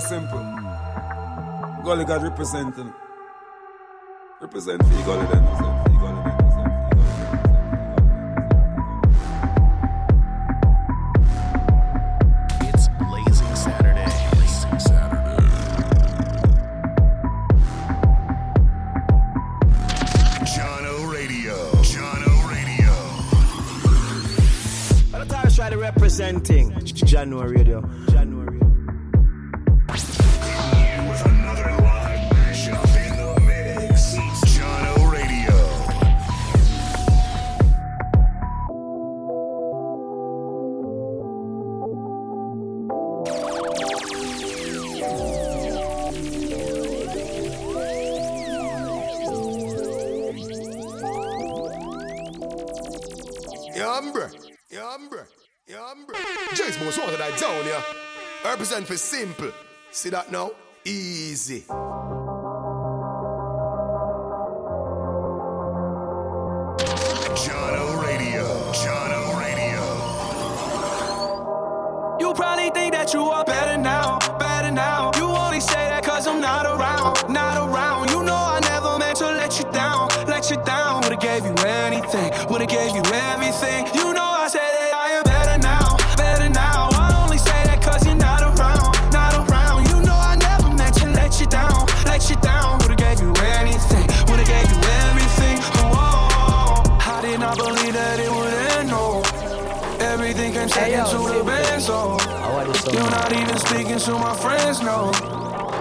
Simple. Gully God representing. Represent for Gully then. Represent for simple. See that now? Easy. To my friends, no.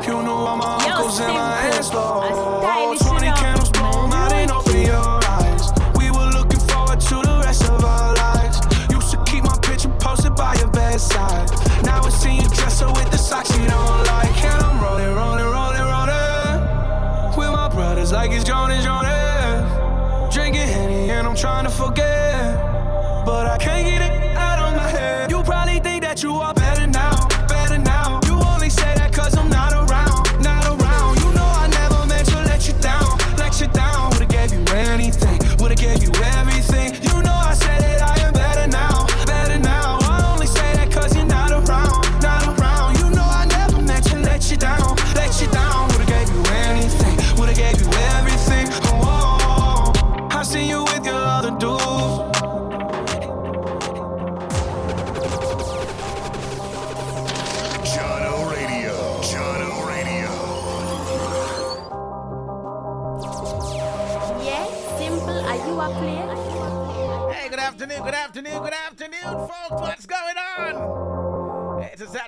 You knew all my Yo, uncles and my aunts, though. 20 enough candles blown, I didn't open your eyes. We were looking forward to the rest of our lives. Used to keep my picture posted by your bedside. Now I see you dress up with the socks you don't like. And I'm rolling, rolling, rolling, rolling. With my brothers like it's Jonas, Jonas. Drinking Henny and I'm trying to forget. But I can't get it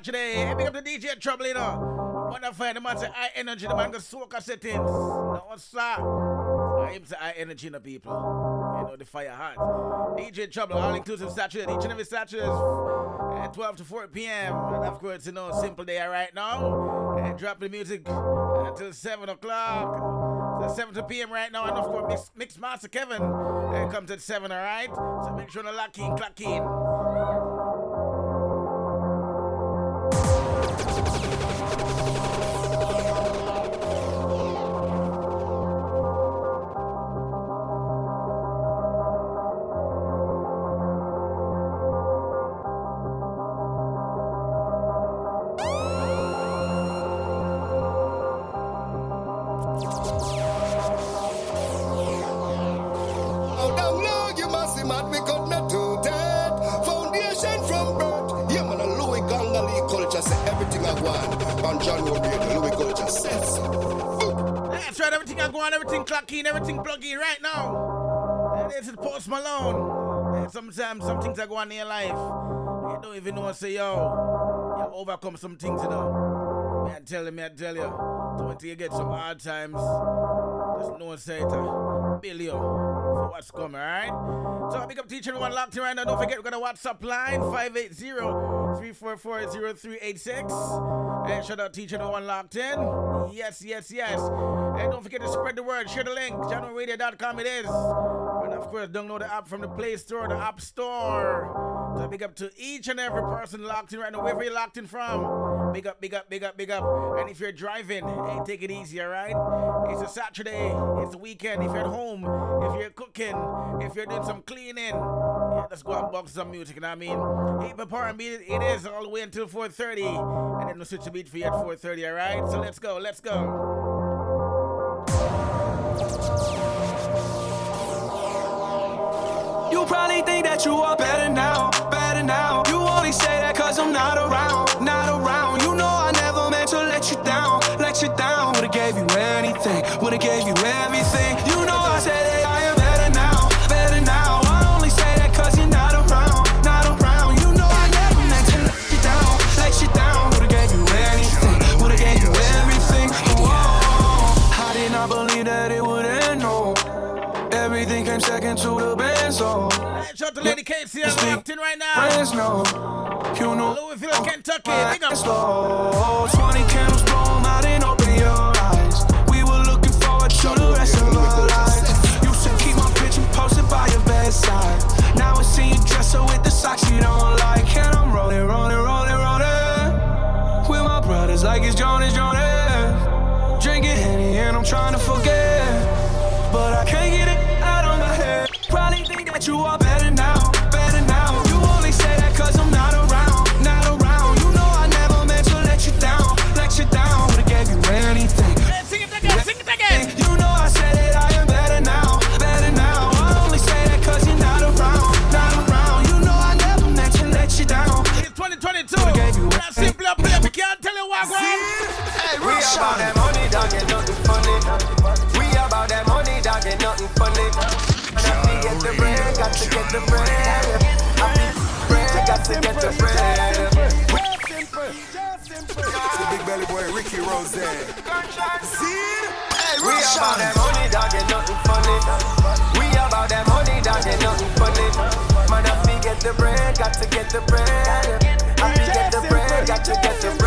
on? Hey, big up the DJ Trouble, you know. Wonderful. The man say high energy, the man go soak a settings. No, what's that? I him say high energy in the people. You know, the fire hot. DJ Trouble, all inclusive Saturday. Each and every Saturday, uh, 12 to 4 p.m. And of course, you know, simple day right now. And drop the music until 7 o'clock. So 7 p.m. right now, and of course, Mix, Mix Master Kevin uh, comes at 7, alright? So make sure to lock in, clock in. Clock in, everything plug in right now. This is Post Malone. Sometimes some things that go on in your life. You don't even know what say, yo. You overcome some things, you know. Me I tell you, me I tell you. So until you get some hard times, just know say it. uh, Bill for what's coming, alright? So I pick up teacher one locked in right now. Don't forget, we got a WhatsApp line 580 344 0386. And shout out teacher one locked in. Yes, yes, yes. And don't forget to spread the word. Share the link. JahknoRadio.com it is. And of course, download the app from the Play Store, the App Store. So big up to each and every person locked in right now, wherever you're locked in from. Big up, big up, big up, big up. And if you're driving, hey, take it easy, alright? It's a Saturday, it's a weekend. If you're at home, if you're cooking, if you're doing some cleaning, know, let's go and box some music, you know what I mean? Hip hop R&B, it is all the way until 4.30. And then we'll switch the beat for you at 4.30, alright? So let's go, let's go. You probably think that you are better now, better now. You only say that cause I'm not around, not around. Second to the benzo. Shout out to Lady Casey, I'm in right now. Friends know, you know. Louisville, oh, Kentucky, big up. Slow. 20 candles blow 'em out and open your eyes. We were looking forward to the rest of our lives. Used to keep my picture posted by your bedside. Now I see you dress her with the socks you don't like. And I'm rolling, rolling, rolling, rolling. With my brothers like it's Jonas, Jonas. Drinking Henny and I'm trying to forget. About that money, dog, ain't nothing funny. We about that money, dog, ain't nothing funny. And I be get the bread, got to get the bread. I be bread, got to get the bread. It's the big belly boy Ricky Rose. We about that money, dog, ain't nothing funny. We about that money, dog, ain't nothing funny. Man, I be get the bread, got to get the bread. I be get the bread, got to get the bread.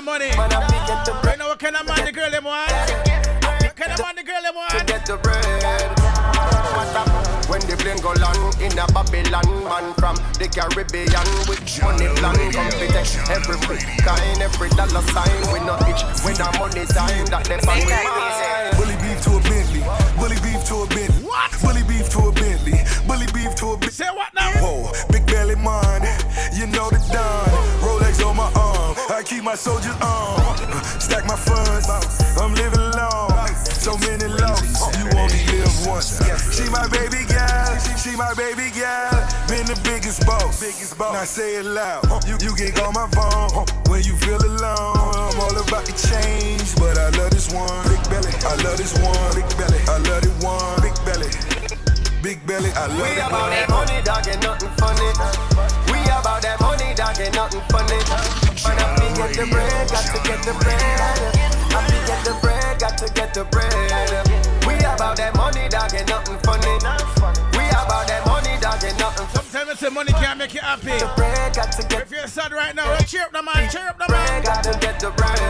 Them don't want money. Man, I be get the Right bread. now, what kind of man the girl them want? What kind of man the girl them to want? get the bread. When the plane go land in a Babylon, man from the Caribbean with money plan, come protect every brick kind, every dollar sign. We not itch when the money time that they find we mine. Bully beef to a Bentley. Bully beef to a Bentley. What? Bully beef to a Bentley. Bully beef to a Bentley. Say what now? Whoa, big belly man, you know the Don. I keep my soldiers on. Stack my funds, I'm living long. So many loves, you only live once. She my baby gal, she my baby gal. Been the biggest boss, biggest boss. Now say it loud, you, you can call my phone when you feel alone. I'm all about the change, but I love this one. Big belly, I love this one. Big belly, I love it one. Big belly. Big belly, I love We it. about that money, dog, ain't nothing funny. We about that money, dog, ain't nothing funny. Man, I get the bread, got to get the bread. I be get the bread, got to get the bread. We about that money, dog, ain't nothing funny. We about that money, dog, ain't nothing funny. Sometimes I say money can't make you happy. The bread, got to get If you're sad right now, well, cheer up the man, cheer up the bread, man. got to get the bread. I'm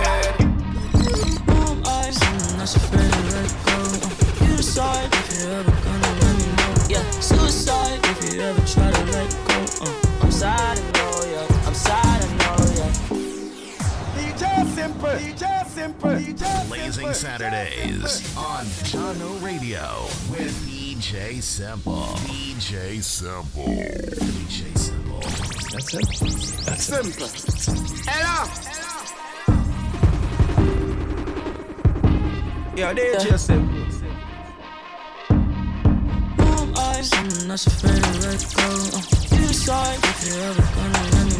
not afraid to let go. You decide if you're ever gonna let me know. Yeah, suicide if you ever try to let go. Simple, DJ Simple, DJ Blazing Saturdaze on Jahkno Radio with EJ Simple. EJ Simple. EJ Simple. Yo, DJ Simple. I'm not afraid to let go. Uh, you decide if you're ever gonna let me know.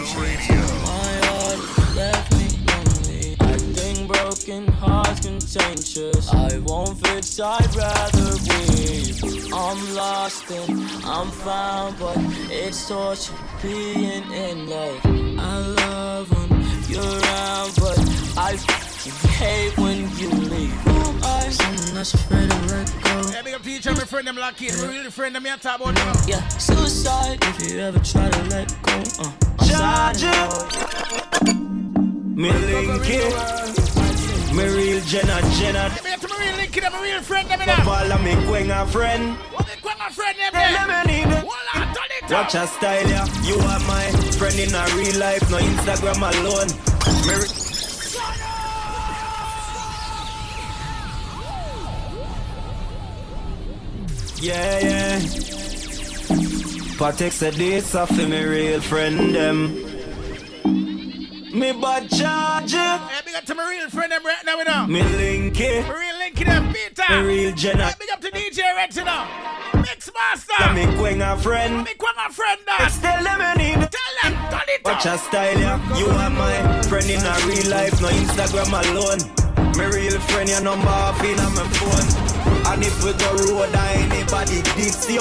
contagious. I won't fix, I'd rather weep. I'm lost and I'm found, but it's torture being in love. I love when you're around, but I hate when you leave. I'm not afraid to let go. Hey, big up to each and every friend them lock in. We really friend them here talk about you. Yeah, suicide if you ever try to let go. Uh, I'm charge Me link it. Me real Jenna Jenna. Me have to my real link, a real friend, them now. Follow me Quenga friend. What quang my friend, them Tell them there? I need it. Hold on, turn it Watch a style, yeah. You are my friend in a real life, no Instagram alone. Me re- yeah, yeah. Patek said this for me real friend them. Me bad charge, Hey, big up to my real friend, them right now, you know. me link it. My real link, them, Peter. Me real Jenna. Hey, big up to DJ Rex, you know. Mix Master. Let me Quenga friend. Me quang my friend, that. Tell them I need. Tell them, turn it Watch up. a style, yeah. You are my friend in a real life, no Instagram alone. My real friend, your number off in on my phone. And if we go road and anybody diss you,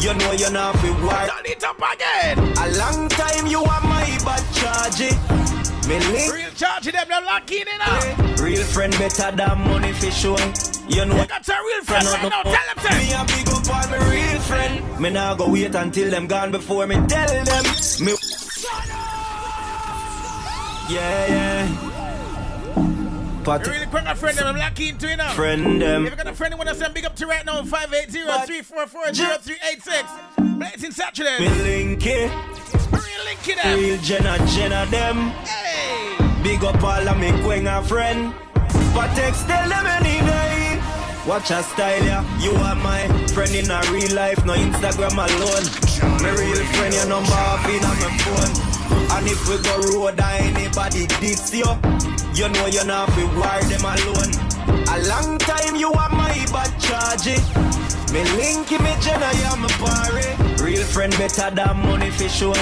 you know you're not fi work. Turn it up again. A long time you are my bad charge. it. Me link. Real charge them, them lock in, know. Real friend better than money for sure. You know Got a real friend right now, tell them, Me say. a big up on my real friend. Me nah go wait until them gone before me tell them. Me. Yeah, yeah. Pat You really quang my friend, them, I'm lock into, you know. friend them. If you got a friend you want to send big up to right now, 580-344-0386. Blazing Saturday. Me link it. Real link in them. Eh? Real Jenna Jenna them. Hey. Big up all of me quenga friend. Patek tell them any day. Watch a style, yeah. You are my friend in a real life, no Instagram alone. My real friend, your number off in my phone. And if we go road and anybody diss you, you know you're not fi wire them alone. A long time you are my bad charge. it. Me linky me Jenna, yeah, my party. Real friend better than money for sure.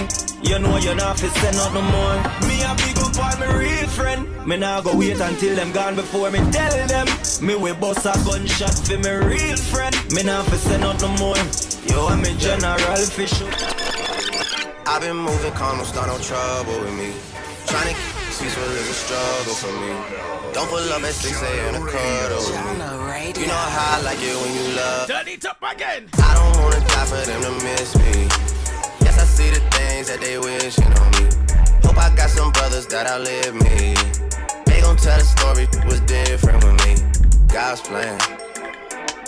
You know you're not fi send out no more. Me a big up on my real friend. Me nah go wait until them gone before me tell them. Me we bust a gunshot for me real friend. Me nah fi send out no more. You are me general for sure. I've been moving calm, don't start no trouble with me. Trying to peaceful is a struggle for me. Don't pull up at 6 a.m. to cuddle with me. You know how I like it when you love. It up again. I don't wanna die for them to miss me. Yes, I see the things that they wishing on me. Hope I got some brothers that outlive me. They gon' tell the story was different with me. God's plan,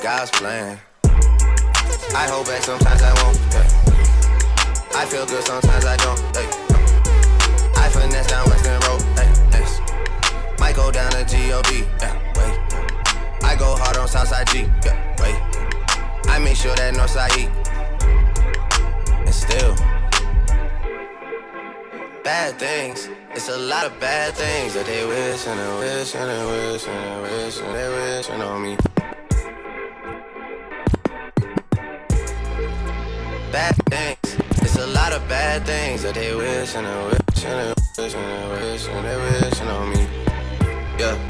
God's plan. I hold back sometimes I won't. yeah. I feel good sometimes I don't. Hey. I finesse down Weston Road. Yes. Might go down to G.O.B. Yeah, wait. I go hard on Southside G. Yeah, wait. I make sure that Northside eat. And still, bad things. It's a lot of bad things that they wish and they wish and they wish and they wish and they wishing on me. Bad things. It's a lot of bad things that they wish and they wish and they wish and they wish and they wishing on me. Yeah.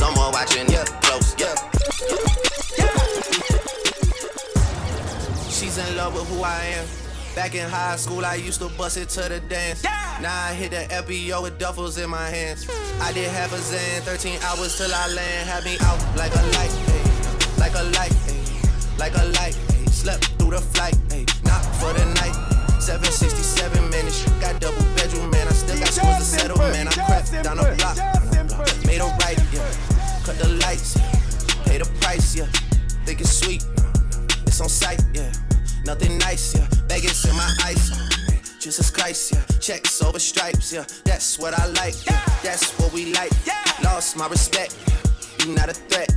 Someone watching yeah, close, yeah. She's in love with who I am. Back in high school, I used to bust it to the dance. Now I hit the FBO with duffels in my hands. I did half a Xan, 13 hours till I land. Had me out like a light, ayy, like a light, ayy, like a light. ayy. Slept through the flight, ayy, not for the night. 767 minutes, got double bedroom, man. I still got scores to settle, man. I crept down the block, down the block. Cut the lights, pay the price, yeah. Think it's sweet, it's on sight, yeah. Nothing nice, yeah. Vegas in my ice. Jesus Christ, yeah. Checks over stripes, yeah. That's what I like, yeah. That's what we like. Yeah. Lost my respect, yeah. You not a threat.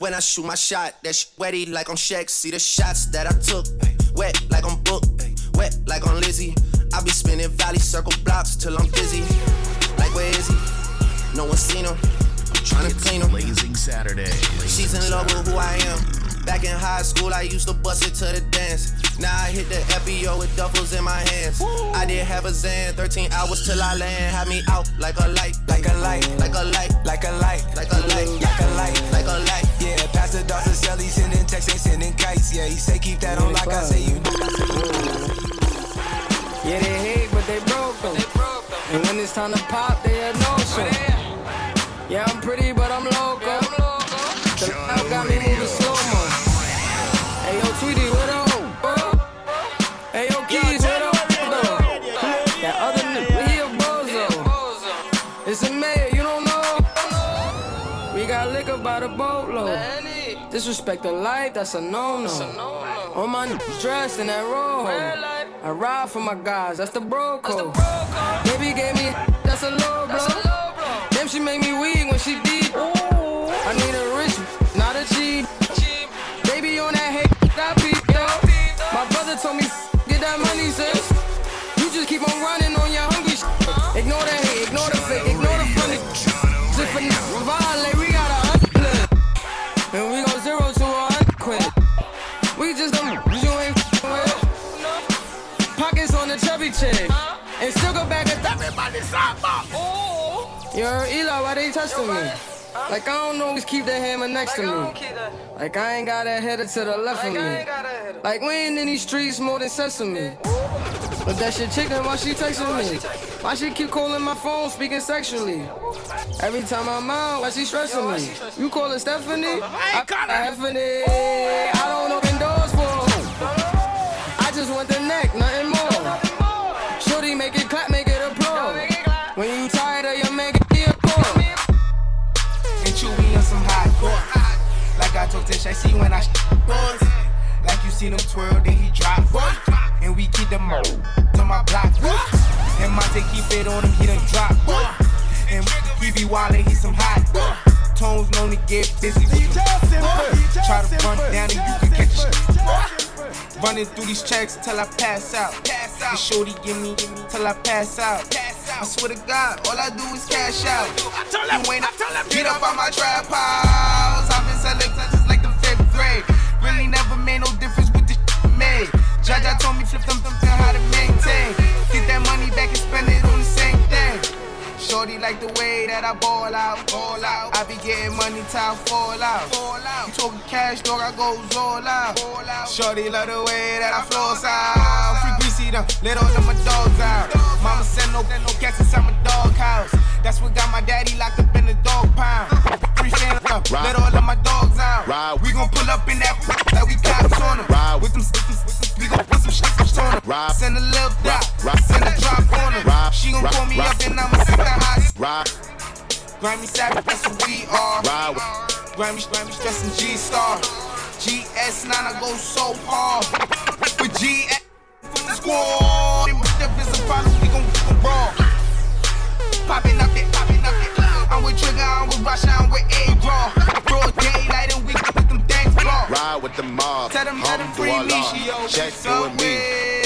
When I shoot my shot, that shit wetty like on Shaq. See the shots that I took, wet like on Book, wet like on Lizzie. I be spinning valley circle blocks till I'm dizzy. Like where is he? No one seen him. I'm trying to clean him. Blazing Saturday. She's in love with who I am. Back in high school, I used to bust it to the dance. Now I hit the FBO with duffels in my hands. I did have a Xan, 13 hours till I land. Had me out like a light, Like a light, like a light, like a light, like a light, like a light. like a light. Yeah, Pastor Dawson Shelly sending texts, ain't sending kites. Yeah, he say keep that on like I say you. Do. Yeah, they hate, but they broke them. And when it's time to pop, they a no show. Yeah, I'm pretty, but I'm loco. The loud got me moving slow mo. Hey, yo, Tweety, what up? Hey, yo, Keys, what up? That other nigga, he a bozo. It's a mayor, you don't know. We got liquor by the boatload. Disrespect the life, that's a no-no. On my dressed in that rojo. I ride for my guys, that's the bro code. Baby gave me, that's a low blow. She make me weak when she deep. I need a rich, not a cheap. Baby on that hate, that peep though. My brother told me, get that money, sis. You just keep on running on your hungry shit. Ignore the hate, ignore the fake, ignore the funny. Just for now, violate, we got a hundred. And we go zero to a hundred quid. We just don't you ain't with. Pockets on the chubby chick. And still go back and everybody Yo, Eli, why they testing me? Like I don't always keep the hammer next to me. Like I ain't got a header to the left like of me. Like we ain't in these streets more than sesame. But that shit chicken, why she texting me? Why she keep calling my phone, speaking sexually? Every time I'm out, why she stressing me? You call her Stephanie? I call her Stephanie. I don't open doors for her. I just want the neck, nothing more. Boy. I told Tish, I see when I sh- boys. Like you seen him twirl, then he drop. And we keep them to my block. And my Monte keep it on him, he done drop. And he be wildin', he some hot. Tones known to get busy. Try to run down and you can catch shit. Running through these checks till I pass out. And shorty give me me till I pass out. I swear to God, all I do is cash out. I tell him, You ain't get up on my trap house. I've been selling since like the fifth grade. Really never made no difference with the shit made. Jaja told me flip them, them to how to maintain. Get that money back and spend it on the same thing. Shorty like the way that I ball out, ball out. I be getting money till I fall out. Fall out. You talking cash, dog, I goes all out. Out. Shorty love the way that I flows out. Free them, let all of my dogs out. Mama send no, no cats inside my dog house. That's what got my daddy locked up in the dog pound. Fan up, let all of my dogs out. We gon' pull up in that like we cops on them. With them, with them, with them we gon' put some shit on them. Send a little dot, send a drop on them. She gon' call me up and I'ma send her hot. Grammy Savage, that's what we are. Grammy, Grammy, stressing G Star. GS9, I go so hard. With GS from the squad. And If it's a problem, we gon' go raw. Popping up it, popping up it. I'm with Trigger, I'm with Russia, I'm with A-Raw. Broad daylight and them Ride with the mob, Tell them, tell them hum free me, she. Check you and me,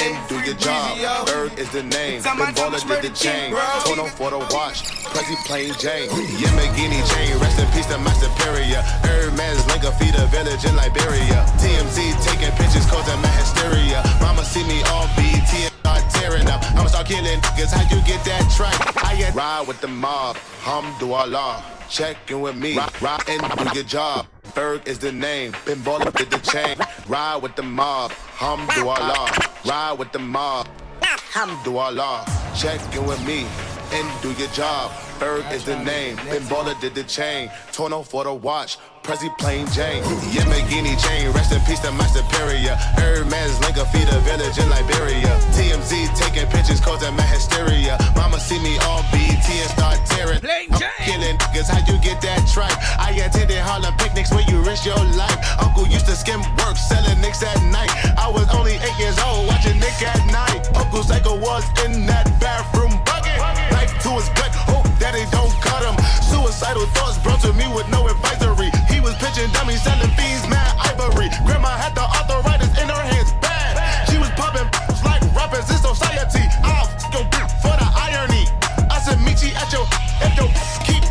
and do your job. Ferg is the name, Tell Ben my time Baller did the chain. bro. on for the watch, Prezi plain Jane. Yamborghini chain, rest in peace to my superior. Hermes link a feed a village in Liberia. TMZ taking pictures, causing my hysteria. Mama see me on BT and start tearing up. I'ma start killing niggas, how you get that track? I get ride with the mob, hum do Allah. Check in with me, ride and do your job. Ferg is the name, Ben Baller did the chain. Ride with the mob, Alhamdulillah. Ride with the mob, Alhamdulillah. Check in with me and do your job. Ferg is the name, Ben Baller did the chain. Tono for the watch, Prezi plain Jane. Yamborghini chain, rest in peace to my superior. Hermes link a feed a village in Liberia. TMZ taking pictures, causing my hysteria. Mama see me on BT and start tearing. I'm killing niggas, how you get that tripe? I attended Harlem picnics where you risk your life. Uncle used to skim work, selling nicks at night. I was only eight years old, watching Nick at night. Uncle Psycho was in that bathroom bucket. Knife to his gut, oh, daddy don't cut him. Suicidal thoughts brought to me with no advisory. He was pitching dummies, selling fiends, mad ivory. Grandma had the arthritis in her hands, bad. She was popping like rappers in society. I'll bitch for the irony. I said, meet you at your, if your keep.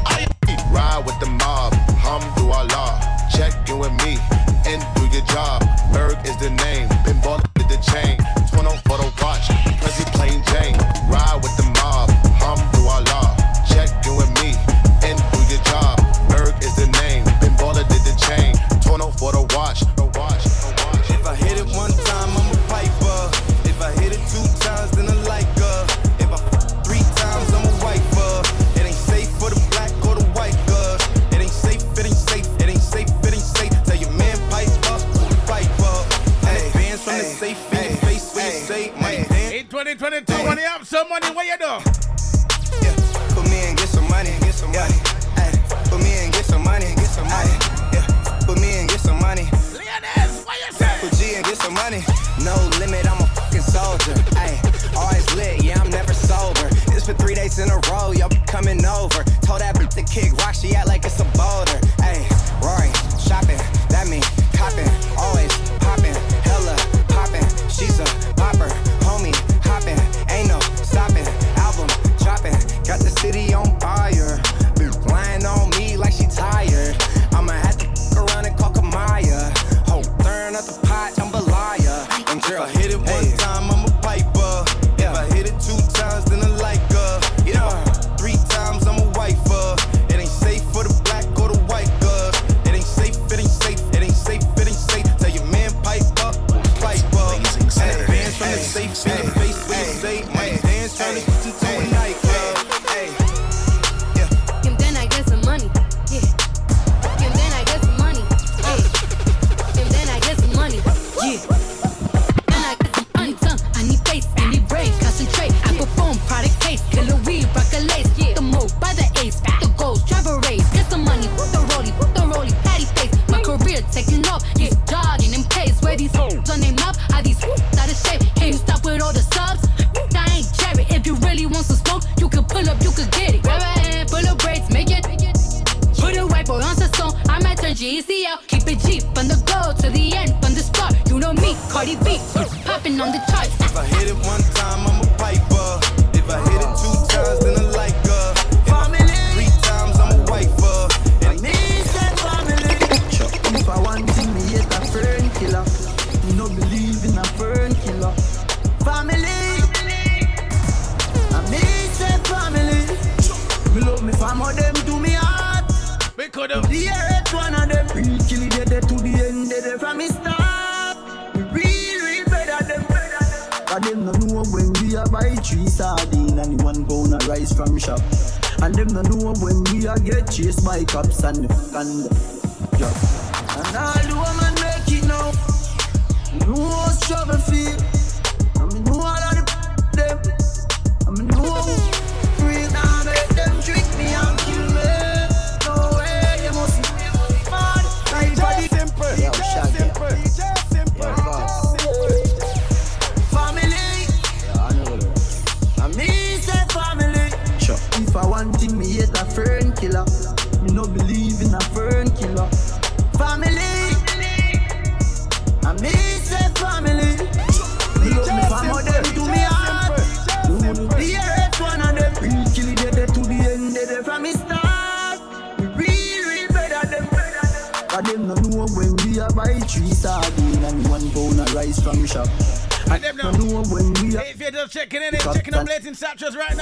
Ride with the mob, some money, what you know? Yeah, put me and get some money, get some money. Ay, put me and get some money, get some money. Yeah, put me and get some money. Put G and get some money. No limit, I'm a fucking soldier. Ay, always lit, yeah, I'm never sober. It's for three days in a row, y'all be coming over. Told that bitch to kick rock, she act like it's a on the chart. Chase my cops and the f- and Snapchat's right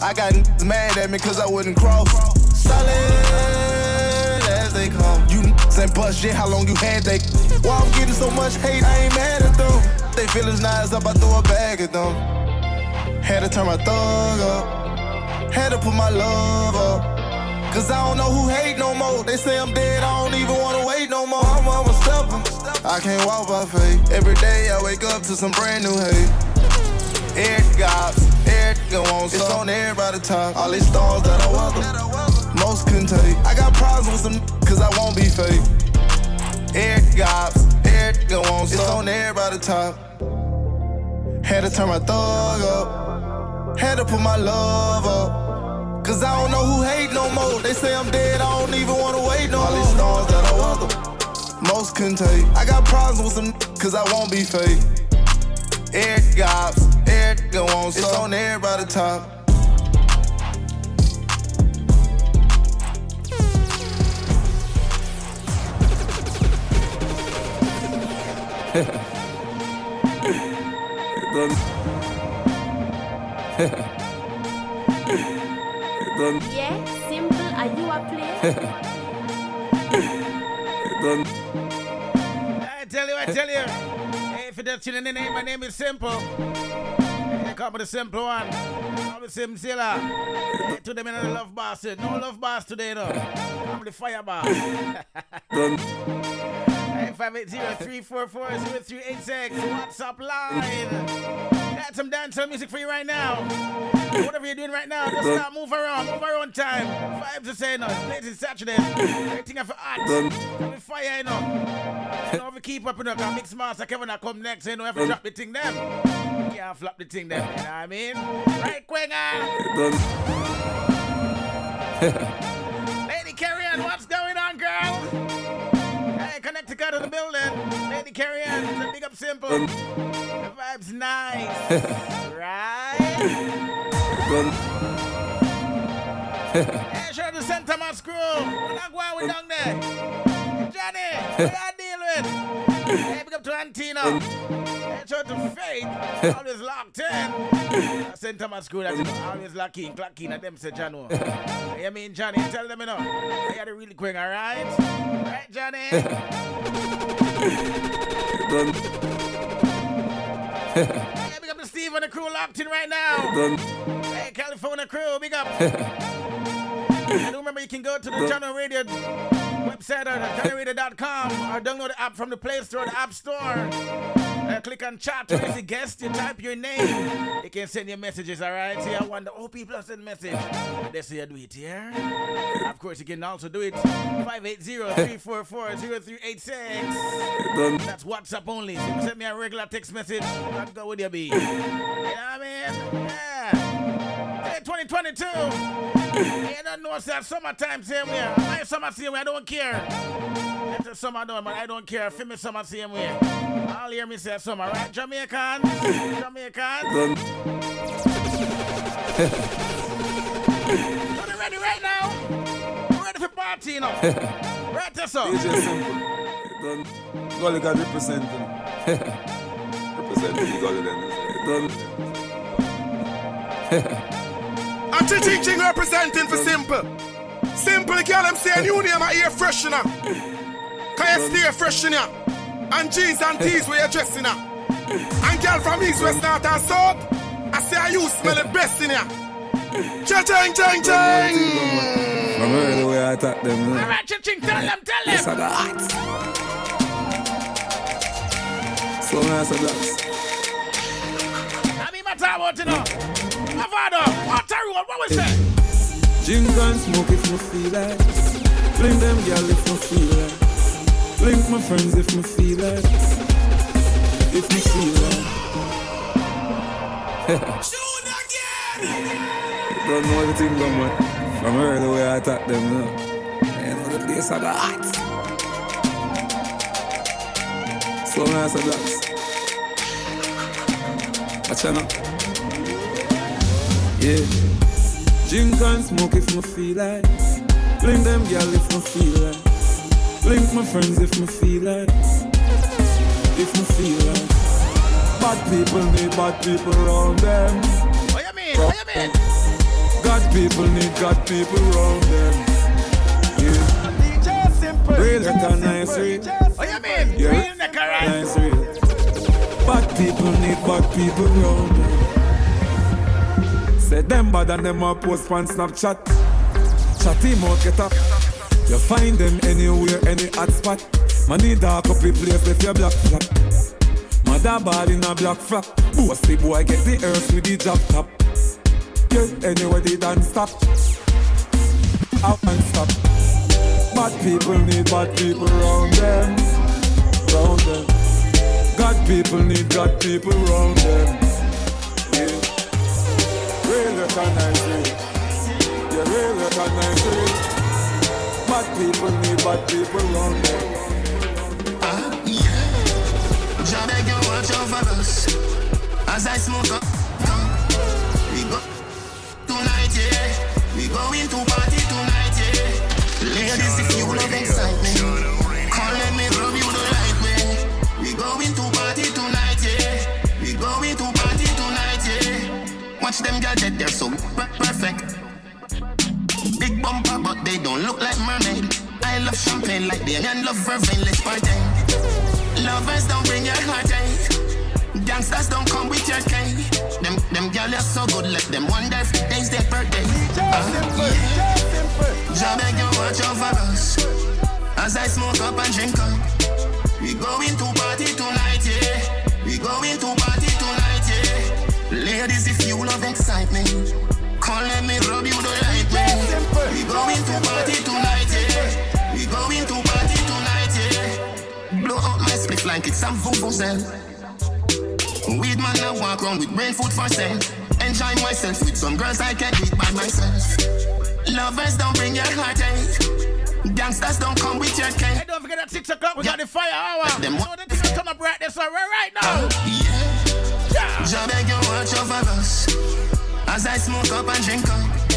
I got niggas mad at me cause I wouldn't cross. Solid as they come. You niggas ain't bust shit, how long you had they? Why I'm getting so much hate, I ain't mad at them. They feelings nice up, I throw a bag at them. Had to turn my thug up. Had to put my love up. Cause I don't know who hate no more. They say I'm dead, I don't even wanna wait no more. I'm, I'm a stepper. I can't walk by faith. Every day I wake up to some brand new hate. Air gops, on. It's on everybody top. All these stars that I welcome. Most couldn't take. I got problems with some cause I won't be fake. Air gops, air go on. It's on everybody top. Had to turn my thug up. Had to put my love up. Cause I don't know who hate no more. They say I'm dead, I don't even wanna wait no more. All these stars that I welcome. Most couldn't take. I got problems with some cause I won't be fake. Air gops, air go on. It's on everybody top. Done. Done. Yeah, simple. Are you a player? Done. I tell you, I tell you for that tuning in. My name is Simple. They call me the Simple One. I'm the Simzilla. To them in the love bars. Eh? No love bars today, though. I'm the fire bar. 0580-344-0386. WhatsApp line. Got some dancehall music for you right now. Whatever you're doing right now, just start move around, move around time. five to say, no, it's late in Saturday. Waiting for art. Don't fire, you know. You know, we keep up, you know, because Mix Master Kevin, I come next, you know, if I drop the thing them. Yeah, flop the thing them, you know what I mean? Right, Quenga. Lady Carrie Ann, what's going Hey, Connecticut in the building. Lady Carrie Ann, the big up simple. Done. The vibe's nice. right? Done. Hey, out to St. Thomas crew. We're not going with um. down there. Johnny, what you deal with? Hey, big up to Antino. Shout to Faith. Always locked in. St. Thomas School, that's always locked in. Clock in. And them say, John. You hear me, Johnny? Tell them, you know. I got it really quick, all right? Right, Johnny? Done. Hey, big up to Steve and the crew locked in right now. Done. Hey, California crew, big up. And remember, you can go to the. Jahkno Radio website at JahknoRadio.com or download the app from the Play Store, the App Store. Uh, click on chat to the guest, you type your name. You can send your messages, all right? See, I wonder, oh, people have sent message. They say you do it here. Of course, you can also do it 580-344-0386. That's WhatsApp only. So you send me a regular text message, I'll go with you, B. You know what I mean? Yeah. Hey, 2022. You don't know, sir. Summertime, same way. My summer, same way. I don't care. It's a summer, done, but I don't care. Feel me summer, same way. I'll hear me say summer, right? Jamaicans? Jamaicans? Done. Are you ready right now? You ready for party, you know? right, that's all. DJ Simple. Done. Gully God representing. representing the Gully then. Done. I'm teaching representing for Simple. Simple, girl, I'm saying you name my ear freshener. Can you stay freshener? in here? And jeans and tees where you're dressing up. And girl from East, West, North and South, I say you smell the best in here. Chang, chang, chang, chang. From early way I attack them. you know. All right, ching, tell them, tell them. Yes, I got hot. So nice of that. I mean, my time out, you know. Are you, what was that? Drink and smoke if me feel like. Blink them girl if me feel like. Blink my friends if me feel like. If me feel it. like. Don't know everything going on. From early the way I attack them, you know. You know the place I got hot. So nice of that. Watch out now. Yeah. Drink and smoke if me feel like. Blink them girl if me feel like. Blink my friends if me feel like. If me feel like. Bad people need bad people around them. What you mean? What you mean? God people need God people around them. Yeah. Simple. Real recognize real. What you mean? Yeah. Real nigga, right? Nice real. Bad people need bad people around them. Say them bad and them a post on Snapchat. Chat him out, get up. You find them anywhere, any hot spot. Need dark up the place if you black flat. Mother bad in a black frock. Bossy boy get the earth with the drop top. Yeah, anywhere they done stop. Out and stop. Bad people need bad people around them. Round them. God people need God people around them. Recognize it. Yeah, real recognize it. Bad people need bad people around them. Ah, yeah. Jah beg you watch over us as I smoke up. We go tonight, yeah. We going to party tonight, yeah. Ladies, girls so perfect. Big bumper, but they don't look like mermaid. I love champagne like they and love vervain. Let's party. Lovers don't bring your heartache. Gangsters don't come with your cake. Them them girls are so good, let them wonder if today's their birthday. Uh, yeah. Jah beg you watch over us as I smoke up and drink up. We going to party tonight, yeah. We going to party tonight. Ladies, if you love excitement, come let me rub you the right way. We going to party tonight, yeah. We going to party tonight, yeah. Blow out my split like it's some vuvuzela. Weed man, I walk around with brain food for sale. Enjoy myself with some girls I can't beat by myself. Lovers don't bring your heartache. Eh? Gangsters don't come with your cake. Hey, don't forget at 6 o'clock we got the fire hour. So the thing will come up right this hour right now. Oh, yeah. Jah beg you watch over us. As I smoke up and drink up.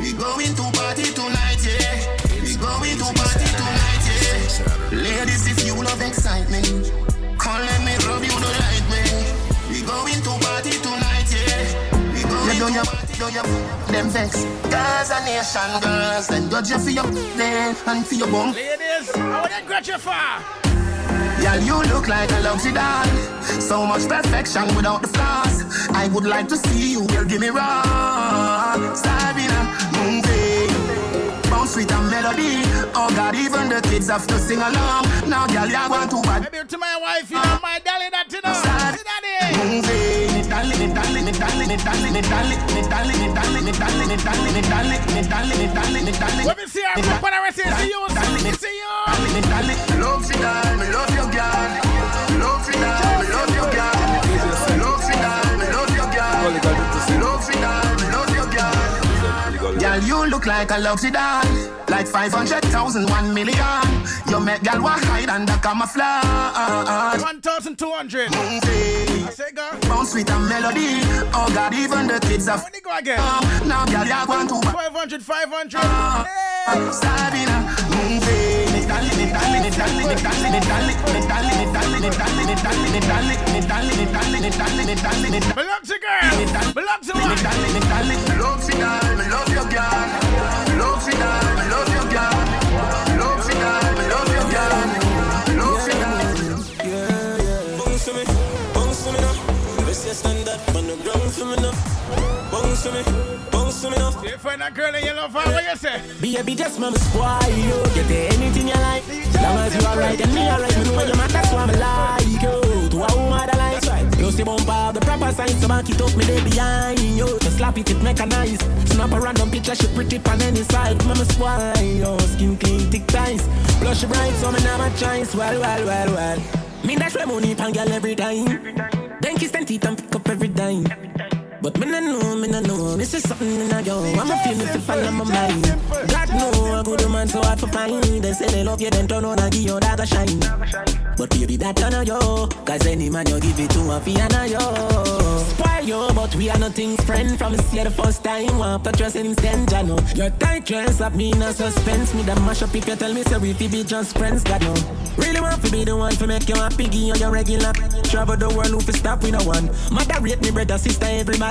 We going to party tonight, yeah. We going to party tonight, yeah. Ladies, if you love excitement Come let me rub you the light, man We going to party tonight, yeah. We going to party do your them vex. Girls and nation girls Then judge you for your name and for your bum. Ladies, I want to gratify Girl, you look like a luxury doll. So much perfection without the flaws. I would like to see you, girl, give me raw. Sabina, movie. Bounce with a melody. Oh God, even the kids have to sing along. Now, girl, you want to bad. Maybe to my wife, you know, my darling, that you know. See that let me see, I'm not going see you. See you. Love you. Me love your girl. look like a love sedan. Like 500,000, 1 million. You make gal walk hide under camouflage. 1,200. Movie. I say, girl. Bounce with a melody. Oh, God, even the kids are. When you go again? Now, gal, you want to. 500, 500. Uh, hey. Starting a. Belong to girl. Belong to Love your girl. On the ground for me now. Bounce to me, bounce to me now. You find that girl in your love, what you say? Baby, just mama spoil you. Get anything you like. Long as you alright and me alright, me know you man. That's why I like you. To a woman that likes right. You see bump out the proper sign, so back it up me there behind you. Just slap it, it make a nice. Snap a random picture, she pretty on any side. Mama spoil you. Skin clean, thick ties. Blush bright, so me never choice. Well, well, well, well. Me dash my money pan girl every time. Then kiss them teeth and pick up every dime. But me no know, me no know. This is something in a yo. I'm a feeling to follow my mind. God know a good man so hard to find. They say they love you, then turn on and give your dagger shine. But baby, that turn on yo. Cause any man you give it to a fiana yo. Spoil yo, but we are nothing friend from see the first time. Want to trust in instant, ya know. Your tight dress up me in a suspense. Me the mash up if you tell me so we be just friends, God know. Really want to be the one to make you happy, give you your regular. Travel the world, who stop with no one. Mother rate me brother, sister,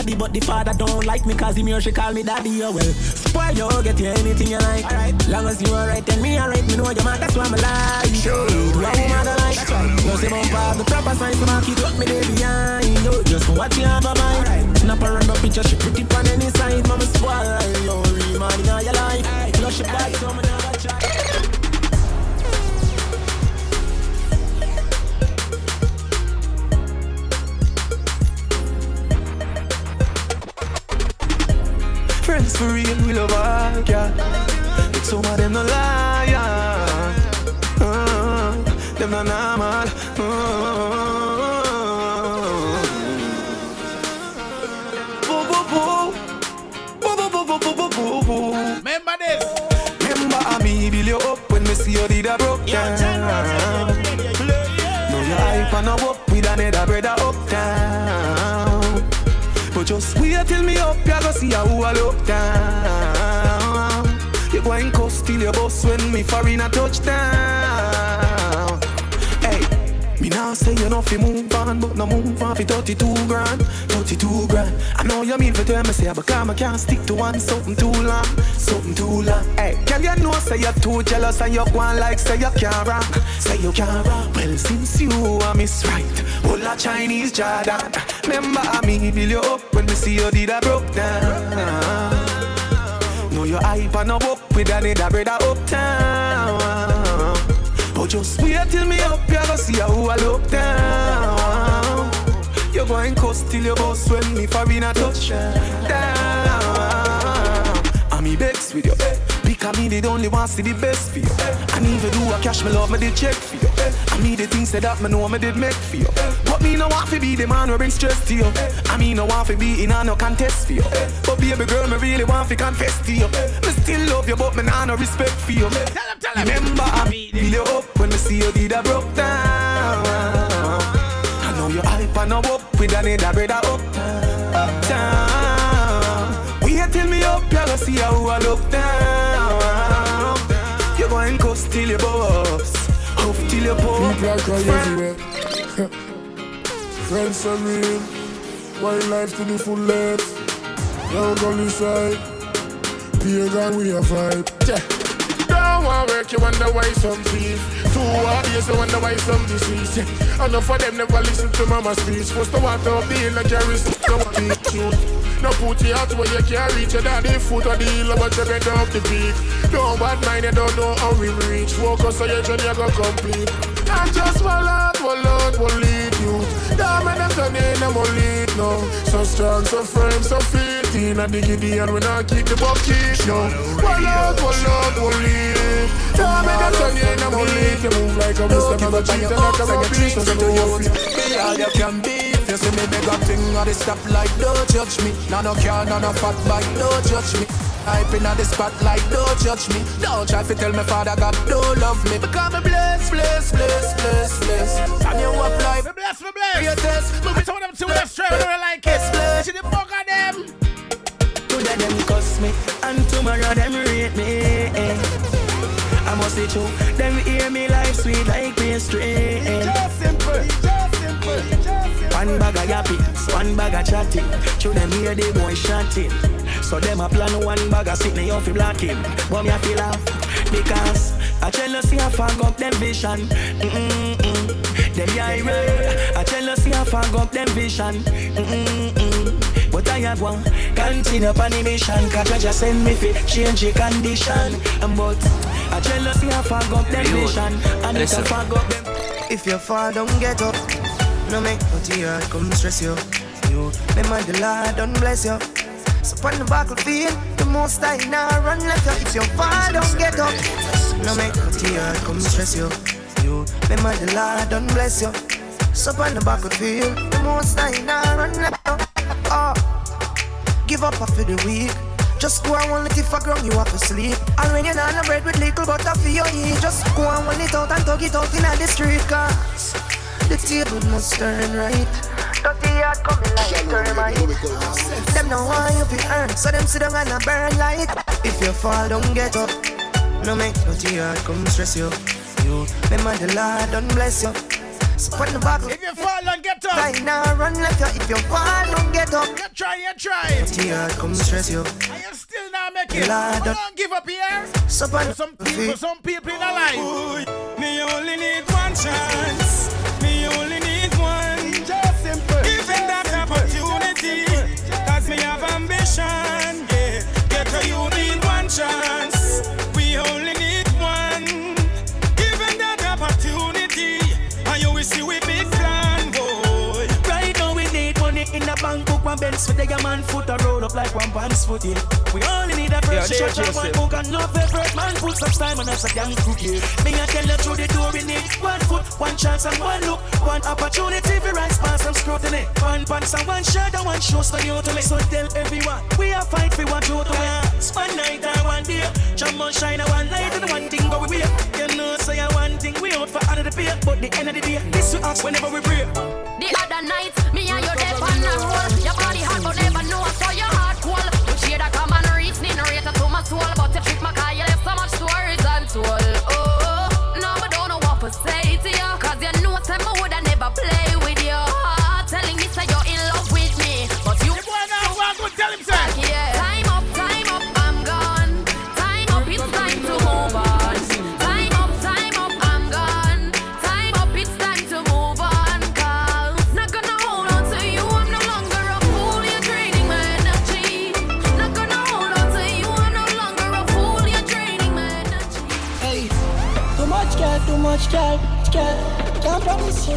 everybody, but the father don't like me cause him here she call me daddy. Oh well, spoil you, get you anything you like. Alright, long as you alright, then me alright. Me know your man, that's why I'm alive. Sure, do a woman that like. You say bump off the proper sign, so mark it up me there behind. You just what you have a mind. Snap a random picture, she pretty on any side. Mama spoil you, man in your life. Flush your back, so me never try. Friends for real, we love our girl. But some of them no liar. Uh, them no normal. Uh. Remember this. Remember how me build you up when me see you did a broke down. Know your hype and a up with another brother see how I look down. You going cuss till your boss when me foreign a touchdown. Say you know fi move on, but no move on fi 32 grand, 32 grand. I know you mean for tell me say, but come, I can't stick to one something too long, something too long. Hey, girl you know say you're too jealous and you want like say you can't rock, say you can't rock. Well since you are miss right, all a Chinese Jordan. Remember I me build you up when me see you did a broke down. Know your hype and no up with another brother uptown. Just wait till me up, you go see how I look down. You're going cuss till your boss when me for in a. I'm me begs with you. Because me the only want see the best for you. And even do a cash me love me did check for you. I me the things that me know me did make for you. But me no want to be the man who bring stress to you. I me no want to be in a no contest for you. But baby girl, me really want to confess to you. Me still love you, but me nah no respect for you. Remember I feel you up when me see you did a broke down. I know you hype and no up with another brother up, uptown. Wait till me up, you go see how I look down. You till your boss, till your poor. People are crying everywhere. Friends are real. One life to the fullest. Down gully side. Pagan we a vibe. Yeah. Want work, you wonder why some thief. Two years, you wonder why some disease. Enough of them never listen to mama's speech. First the water up the hill like a wrist, want to shoot. No put your out where you can't reach your daddy foot or the hill, but you get up the peak. Don't bad mind, you don't know how we reach. Focus on your journey, you go complete. I just will out, will lead you. Damn, and them turn in, I'm lead now. So strong, so firm, so fit. In a diggity, and we not keep the bucket, no. Will out, will out, will lead. Damn, and them turn in, I'm lead. You move like a Mr. Never cheat, and like a rubbish, so do your feet. Be all you can be. If you see me big up thing or the stop like don't judge me. Nah no car, nah no fat bike, don't judge me. Hype in the spotlight, don't judge me. Don't try to tell me father God don't love me. Because me bless, bless, bless, bless, bless. And you up life. Me bless, me bless. Greatest. Move it to them two left, whatever I like it. Bless. See the fuck of them. Today them cuss me, and tomorrow them rate me. I must say true, them hear me life sweet like pastry. Just simple, just just simple. One bag of yapping, one bag of chatting. Show them hear the boy shouting. So them a plan one bag of sitting off the blocking. But me a feel laugh because I jealousy I fog up them vision. Mm-mm-mm. Them yeah I jealousy I fog up them vision. Mm-mm-mm. But I have one continue upon the mission. Cause I just send me fi change the condition. Um, But I jealousy I fog up them vision. And it's a fog up them. If you fall, don't get up. No make no tear come stress you. You, remember the Lord, don't bless you. So on the battlefield, the most I now run left you. If you fall, don't get up. No make no tear come stress you. You, remember the Lord, don't bless you. So on the battlefield, the most I now run left you. Oh, give up after the week. Just go and want it if I ground you have to sleep. And when you're not bread with little butter for your eat, just go and want it out and tug it out in the street. Cause the table must turn right. Dirty heart coming like termite. Them know why you be earn, so them sit down and a burn light. If you fall, don't get up. No make no tear come stress you. You remember the Lord, don't bless you. So the buckle. If you fall, don't get up. Right now, run left you. If you fall, don't get up. You try, you try. Tear come stress you. And you still not make it. Lord, But don't give up here. So Some people, some people in a life. Me only need one chance. Have. Yeah. Get a you need one chance. One Benz for the man foot a roll up like one pants foot yeah. We only need a fresh Yeah, shirt and Joseph. one book and no favorite man put some time and that's a damn cookie. Me I tell you through the door we need one foot, one chance and one look, one opportunity for rise past some scrutiny. One pants and one shirt and one shoes for you to me. So tell everyone we are fight for what you to win. One night and one day, jump on shine and one light and one thing go we wear. You know say I one thing we out for another pay, but the end of the day this we ask whenever we pray. The other night, me and you dead on the roll. Stories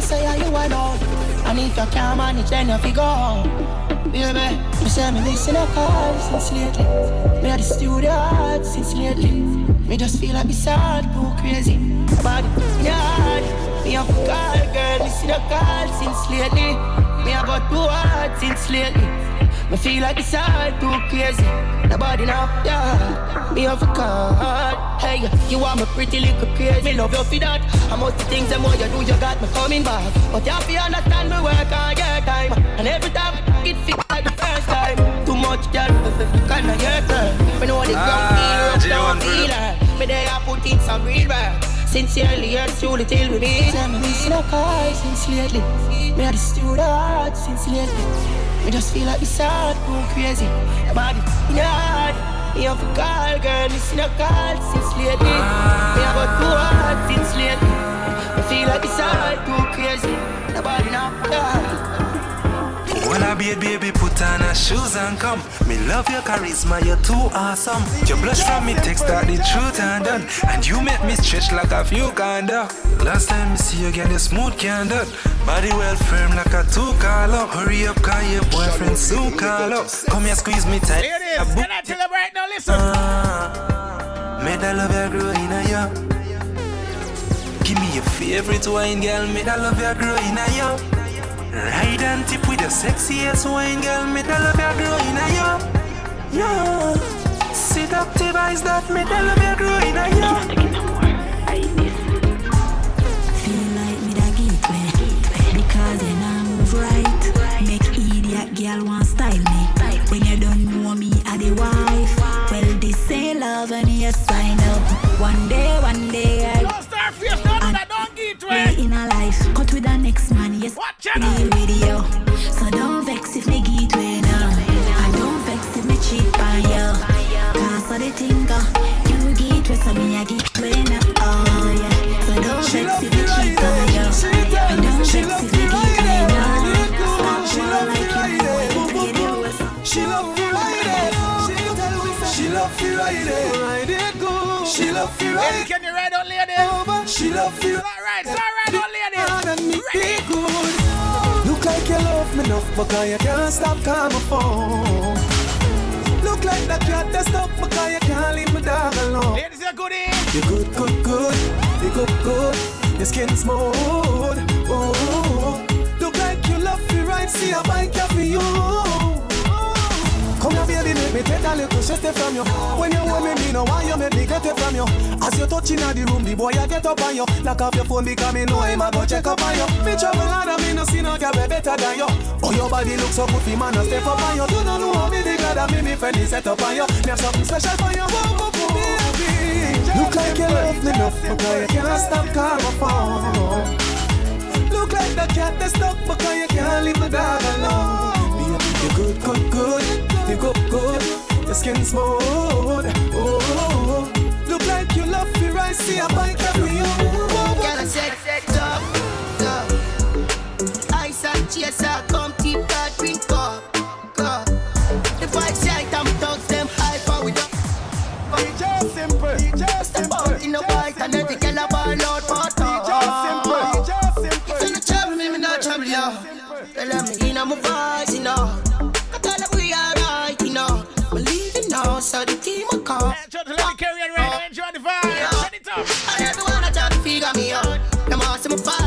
say how you are now. And if you can't manage, then you figure out. Baby, you say me missing a call since lately. Me at the studio hard since lately. Me just feel like it's hard, too crazy. In your heart. Me have a call, girl, missing a call since lately. Me have got too hard since lately. Me feel like it's hard, too crazy. Nobody now, yeah. Me have a card. Hey, you are my pretty little crazy. Me love you for that. How much the things them more you do, you got me coming back. But you have to understand me work on your time. And every time it feel like the first time. Too much girl, you kind of your turn. Me know the ground feel rough, don't feel her. Me there I put in some real work. Sincerely, yours truly till we meet. I'm missing a car since lately. Me had the steward heart since lately. Me just feel like this heart go crazy. I'm out in the heart. Me have a call, girl, missing a call since lately. Me have a two heart since lately. I feel like this heart go crazy. Nobody now. Yeah. I a baby, put on her shoes and come. Me love your charisma, you're too awesome. Your blush from me, text that the truth and done. And you make me stretch like a few kinda. Last time me see you, get a smooth candle. Body well firm like a two up. Hurry up, call your boyfriend soon call up. Come here, squeeze me tight. Here it is. Can I tell him right now? Listen. Uh, May that love you grow in a you. Give me your favorite wine, girl. May that love you grow in a you. Ride and tip with your sexiest wine, girl. Me that love you grow in a you. Yeah. Seductive eyes that me that love you grow in a you. Feel like me da gateway Because then I move right Make idiot girl want style me When you don't know me I the wife Well this ain't love and you sign up One day, one day next man, yes Watch Deal with you So don't vex if me gateway now And don't vex if me cheat you Cause of the thing uh, You gateway so me a gateway now Oh yeah So don't vex if me cheat you And don't vex if me now She love you ride it. She love you. She love you ride it. Ride it good. She love you ride Hey, it. can you ride on lady? She love you. It's enough because you can't stop calling my phone. Look like that cat that's up because you can't leave my dog alone. Ladies, you're good eh? in. You good, good, good. You good, good. Your skin smooth. Oh, look like you love me right. See a bike for you. Me take a little shit from you. When you hold me, me know why you make me get it from you. As you touch in the room, the boy I get up on you. Knock off your phone because me know him I go check up on you. Me travel and me no see no girl better than you. Oh, your body looks so good, man a step up on you. You don't know how me the glad that me me friend is set up on you. Me have something special for you, oh, oh, baby. Look like you love me enough because you can't stop calling my phone. Look like the cat that's stuck because you can't leave the dog alone. Baby, you good, good, good. You good, good. Your skin smooth. Oh, look like you love me right. See a bike every you. Girl, I said, up, up. Ice and chaser, come me fight,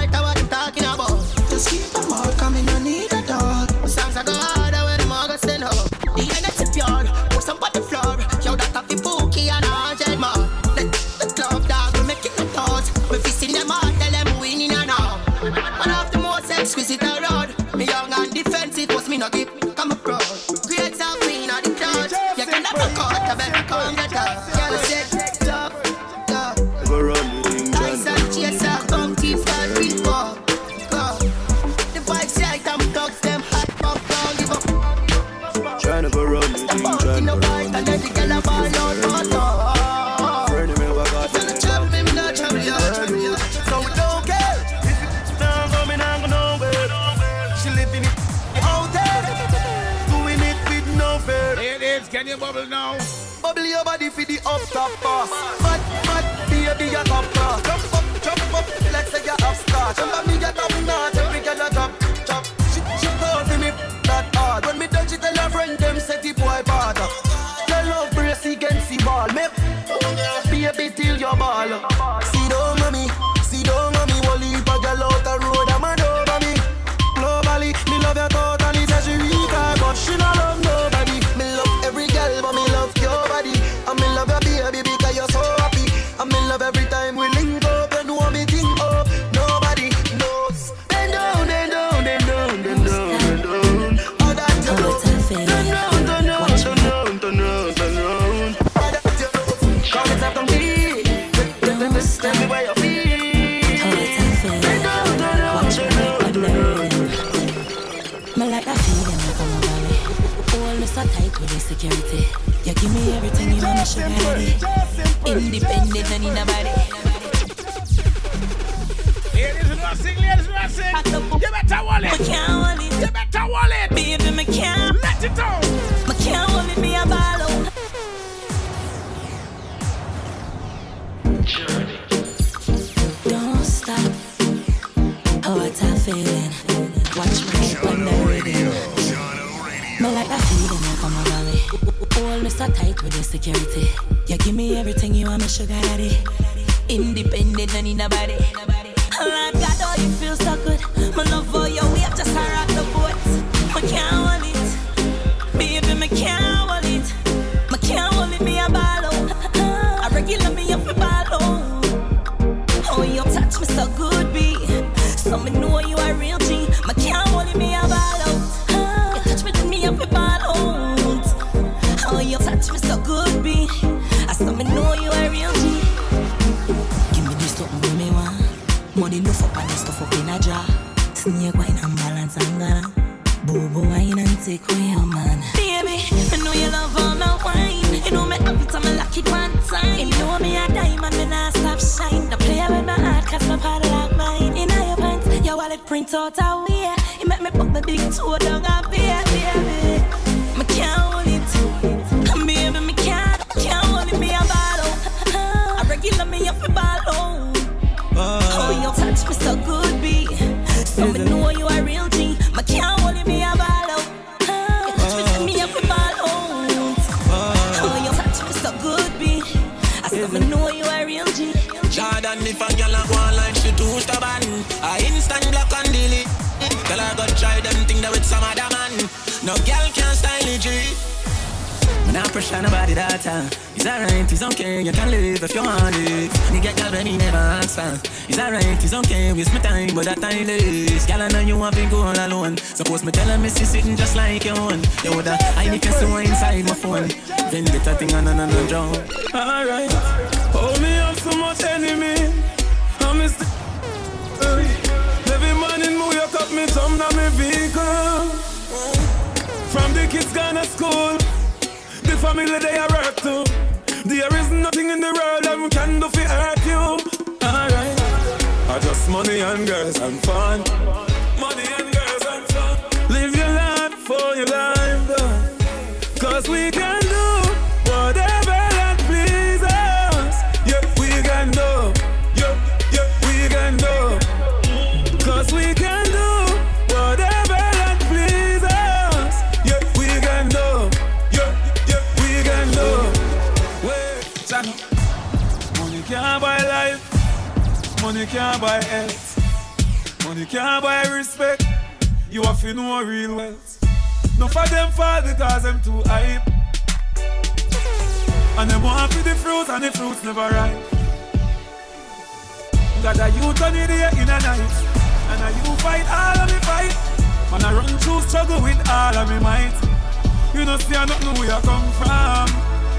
out a way. You make me put my big toe down Pressure nobody that time. It's alright, it's okay, you can live if you want live. Nigga, get girl me never answer. It's alright, it's okay, waste my time, but that time is. Girl, I know you want to go all alone. Suppose me tell her me see sitting just like you want. You woulda, I need to see inside my phone. Vendetta thing on and on and down. Alright, hold me have so much enemy I miss the Every morning me wake up, me jump down me vehicle From the kids gone to school family they are work too There is nothing in the world that can do for hurt you. Alright. I just money and girls and fun. Money and girls and fun. Live your life for your life. Cause we can can't buy health. Money can't buy respect. You have to know real wealth. No for them fall because them too hype And them want for the fruit and the fruits never ripe. Got a youth on the in a night. And a you fight all of me fight. Man I run through struggle with all of me might. You know see I don't know where I come from.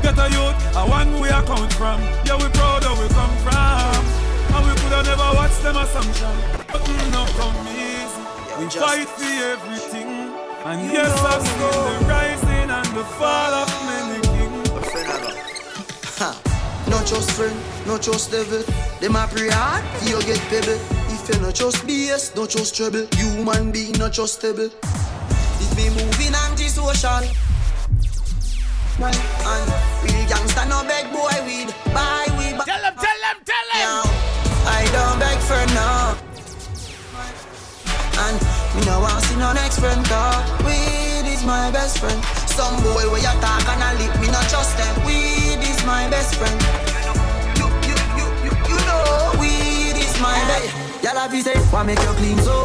Get a youth, I want where I come from. Yeah we proud of where we come from And we coulda never watched them assumption But mm, no come easy We fight for everything And yes I've seen the rising and the fall of many kings Ha. No trust friend, no trust devil. Them a pray hard, you get pebble. If you no trust BS, no trust trouble. Human being no trustable. This be moving anti-social. And real gangsta no beg boy weed. Buy don't beg for now. And me no want see no next friend cause weed is my best friend. Some boy where you talk and I lip me not trust them. Weed is my best friend. You, you, you, you, you know weed is my best. Y'all have say, why make you clean so?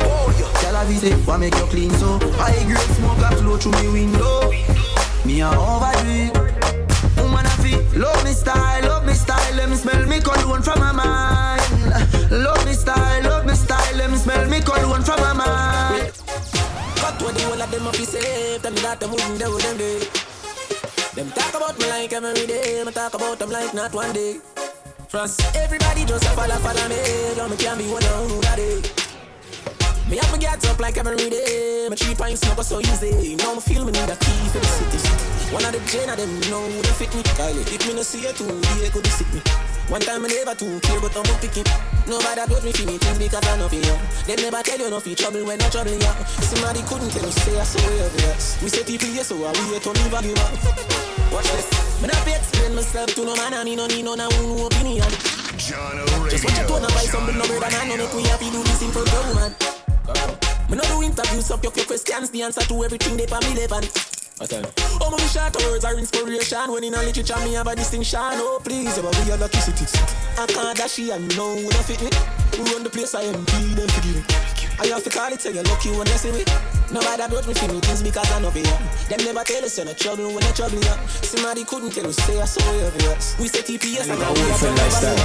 Y'all have say, why make you clean so? High grade smoke a flow through me window. Me a overdo. Woman a feel love me style, love me style. Let me smell me cologne from my mind. Love me style, love me style. Me smell me cologne from my mind. Cut what the whole them up be safe. Me that them wouldn't do them day. Them talk about me like every day. Me talk about them like not one day. Trust everybody just a follow, follow me. Don't me can be one of who got it. Me have to get up like every day. My three pints never so easy. Now me feel me need a key for the city. One of the gen of them know they fit me. Kylie, if me no see you too, they could sick me. One time I never too care, but I'm a picky. Nobody got me feeling things because I know for you. They never tell you no feel trouble when I trouble you. Somebody couldn't tell you say I saw you yes. We say people yes, so I wait to leave a give up. Watch this. Me not be explain myself to no man, and me no need no no opinion. John Just watch tone and buy something no better than no make we have to do this simple go man. Me no do interviews up your questions, the answer to everything they for me relevant. Oh, my short words are inspiration. When in a literature, me have a distinction. Oh, please, about we electricity. I can't dash and know when I fit me. We run the place, I am be them forgive. I have to call it, tell you lucky when you see me. Nobody brought me for me things because I know you. Them never tell us you're not trouble when you're trouble you. Somebody couldn't tell us, say I saw you obvious. We say TPS and I will for lifestyle.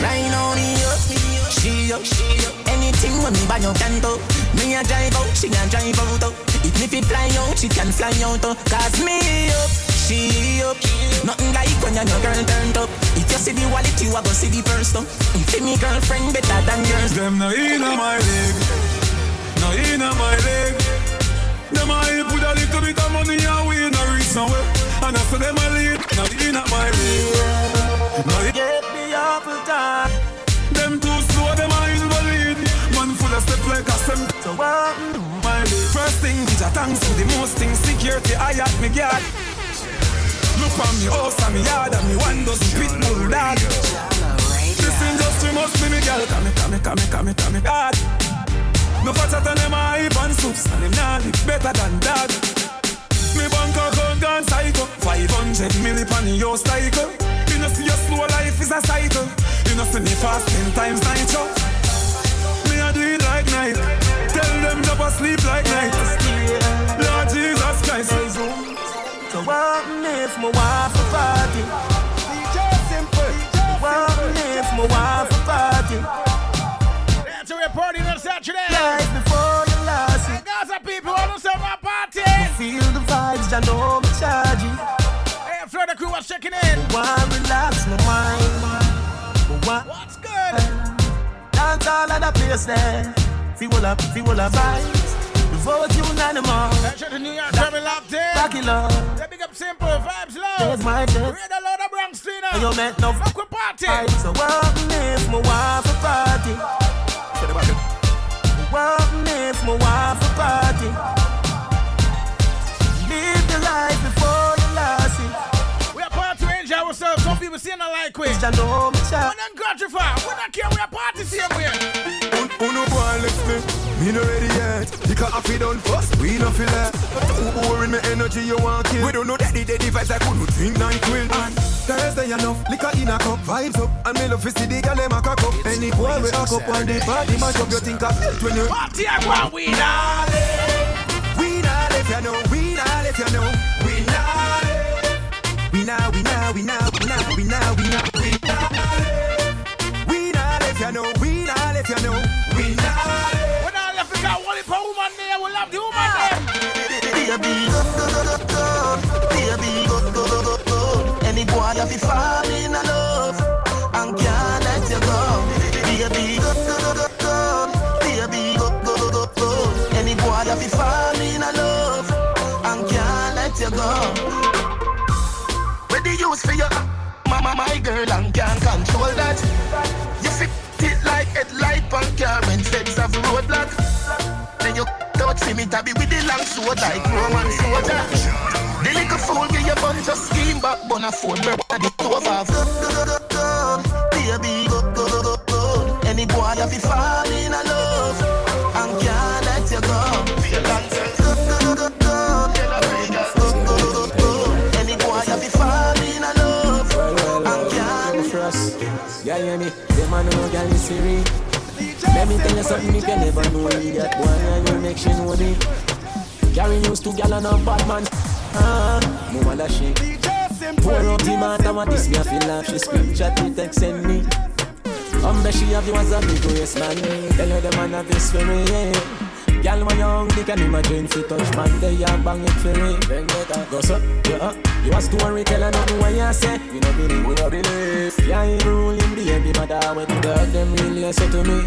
Right on me up, she up, she up. Anything when me buy your canto, me a drive out, she a drive out. Oh. If me fly out, she can fly out. Oh. Cause me up, she up. Nothing like when your girl turned up. If you see the wallet, you a go see the purse. though. If me girlfriend better than yours. Them no in my leg, no in my leg. Them a help with a little bit of money and we no reach somewhere. And I say them a lead, no in my leg. No in Get the apple time. Them too slow, them a invalid. Man full of step like a sem. So what? My leg. First thing, give a thanks for the most things. Security, I at me guard. On me oh, house and me yard and me one dozen pit bull dog. This industry must be me girl. Come, come, come, come, come, God. No fatter than them a hype and soups And them nah better than that Me bank account gone psycho. 500 milli pan your cycle. You know see your slow life is a cycle. You know see me fast ten times nitro Me a do it like night. Tell them never sleep like night what if my wife a party? DJ simple. What if my wife a party? That's a reporting on Saturday. Life before the last. Hey, Gaza people, to serve my party. Feel the vibes, I know me charge it. Hey, Florida crew was checking in. Why relax my mind? What's good? Dance all of the place there. Feel up, feel up vibes. The vote unanimous. That's to New York, coming locked in. Back it up. Yeah, big up simple, vibes low. There's my death. Read a load of Bronx And you met no Fuck with party. vibes. So what if my wife a party? What if my wife a party? Live the life ourselves. Some people say not like we. I know me We chat. don't gratify. We don't care. We are party same way. Uno boy left me, me no ready yet. Because I feel done first, we no feel it. Pouring me energy, you want kill. We don't know that the dead device I couldn't drink nine quill. And Thursday enough, liquor in a cup, vibes up. And me love to see the girl them a cock up. Any boy we hook up on the party, mash up. You think I felt when you Party I want we not We not if you know, we not if you know, we not. We not, we not, we not, we not, we not, we not, we not. We not if you know, we not if you know, we not. When I left the car, one for woman there, we love the woman there. Baby, go, go, go, go, go. Baby, go, go, go, go, go. Any boy that be fall in love mama, my girl, and can't control that. You fit it like headlight on car when feds have roadblock. Then you touch me, tabby with the long sword like Roman soldier. The little fool give you bunch of scheme back, bun a phone, bro, the two of us. Go, go, go, go, go, baby, go, go, go, go, go. Any boy have to fall in a love no serious. Let me tell you something you can never know Idiot boy, and you make she know me Carry news to gal and a bad man. Ah, mama that she Pour up the matter what this me I feel like She scream chat me text send me. Um, bet she have you as a big waist man. Tell her the man have this for me yeah. Gal my young, they can imagine fi touch man They a bang it for me. Then a go so, yeah uh. You a story teller, nothing what you say. We no believe, we no believe. Yeah, you ruling baby mother When the dog them really say to me.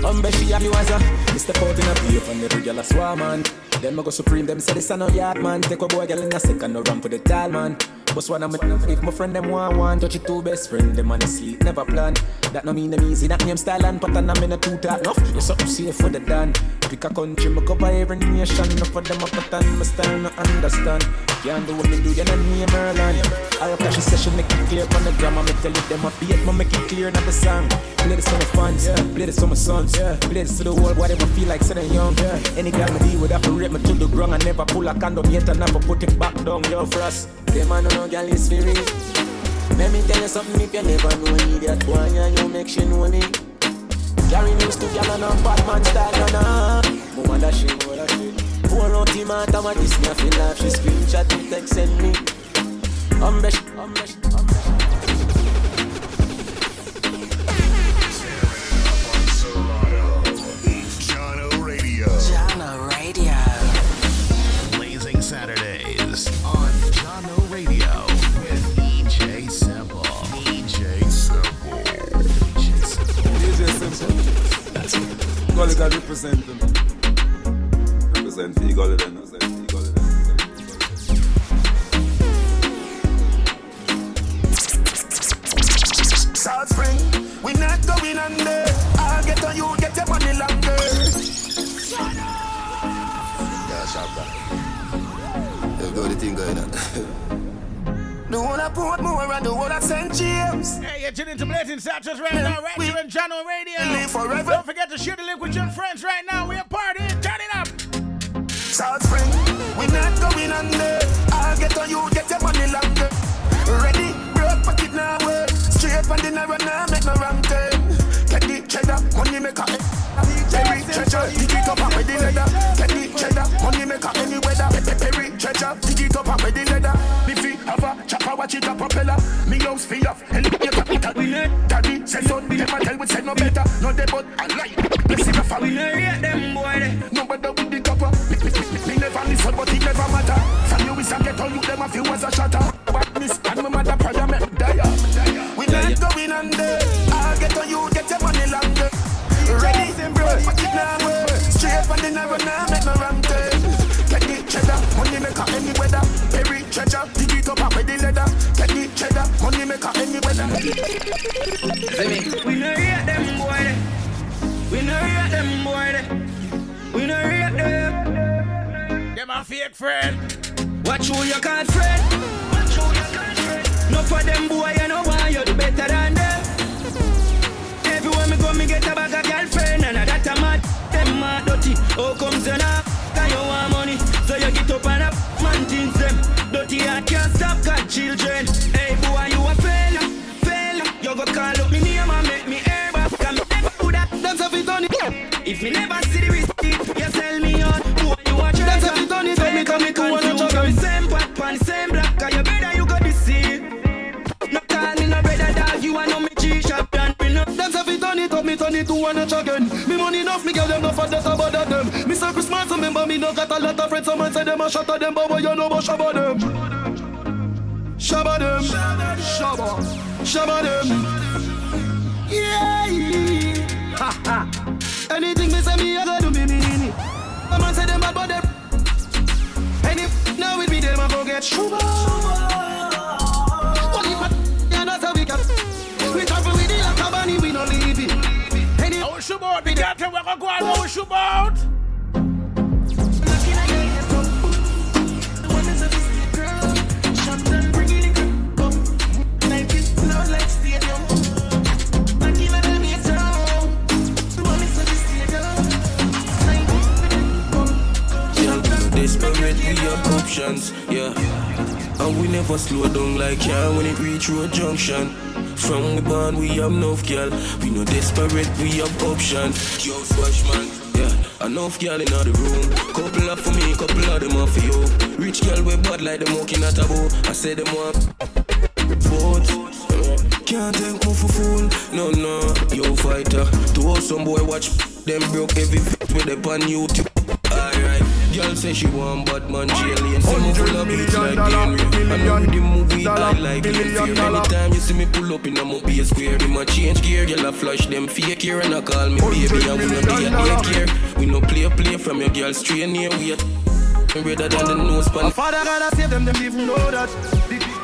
Humble she have you as a Me step out in a beef and every girl a swarm man Then me go supreme them say this a no yard man. Take a boy girl in a second no run for the tall man. But one of me if my friend them want one. Touch it two best friend them on the sleep never plan. That no mean them easy that name style and pattern I'm in a two talk enough You something safe for the done Pick a country me cover every nation. Enough of them a pattern my style no understand. Can't do what me do you know name Merlin. I'll cash a session make it clear on the grammar Me tell it them a beat me make it clear not the song. Play this for my fans, yeah. play this for my sons. Yeah. Play this to the world why they feel like sitting young. Yeah. Any girl me deal with to rape me to the ground I never pull a condom yet and never put it back down Yo for us, them man no girl is for Let me tell you something if you never know idiot boy and you make she know me. Carry news to girl and a bad man style no Mama that shit, mama that shit Pour out him out and this me I feel like she screenshot it text send me. I'm best, I'm best, I'm best it. Gully got represent them. Represent for Gully then. Represent for Gully then. South Spring, we not going under. I'll get on you, get your money longer. Yeah, sharp that. Let's do the thing going on. The one I put more and the one I St. James. Hey, you're tuning to Blazing Saturdaze right now, right here on Jahkno Radio. live forever. Don't forget to share the link with your friends right now. We're partying. Turn it up. South Spring, we not going under. I'll get on you, get your money longer. Ready, broke pocket now work. Straight on the narrow now, make no wrong turn. Get the cheddar, money maker. Perry treasure, dig it up and with the leather. Get the cheddar, money maker any weather. Perry treasure, dig it up and with the leather. Biffy have a chopper, watch it a propeller. Me house fee off, elevator, it a winner. Daddy said son, them a tell we said no better. No dead but I lie. Bless it a family. We no rate them boy. No bother with the copper. Me, me, me, me never listen, but it never matter. From you is a ghetto, you them a few as a shatter. But miss and my mother prayer make me die. We not going under. I'll get on you, get your money longer. Ready, bro, fuck it now. Straight from the narrow now, make no turn. Get the cheddar, money maker any weather. We no rate them boy. they. We no rate them boy. they. We no rate them. Them a fake friend. Watch who you call friend. Watch who you call friend. No for them boy, you know why you do better than them. Everywhere me go, me get a bag of girlfriend and I got a mad. Them mad dirty. How comes you now? Can you want money? So you get up and up, man things them. Dirty I can't stop got children. Turn it to one notch again. Me money enough, me girl them no for that about them. Me say Christmas, remember me no got a lot of friends Someone say them a shot at them, but what you know about shabba them. Shabba them. Shabba. Shabba them. Yeah. Ha ha Anything me say me, I go do me mean it A man say them bad, but them. Any now with me, them a go get shuba shoot out? We got to work on go shoot out? Desperate, we have options, yeah. And we never slow down like car when it reach road junction. From we born, we have enough girl. We no desperate, we have options. Yo, swash man, yeah. Enough girl in the room. Couple up for me, couple of them off for you. Rich girl we bad like them walking at a bow. I say them want boat. Can't take me for fool, no no. Yo fighter, to some boy watch them broke every fit with them on YouTube. Girl say she want bad man jail and see me full of beats like Henry. I know the movie I like it. Fear anytime you see me pull up in a mobile square, them a change gear. Girl a flush them fake here and I call me baby. And we no be a daycare. We no play play from your girl straight near we. Redder than the nose pan. My father gotta save them, them even know that.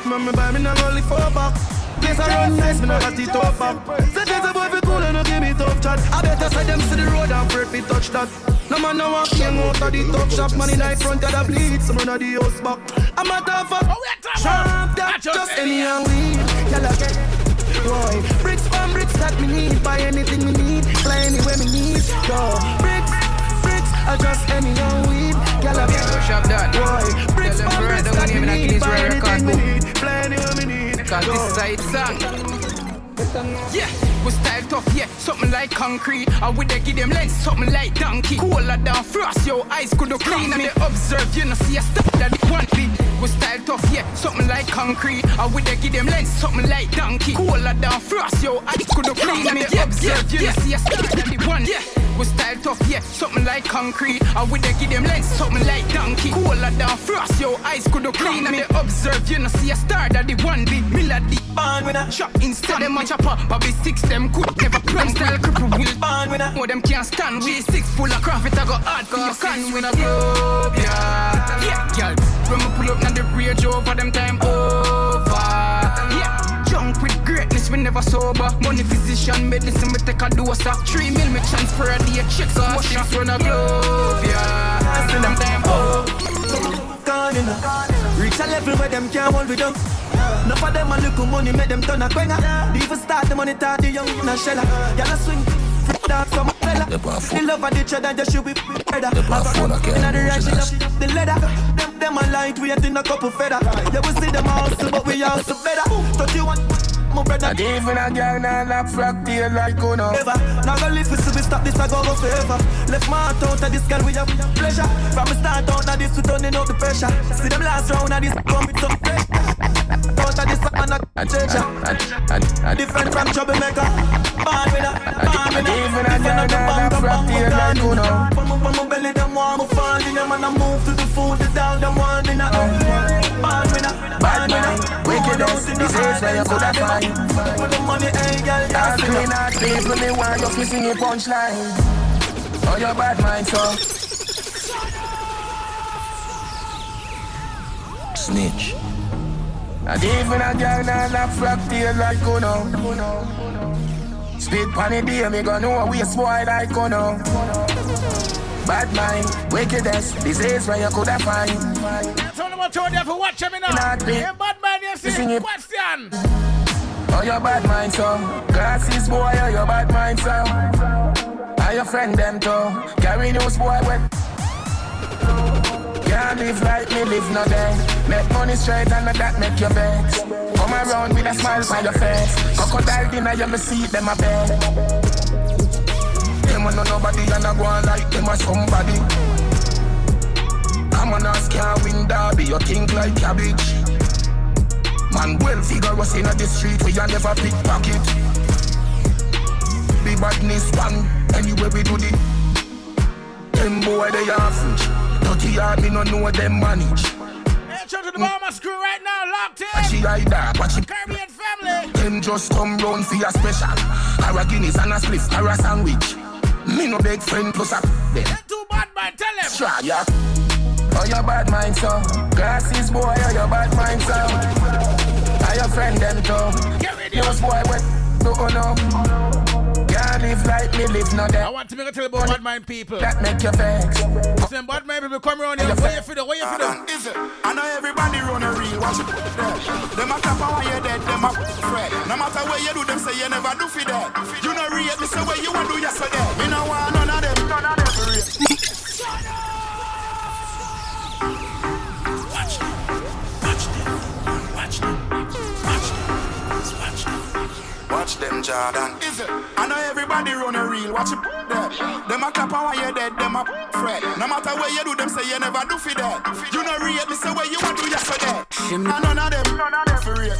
Remember, buy me not only four back. Place I run nice, me not got it up back. Say there's a boy fi cool and no give me tough chat. I better say them see the road and afraid fi touch that. No man no walk king out of the top shop. Man in front of the bleed, some run of the house back. I'm a tough fuck. Sharp that, just any and weed. Y'all get Boy, bricks from bricks that me need. Buy anything me need, fly anywhere me need. Go, bricks, bricks, I just any and weed. Y'all a get shop done. Boy, bricks from bricks that me need. Buy anything me need, fly anywhere me need. Cause Go. this is a hit song. Yeah, we style tough, yeah, something like concrete. I would they give them lens, something like donkey. Cooler down frost, your eyes could have clean and they observe, you know, see a step that it want be. We style tough, yeah, something like concrete. I would they give them lens, something like donkey. Cooler down frost, your eyes could have clean and they observe, you know, see a step that it want. Yeah. We style tough, yeah, something like concrete. I would they give them lens, something like donkey. Cooler down frost, your eyes could have clean and they observe, you know, see a star that the one be. Melody, born with a shot instead, them a chopper. Bobby six, them could never cram style cripple will born with a. More them can't stand. We six full of craft, it I go hard for your can with a globe, yeah. Yeah, girl, when we pull up, now the rage over them time over. Yeah. Junk with greatness, we never sober. Money, physician, medicine, we take a dose of three mil. Me transfer a day, checks, wash us when a glove, yeah. See them time over. Gone in a- Reach a level where them can't hold with them. Enough of them a look money, make them turn a quenga. The even start the money, talk the young in a shella. Y'all a swing, freak dog, some fella. The love of the cheddar, just should be better. In the right, she love the leather. Them, them a light, we ain't in a couple feather. Yeah, we see them also, but we also better. Don't you want my brother? Not even a girl now lap frack tail like Uno. Never. Now go live so we stop this, I go go forever. Left my heart out of this girl with a pleasure. From the start out of this, we turning out the pressure. See them last round of this, come with some pressure. Out of this, man, a treasure. Different from troublemaker. A, born with a. Even a girl now lap frack tail like. Pum up on my belly, them want me fall in them and I move to the food, the dog, them want in a. Born a, born with a. Wickedness, this is where you could have find. With the money, hey, girl, Dark yeah, clean out people, me want you to sing a punchline. Oh, your bad mind, so. Snitch. And even a girl now lap frack tail like Uno. Spit pan the day, me gonna know we a spoil like Uno. Bad mind, wickedness, disease where you could have find. Tell them what you there for watch me now. Not me. Hey, bad man, you see? Question. Oh, your bad mind, so. Glasses, boy, oh, your bad mind, so. Are your friend, them, too. Carry those boy, wet. Can't live like me, live no day. Make money straight and that make your vex. Come around with a smile on your face. Crocodile dinner, you me see them a bed. Them a know nobody and I go on like them a somebody. Come on, ask can't win derby, you think like cabbage. Man, well figure was in the street, we a never pickpocket. The badness one, anyway we do the. Them boy they average, dirty hard me no know them manage. Hey, shout to the Bahamas screw right now, locked in. Watch she ride that, watch she Caribbean family. Them just come round for your special. Or a Guinness and a spliff or a sandwich. Me no big friend plus a them. Too bad man, tell them. Try ya. Oh your bad mind so. Glasses boy, oh your bad mind so. Are your friend them too? Get ready. Those boy what? No oh no. Live like me live no I want to make a tell about bad mind people. That make you vex. Some bad mind people come around here. What you for them? What you for them? Is it? I know everybody run a real. Watch. Them a clap when you're dead, them a fret. No matter where you do, them say you never do for that. You know rate me, say where you want do yesterday. Me no want none of them. None of them Watch them Jordan. Is it? I know everybody run a reel. Watch it there. Them a clap and you're dead, them a fret. No matter where you do, them say you never do for that. You know real. me, say where you want do, you so that. And none of them, none of them me.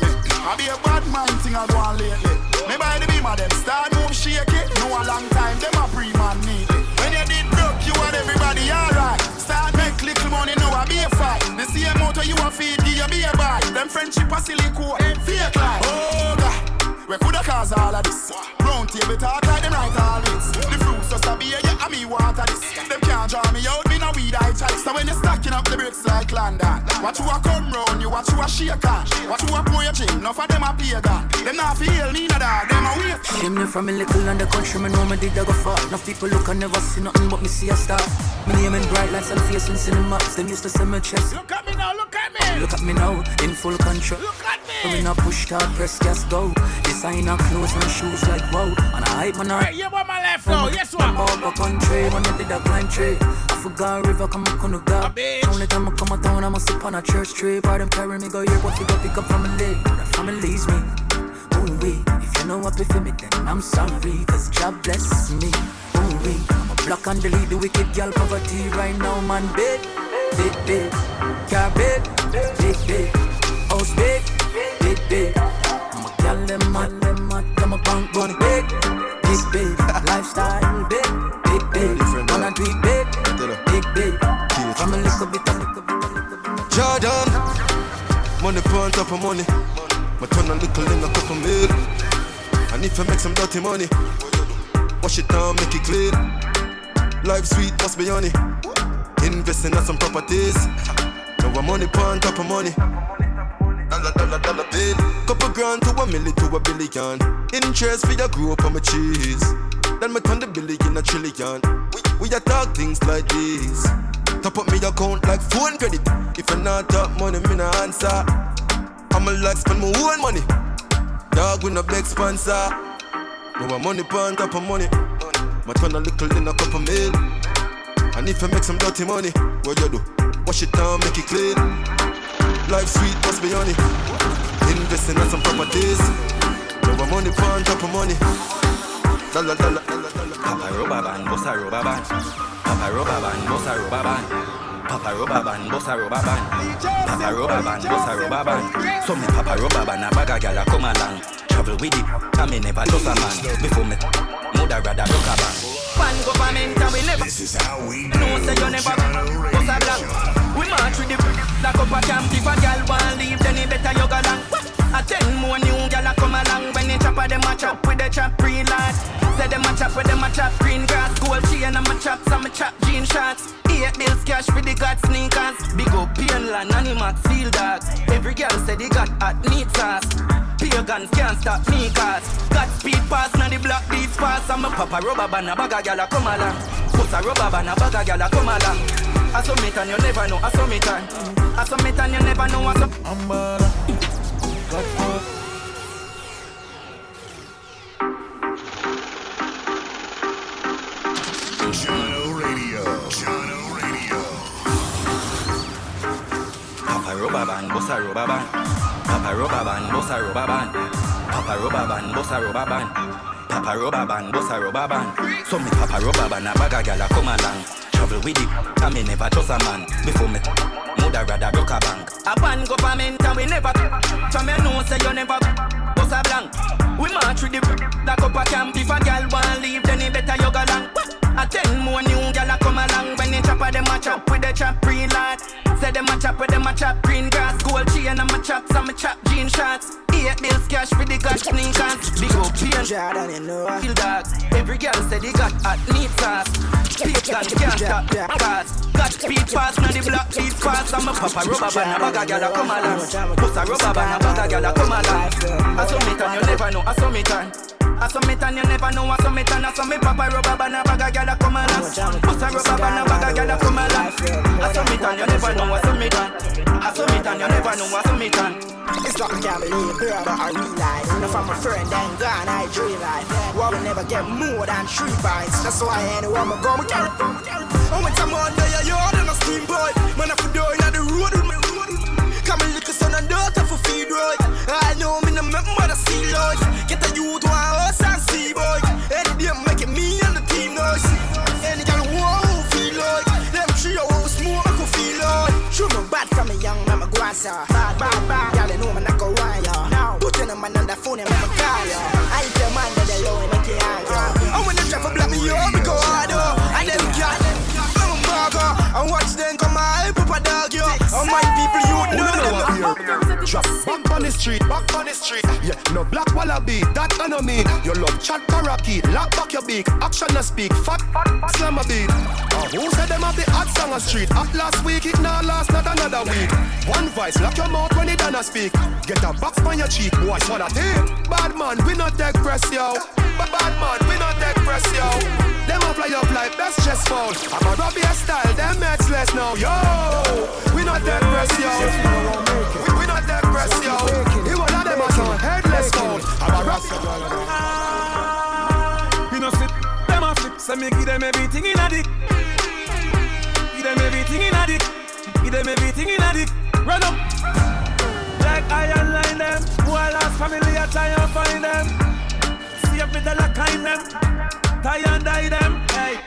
I be a bad mind thing I go on lately. Me by the beam of them, start move shake it. No a long time, them a pre-man need it. When you did broke, you want everybody alright. Start make little money, no I be a fight. The same motor you a feed, give you be a buy. Them friendship a silly cool, fake like. Oh God we coulda cause all of this. Round table talk like them right all this. The fruits just a beer, yeah, and me water this. Them can't draw me out, me weed I chalice. So when you're stacking up the bricks like London, watch you a come round, you watch you a shake on. Watch you a chin, enough of them a pagan. Them not feel me no dog, them a wait. Came here from a little on the country, me know me did I go far. Enough people look and never see nothing but me see a star. Me name in bright lights and face in cinemas. Them used to see my chest. Look at me now, look at me. Look at me now, in full control. Look at me. Me not push start, press gas go. Designer clothes and shoes like wow. And I hype man Hey, you on my left now, yes one. Baba country, when I did a climb tree. I forgot river, come up on the gap. Only time I come a town, I must up on a church tree. Part them carry me, go here, but you go pick up family. The family's me. Ooh wee, if you know what be for me, then I'm sorry. Cause job bless me. Ooh wee, I'm a block and delete the wicked girl poverty right now, man. Big, big, big. Car big, big, big. House big, big, big. I'm a girl, them man, them man, them a bank money big, big, big. Lifestyle big, big, big. Wanna do it big, big, Jordan, money on top of money. My turn a little in a couple mil. And if I make some dirty money, wash it down, make it clean. Life sweet, must be honey. Investing in some properties. Now I'm money on top of money. Dollar, dollar, dollar bill. Couple grand to a million to a billion. Interest for your grow up on my cheese. Then me turn the billion a trillion. We, we a talk things like this. Top up me account like phone credit. If I not top money, me no answer. I'ma like spend my own money. Dog with no big sponsor. No my money on top of money. My turn a little in a cup of mil. And if I make some dirty money, what you do? Wash it down, make it clean. Life sweet, must be honey. Investing in some properties. No my money on top of money. Dollar, dollar, dollar, dollar. Papa rubber band, bossa rubber band. Papa rubber band, bossa rubber band. Papa rubber band, bossa rubber band. Papa rubber band, bossa rubber band. So me papa rubber band, a bag a gyal a come along. Travel with it, and me never trust a man. Before me, mother rather rock a band. One government and we never. This is how we No say you never bust a blank. We march with the like up a camp. If a girl want leave, then it better you go long. A ten more new girl a come along when they chop a them a chop with the chop green light. Say them a chop with them a chop green grass, gold chain and my chop some chop jean shots. Eight bills cash for the god sneakers. Big up Painland, Animax, Field Dogs. Every girl say they got hot neat sauce. Pagans can't stop me cause Got speed pass, now the black beats pass I'm a papa rubber band, a bag a gyal a come along Put a rubber band, a bag a gyal a come along I me and you never know, I me and I me and you never know, I saw Papa rubber band, bossa rubber band. So me papa rubber band, a bag a gyal a come along. Travel with it, and me never trust a man. Before me, mother rather rock a bank. A ban government and we never From you know say you never Bust a blank We march with the Like up a camp If a girl want leave then it better you go A ten more new girl a come along When they chop a them a chop with the chop green light Say them a chop with them a chop green grass. Gold chain and my chop some a chop jean shots Eight bills cash for the god sneakers Big up pain Jordan you know Field dogs. Every girl say they got hot neat sauce Pagans can't stop cars Got speed pass now the black beats pass I'm a papa rubber band a bag a gyal a come along. Bust a rubber band a bag a gyal a come along. I saw me and you never know I saw me turn I me and you never know I me turn I me papa rubber band a bag a gyal a come along Bust a rubber band a bag a gyal a come along I saw me and you never know I me turn I me and you never know I me turn It's like I can't believe, brother, I realize. When I'm a friend, then gone, I dream life Well, we never get more than three bites? That's why anywhere I'm going, carry And when I'm under your yard, I'm a steam boy Man, I for door in the road with me Come and lick a son and daughter for feed right. I know me no make mother see life Bad, bad, bad, street, back on the street. Yeah, no black wallaby, that I know mean. Your love chat parakeet, lock back your beak. Action no speak, fat, fat, slam a beat. Uh, who said them have the hot song on street? Hot last week, it now last not another week. One voice, lock your mouth when it done a speak. Get a box on your cheek, boy, a thing. Bad man, we not take press, yo. Bad man, we not take press, yo. Them a fly up like best chest phone. I'm a Robbie style, them mates less now, yo. We not take press, yo. We, we press, yo. You one of them a son, headless phone. I'm a Robbie. You know flip, them a flip, so me give them everything in a dick. Give them everything in a dick. Give them everything in a dick. Run up. Like iron line them. Who I lost family, I try and find them. See if me the lock kind them. Tie and die them. Hey,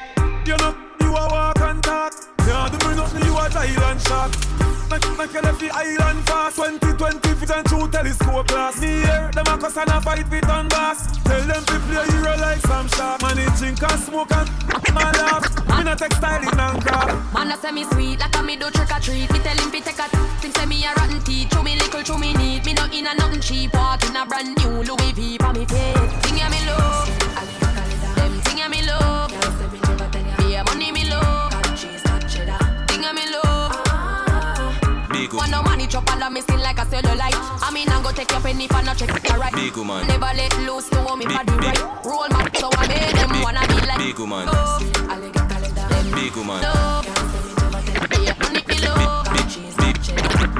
you know, you a walk and talk. Yeah, do me nothing, you a giant shot. Make, make it fi island fast 2020 feet and true telescope glass Me here, them a cuss and a fight with on bass Tell them to play hero like some shark Man, it drink and smoke and man laugh Me not take styling and crap Man, I say me sweet like a me do trick or treat. Me tell him fi take a Him say me a rotten teeth. Show me little, show me neat. Me no in a nothing cheap. Walk in a brand new Louis V for me feet. Thing ya me love. Them thing ya me love. Big Want no money chop all me skin like a cellulite. I mean, I go take your penny for no check it right. Big. Never let loose no me body right. Roll my so I made them wanna be like. Big woman. Oh, Big woman. love. Yeah, money me love.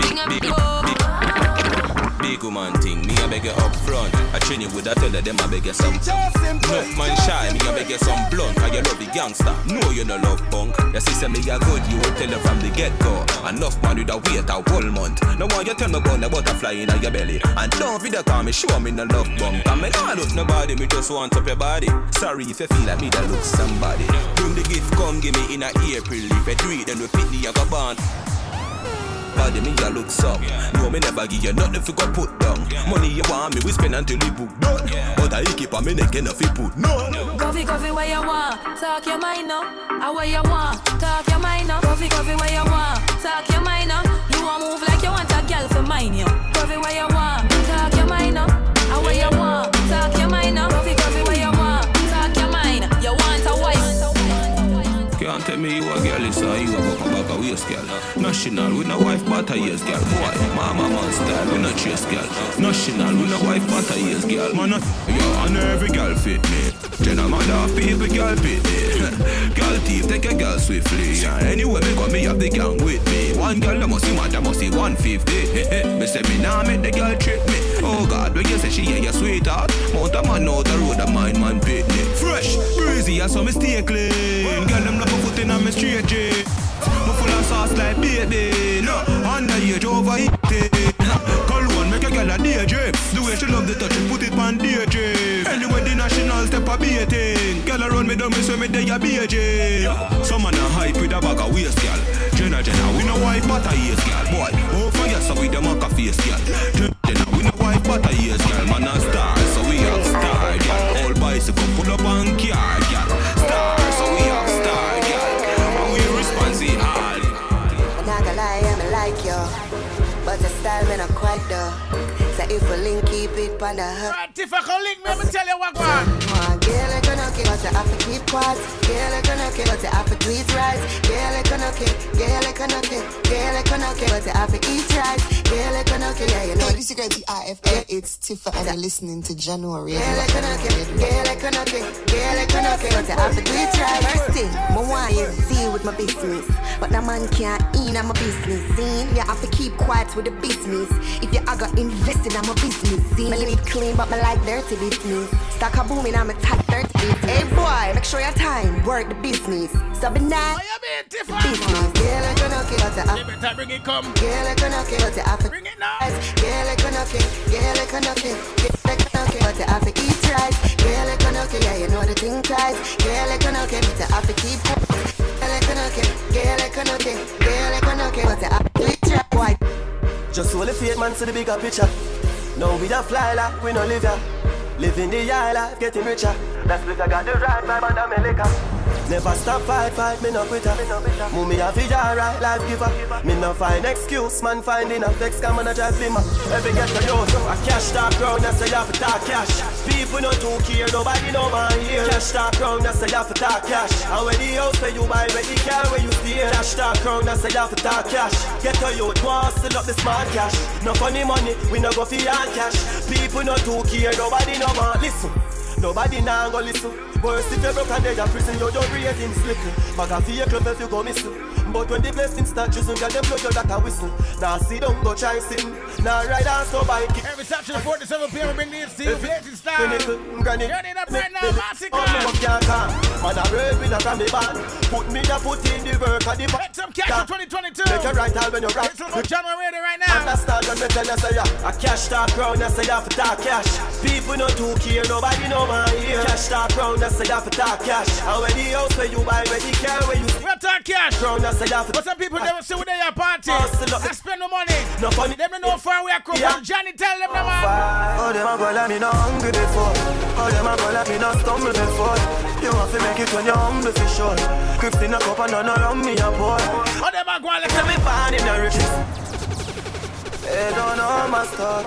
Thing ya me love. Big woman thing, beg you up front. I train you with a tell them I beg you some Enough man shy, me a beg you some blunt. Cause you love the gangster, no you no love punk. You see say me a good, you will tell her from the get go. Enough man with a wait a whole month. No one you tell me about the butterfly in your belly. And don't video call me, show me no love bump. Cause me not look nobody, me just want up your body. Sorry if you feel like me that look somebody. Bring the gift, come give me in a April. If you do it, then repeat the go born. Body me a look some No me never give you nothing fi go put down Money you want me we spend until the book done But I keep on me neck and fi put no Coffee, coffee, where you want? Talk your mind now. Ah, where you want? Talk your mind now. Coffee, coffee, where you want? Talk your mind now. You want move like you want a girl for mine, yo. Coffee, where you want? Talk your mind now. Ah, where you want? Talk your mind now. Coffee, coffee, where you want? Talk your mind. You want a wife? Can't tell me you a girl is a you a go come back a waist girl National with no wife but a years girl Boy, mama man style we no chase girl National with no wife but a years girl Man, yo, and every girl fit me Then I'm other people girl fit me Girl thief take a girl swiftly. Yeah. Anyway me go me have the gang with me. One girl that must see mad that must see 150 Me say me nah make the girl trick me. Oh God, when you say she yeah your sweetheart. Mount a man out the road a mind man picnic Fresh, breezy and so me stay clean. Girl them love a foot in on me straight jeans Me full of sauce like baby No, underage overheated Cologne make a girl a daydream The way she love the touch, she put it on daydream Anyway the national step a baiting Girl around me down me so me day a BJ Some man a hype with a bag of waist girl. Jenna Jenna we no wife but a yes girl. Boy, oh for yes so we dem a face girl. Jenna we no wife but a yes girl. Man a star keep it on the hook. Right, if I can link me, I'ma tell you what. One girl I gonna kick, but you have to keep quiet. Girl I gonna kick, but you have to tweet right. Girl I gonna kick, girl I gonna kick, girl I gonna kick, but you have to eat right. Girl I gonna kick, yeah you know. Hey, this is girl IFA. It's Tifa, and you're listening to January. Girl I gonna kick, girl I gonna kick, girl I gonna kick, but you have to tweet right. First thing, I want you deal with my business, but the man can't in on my business. Scene, you have to keep quiet with the business. If you are gonna invest in my business, scene, me leave it clean, but me like dirty business. Stock a booming, I'm a tight dirty business. Hey boy, make sure your time work the business. So be nice. Business, girl I gonna kick, but you have You better bring it come. Girl, I gonna kill, but you have to Bring it now. Girl, I gonna kill, girl, I gonna kill, girl, I gonna kill, but you have to eat right. Girl, I gonna kill, yeah, you know the thing tight. Girl, I gonna kill, but you have to keep. Girl, I gonna kill, girl, I gonna kill, girl, I gonna kill, but you have to eat right. Just hold the faith man to the bigger picture. Now we don't fly like we no live ya. Living the high life, getting richer. That's because I got the right vibe and I'm a liquor. Never stop fight, fight, me no quitter. Mummy a fi alright life giver. Me no find excuse, man finding a flex, come on a drive lima. Every get to you, a cash talk round, I say you have to talk cash. People no too care, nobody know my ear. Cash talk round, I say you have to talk cash. And when the house say you buy, when the car where you stay. Cash talk round, I say you have to talk cash. Get to you, hustle up the smart cash. No funny money, we no go for cash. People no too care, nobody know my listen. Nobody now go listen. Worse if you broke and dead in prison, you don't read him slipping. Bag a vehicle if you go missing. But when the blessing start choosing, get them blow you that a whistle. Now see don't go try sin. Now ride on so bike. Every Saturday 47 p.m. we bring the steel blazing style. Granny, Turn it up right now, massacre. Oh, me can't come. Man, I read with a grammy band. Put me a put in the work of the Make some cash in 2022. Make a right all when you rock. It's about John ready right now. Understand when me tell you say. A cash talk round, I say you have to talk cash. People no too care, nobody know my ear. Cash talk round, I say you have to talk cash. And when the house where you buy, when the car where you We talk cash. round, I say you have to But some people never see what they are party. Hustle up. I spend no money. No funny. Them don't know how far we are come Yeah. from. Johnny, tell them the man. Oh, them a go let me not hungry before. Oh, them a go let me not stumble before. You have to make it when you're humble for sure. Crips in a cup and none around me a pour. Oh, them a go and let me born in the riches. They don't know my story.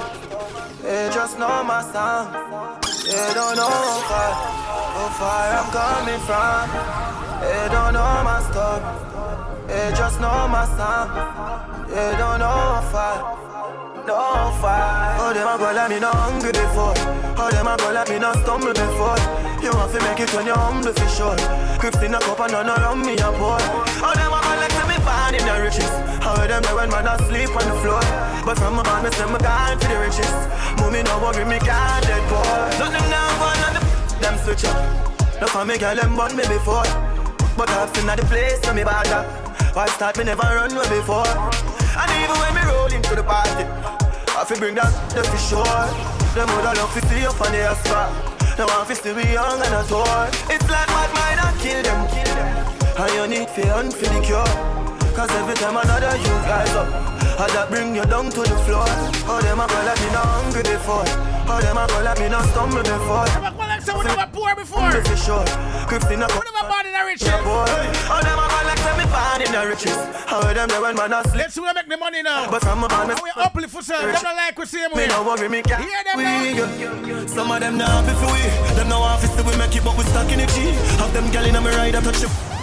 They just know my song. They don't know how far, how far I'm coming from. They don't know my story. They just know my song. They don't know how far. No fight. Oh, them a go let me not hungry before. Oh, them a go let me not stumble before. You have to make it when you're humble for sure. Crips in a cup and none around me a pour. Oh, them a go born in the riches. How them there when man asleep on the floor. But from my man, me say me gone for the riches. Mommy no worry, me can't dead poor. Nothing now one on the them switch up. No for me girl them born me before. But I've seen at the place so me up. Why start me never run way before. And even when me roll into the party, I fi bring that the for sure. Them woulda love to see up on the spot. Now I fi still be young and a tour. It's like mad mind and kill them. And you need fi hunt for the cure. Cause every time another you rise up, I that bring you down to the floor. Oh, them a go let me not hungry before. Oh, them a go let me not stumble before. Them a go like say we never poor before. Humble for sure. Crips in a We never born in the riches. Oh, them a go like say me born in the riches. How them there when man asleep. Let's see where make the money now. But from a man, we uplift for self. Them don't like we see them me no worry, me can't Hear them we, now. Some of them not happy for we Them no office we make it but we stuck in the G Have them gal in a me ride I touch the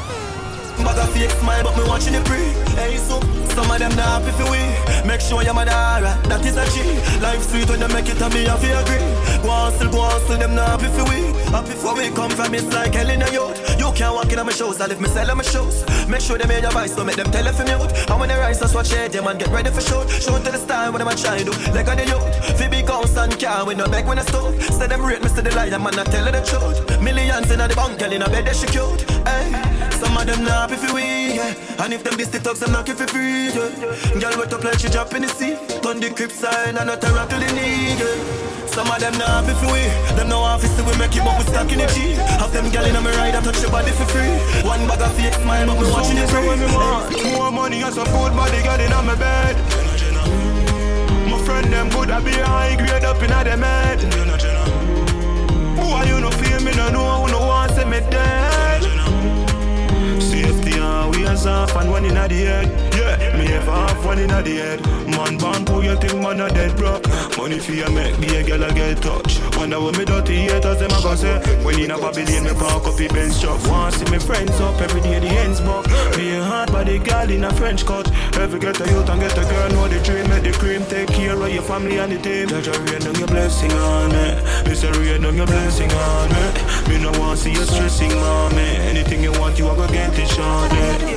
Bag a fake smile but me watching it pre. Hey so some of them not happy for we. Make sure you're my dara, that is a G. Life sweet when you make it and me have to agree. Go hustle, go hustle, them not happy for we. Happy for we come from it's like hell in a youth You can't walk in on my shows, I live me sell on my shows. Make sure they made your voice, don't make them tell it for mute. And when they rise, just watch it, them and get ready for shoot Show to the style, what them a do Like on the fi big house and car with no bag when I stove Say them rate the lie, them man not tell the truth. Millions in the bank, girl in a bed, they she cute Hey, some of them not happy for we, yeah. And if them this talks, them not give for free, yeah. Girl wet up like she drop in the sea. Turn the crib sign and not a rock to the knee, yeah. Some of them not happy for we. Them no office we make it but we stuck in the G. Have them gal in a me ride I touch your body for free. One bag of fake smile but me watching it free More money and some good body girl in on my bed. My friend them good, I be high grade up in a them head. Boy, you no feel me, no know who no want see me dead. We off and one in the head. Yeah, me ever have one in the head. Man, born poor, you think man a dead broke. Money for you make me a girl a get touch. Wonder what me dirty haters them a go say. When in a Babylon, me park up the bench truck. Want see me friends up every day, the ends buck. A hard body girl in a French cut. Every get a youth and get a girl know the dream. Make the cream take care of your family and the team. Judge a rain on your blessing on me. Say rain on your blessing on me. Me no want see you stressing, mommy. Anything you want, you a go get it,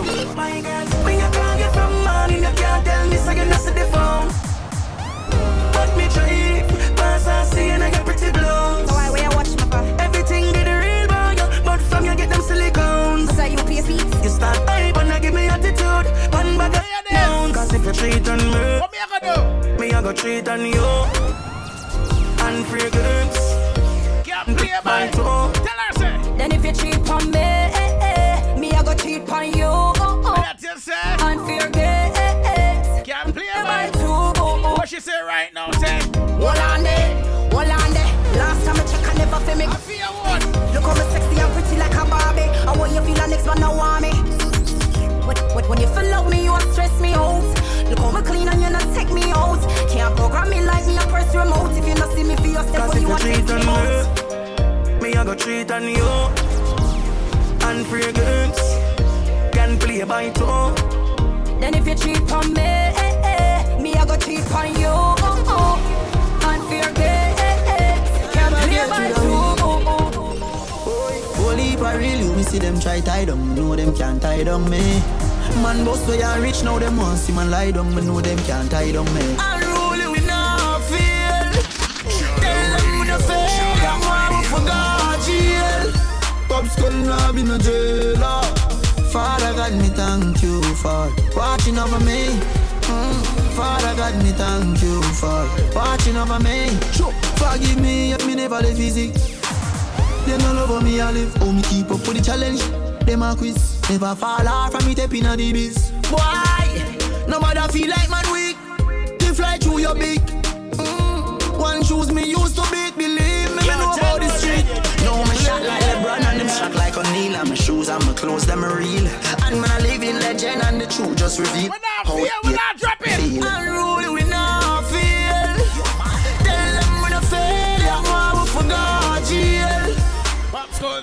shorty. My girl, when you call you from morning, you can't tell me so you not see the phone. But me try, pass and see and I get pretty blows. So why will you watch my car? Everything get the real boy, yeah. but from you get them silicones. So you pay feet? You start hype and I give me attitude. One bag of down, cause if you treat on me, What me I gonna do? me I go treat on you. And fragrance, Can't play my man. toe. Tell her say. Then if you cheat on me, me I go cheat on you. Oh, oh. That you say. And fear. Can't play My man. two. What she say right now? Say. Hold on there, hold on there. Last time I check, I never feel me. I feel what? Look how me sexy and pretty like a Barbie. I When you feel the next man now want me. When, when, when you feel love me, you a stress me out. Look how me clean and you not take me out. Can't program me like me a press remote. If you not see me for yourself, when you want treat take me out. me, me I go treat on you. And fragrance can play by two. Then if you cheat on me, eh, eh, me I go cheat on you. Oh, oh. And fear gates, can't play by two. Whole heap of you, me see them try tie down, know them can't tie down me. Man boss where you rich now, them want see man lie down, me know them can't tie down me. Unruly we not feel. Tell them we no fail. Come on, we forgot jail. Pop skull now be no jailer. Father God, me thank you for watching over me. Mm. Father God, me thank you for watching over me. Sure. Forgive me if me never live easy. Them no love me I live. Oh, me keep up with the challenge. Them a quiz. Never fall off from me tapping on the biz. Boy, no matter feel like man weak. To fly through your beak. Mm. One shoes me used to beat. Believe me, me know about the street. No, me shot like LeBron and them shot like O'Neal. And my shoes and my clothes, them are real. And man, I live in legend and the truth just reveal. We're not fear, we're not dropping. Unruly, we not feel. Tell them we no fail. Yeah, man, we forgot jail.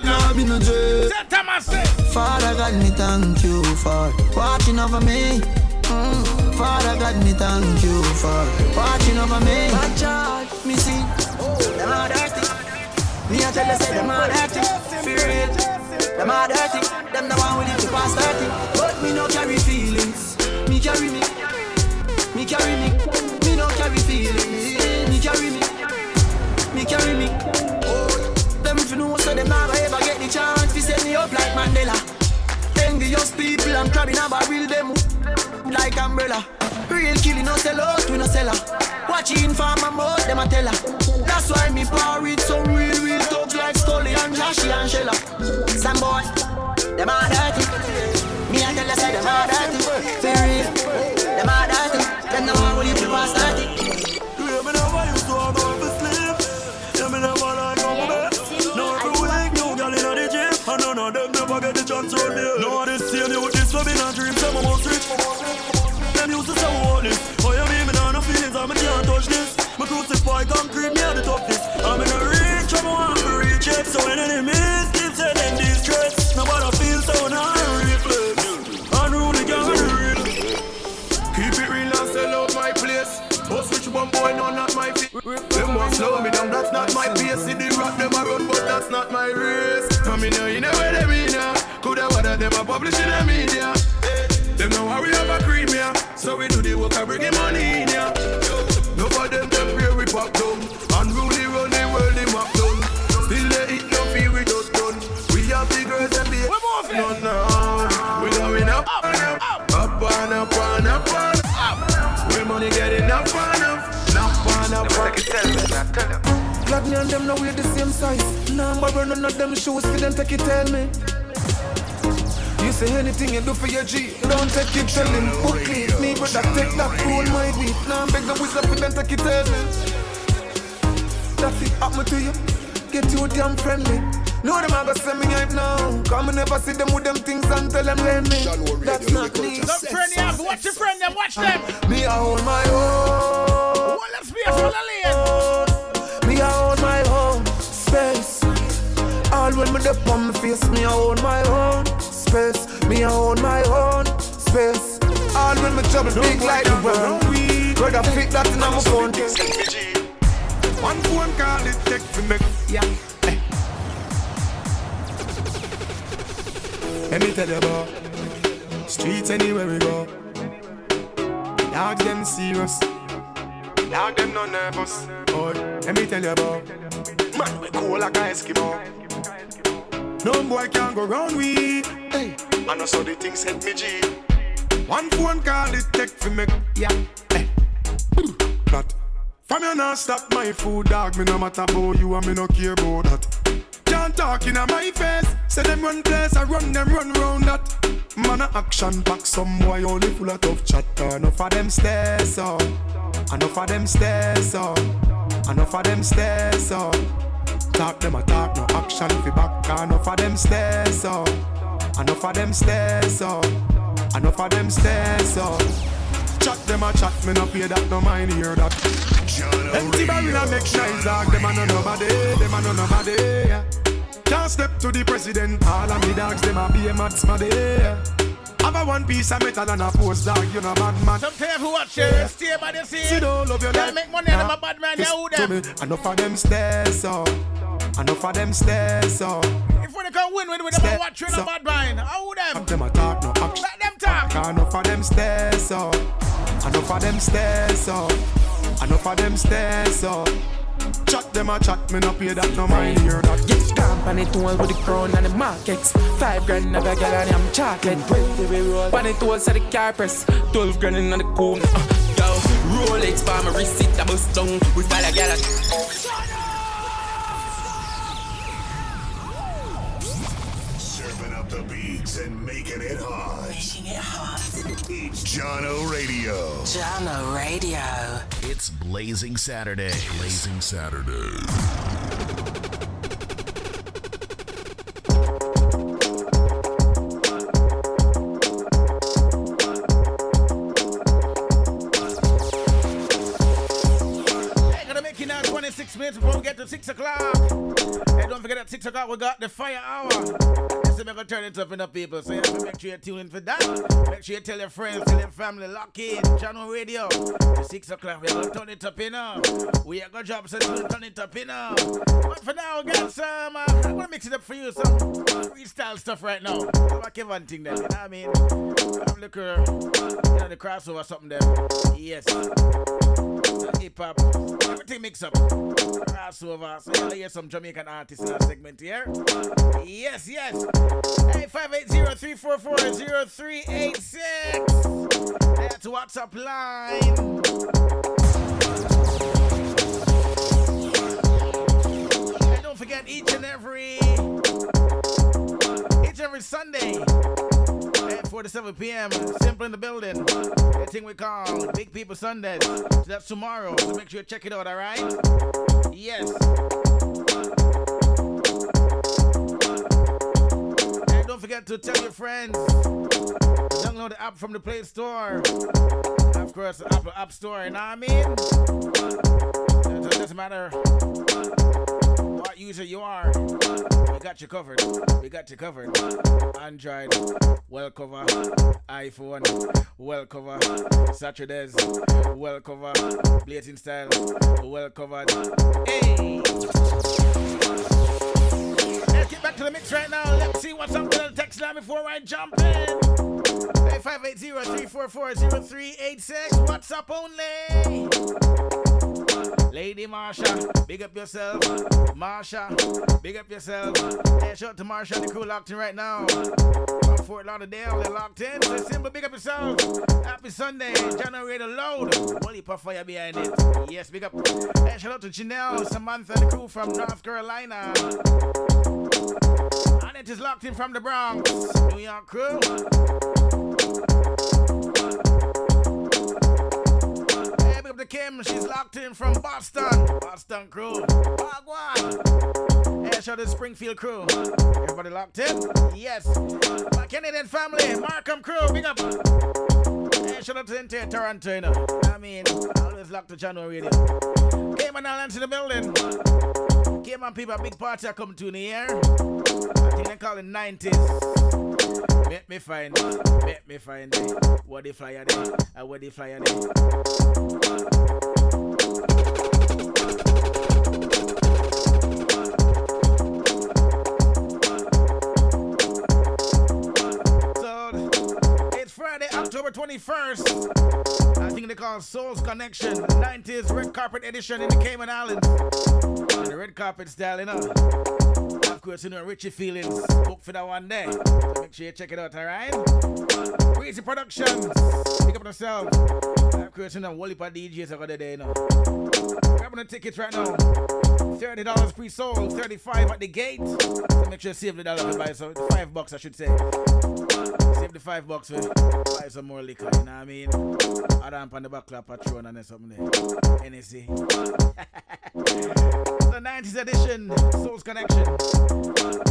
Nah, be no jail. Father God, me thank you for watching over me. Mm. Father God, me thank you for watching over me. My child, me see, them are dirty. Me a tell you say them are dirty. Fear it, them are dirty. Them the one who live to past 30. But me no carry feelings. Me carry me, me carry me. Me no carry feelings. Me carry me, me carry me. Oh, them if you know so them never ever get the chance to set me up like Mandela. Envious people, I'm crabbing a barrel them like umbrella. Real killing, no sell out, we no sell her. Watching for my mouth, them a tell her. That's why me par with some real, real like Stolly and Joshy and Shella. Some boy, them are dirty. Me a tell you say them are dirty. For real, them are dirty. When enemies keep sending these threats, nobody feel so reflex. Unruly gang real. Keep it real and sell out my place. Oh, switch one boy, no, not my feet. Them want slow me down, that's not my pace. See the rock them a run, but that's not my race. I mean, uh, you know where they mean now. Uh. Coulda what them a publish in the media. Them know how we have a cream here, so we do the work and bring money in here. Gladney and them now wear the same size. Nah, but none of them shoes for them take it tell me. You say anything you do for your G, don't take it tell him. Book leave me, but I take that rule my beat. Now beg the whistle for them take it tell me. That it happen to you, get you damn friendly. No, them a go send me hype now. Come and never see them with them things and tell them lend me. That's not me. Some friend you have, watch your friend them, watch them. Me I hold my own. Well, let's be a full All when me dip on my face, me I own my own space. Me I own my own space. All when me trouble big like the world. Brother fit that in my phone. One phone call it take for me. Yeah. Eh. Let me tell you about streets anywhere we go. Dog them serious. Dog them no nervous. Boy, let me tell you about man we cool like a Eskimo. No boy can go round we. Hey, I know so the things help me G. One phone call it take for me. Yeah. Hey. But from you not stop my food, dog. Me no matter about you and me no care about that. Can't talk in my face. Say them run place, I run them run round that. Man a action pack, some boy only full of tough chatter. Enough of them stairs up, enough of them stairs up, enough of them stairs up. Talk them a talk, no action fi back. Enough of them stairs up, Enough of them stairs up. Enough of them stairs up. Chat them a chat, me no pay that, no mind hear that. Empty barrel a make noise, dog. Them a no nobody, them a no nobody. Can't step to the president. All of me dogs, them a be a mad smaddy. Yeah. Have a one piece of metal and a post dog, you know bad man. Sometimes who watch it, stay by the scene. See don't love your life. make money and them a bad man, you who them. me, enough of them stairs up. Enough of them stairs up. If we can win with them, a watch you in a bad. How who them? Them a talk no action. Let them talk. Enough of them stairs up. Enough of them stairs up. Enough of them stairs up. Chat them a chat, me no pay that, no mind hear that. Yes, company tool with the crown and the markets. Five grand of a girl and I'm chocolate. Pan it tools at the car press. Twelve grand in the cool. Uh, yo, Rolex for my wrist, it a bust down. We style a girl. Serving up the beats and making it hot. Jahkno Radio. Jahkno Radio. It's Blazing Saturday. Blazing Saturday. Minutes before we get to 6 o'clock. Hey, don't forget at 6 o'clock we got the fire hour. So we're gonna turn it up people. So to make sure you tune in for that. Make sure you tell your friends, tell your family, lock in. Jahkno Radio. To 6 o'clock, we're gonna turn it up in now. We are gonna drop some turn it up in now. But for now, got some, uh, I'm gonna mix it up for you. Some freestyle stuff right now. I like one thing there, you know what I mean? I'm looking, you know, the crossover something there. Yes hip hop, everything mix up. Crossover. So you'll hear some Jamaican artists in that segment here. Yes, yes. Hey, 580-344-0386. That's WhatsApp line. And don't forget each and every each and every Sunday at 4 to 7 p.m. Simple in the building. That thing we call Big People Sundays. So that's tomorrow. So make sure you check it out, alright? Yes. And don't forget to tell your friends. Download the app from the Play Store. And of course, the Apple App Store, you know what I mean? It doesn't matter user you are. We got you covered. We got you covered. Android, well cover. iPhone, well cover. Saturdays, well cover. Blazing style, well covered. Hey! Let's get back to the mix right now. Let's see what's up with the text line before I jump in. Hey, 580-344-0386. What's up only? Lady Marsha, big up yourself. Marsha, big up yourself. Hey, shout out to Marsha and the crew locked in right now. From Fort Lauderdale, they're locked in. So simple, big up yourself. Happy Sunday. January the load. Holy puff fire behind it. Yes, big up. Hey, shout out to Janelle, Samantha, the crew from North Carolina. And it is locked in from the Bronx. New York crew. To Kim. She's locked in from Boston. Boston crew. Hey, shout out to Springfield crew. Everybody locked in? Yes. My Canadian family. Markham crew. Big up. Hey, shout out to the entire Toronto, you know. I mean, always locked to Jahkno Radio. Cayman Islands in the building. Cayman people, a big party are coming to in the air. I think they call it 90s. Make me find it. Make me find it. What the flyer there? Uh, what the flyer there? So, it's Friday, October 21st. I think they call Souls Connection, 90s Red Carpet Edition in the Cayman Islands. And the red carpet style, you know. Of course, you know, Richie Feelings book for that one day. So make sure you check it out, alright? Crazy Productions, pick up yourself creation and wally for DJs over there, you know. Grabbing the tickets right now. $30 pre sold, 35 at the gate. So make sure you save the dollar to buy some, five bucks, I should say. Save the five bucks for buy some more liquor, you know what I mean? I ramp on the back clap, patron, and something there. NSC. the 90s edition, Souls Connection.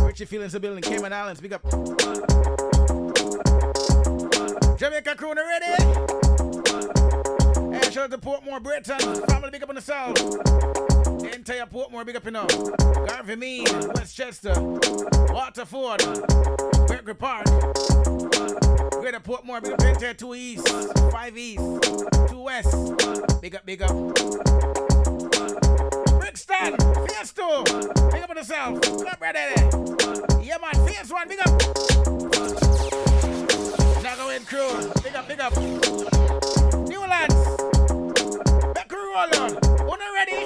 Richie Feelings the building, Cayman Islands, big up. Jamaica crew, ready? Shout out to Portmore, Braeton. Family big up on the south. The entire Portmore big up in the Garvey Meade, Westchester, Waterford, Gregory Park. Greater Portmore, big up the entire 2 East, 5 East, 2 West. Big up, big up. Brixton, Fiesto, big up on the south. Big up, brother. Yeah, man, Fierce big up. Nago and crew, big up, big up. Newlands hold on. Una ready?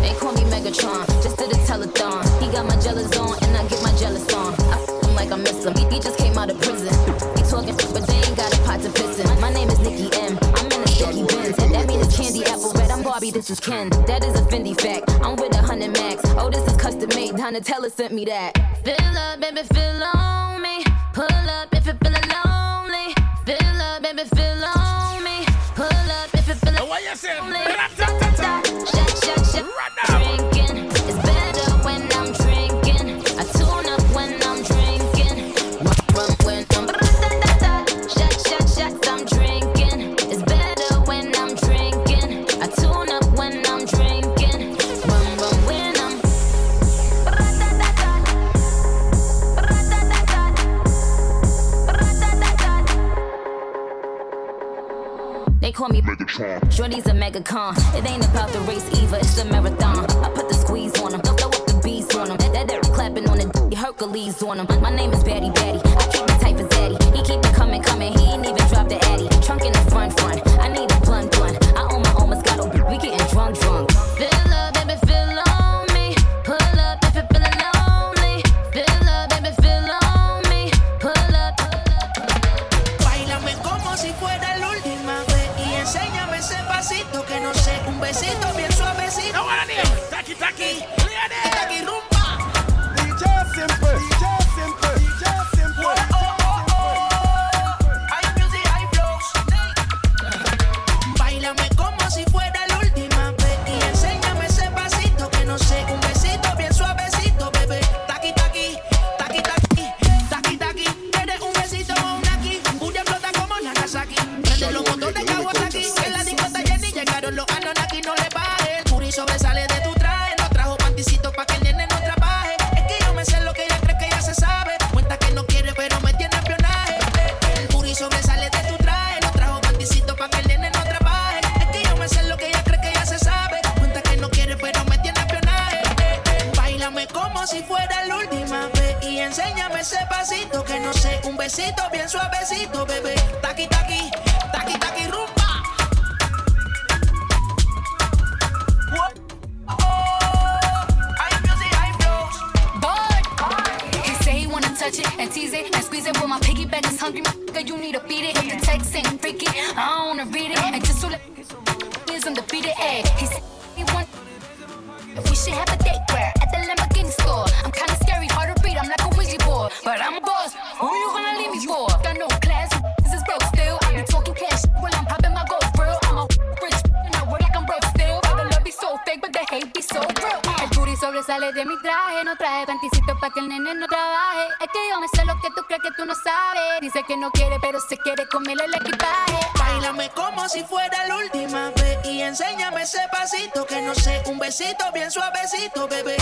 They call me Megatron, just did a telethon. He got my jealous on, and I get my jealous on. I f him like I miss him. He, he just came out of prison. He talking, but they ain't got a pot to piss in. My name is Nicki M. I'm in a sticky bins. That mean it's candy apple red. I'm Barbie, this is Ken. That is a Fendi fact. I'm with a hundred max. Oh, this is custom made. Donatella sent me that. Fill up, baby, fill on me. Pull up if you feel lonely. Fill up, baby, fill Listen. Shorty's a mega con. It ain't about the race either, it's a marathon. I put the squeeze on them, throw up the beats on them. That they're clapping on the Hercules on them. My name is Batty Batty. I keep the type of daddy. He keep it coming, coming. He ain't even bien suavecito, bebé.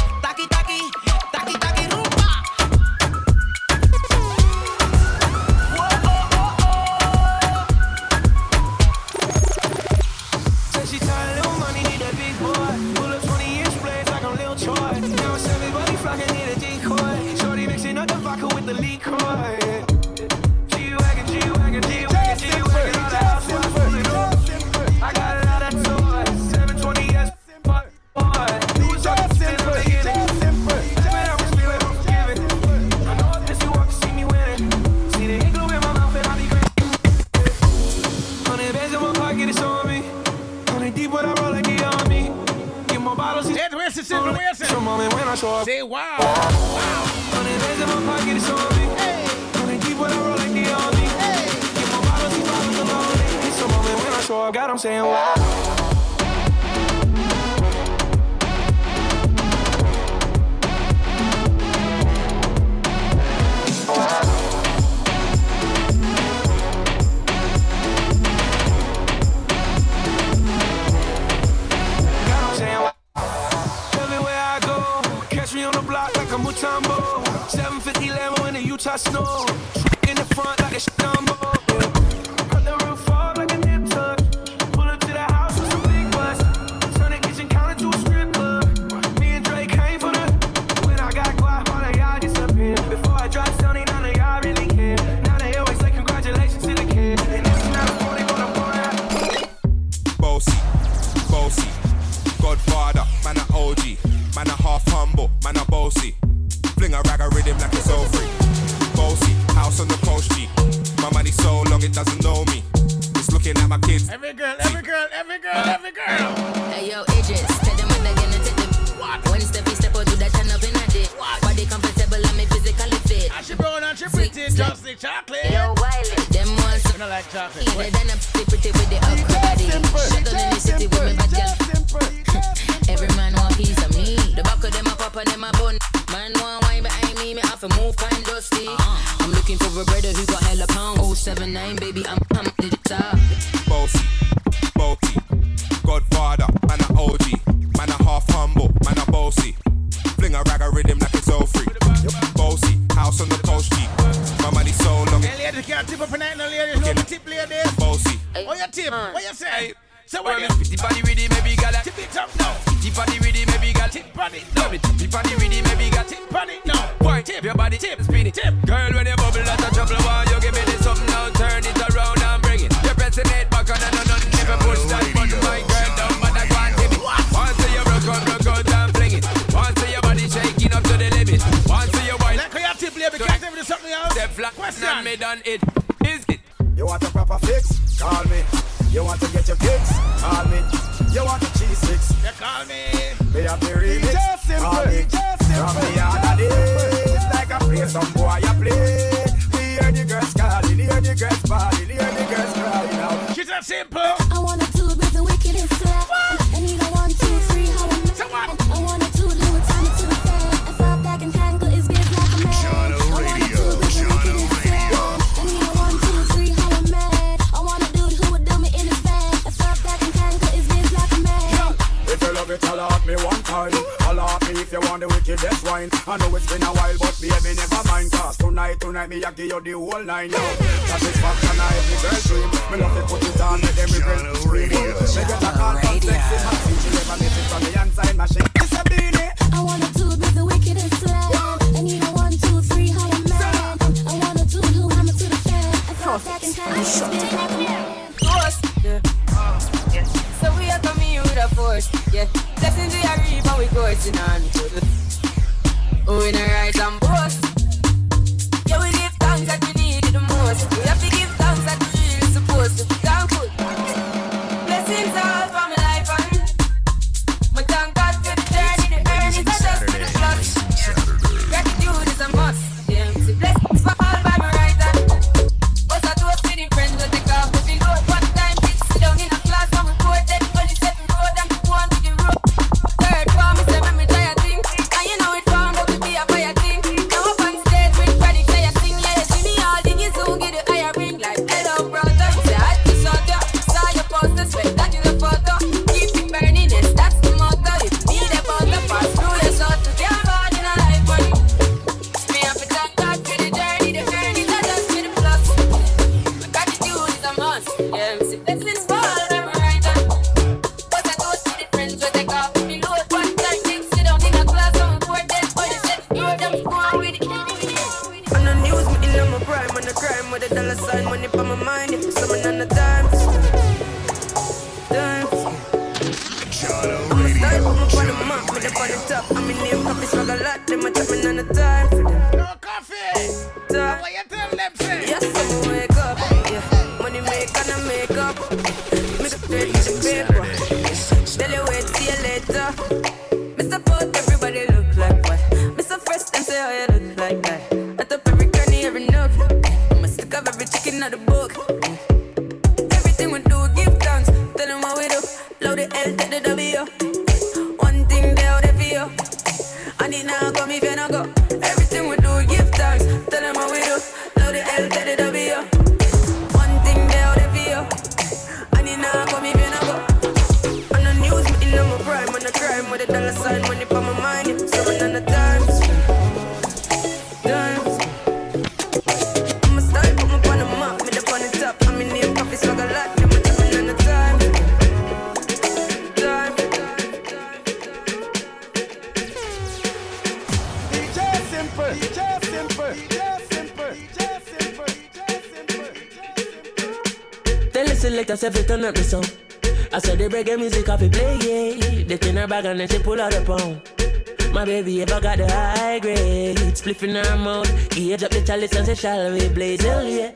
In her mouth. Age up the chalice and say, shall we blaze? Hell yeah.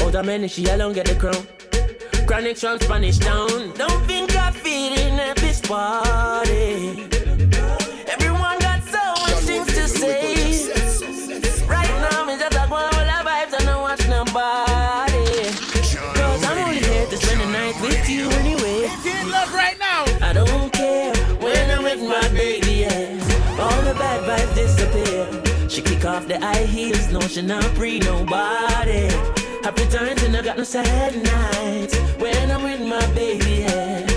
Out of many, she alone get the crown. Chronic from Spanish town. Don't think I fit in at this party. Everyone got so much things to say. Right now, me just like one all vibes and don't watch nobody. Cause I'm only here to spend the night with you anyway. If you in love right now, I don't care when I'm with my baby. Yeah. All the bad vibes disappear. Off the high heels, no, she not pre nobody. Happy times and I got no sad nights when I'm with my baby. Yeah.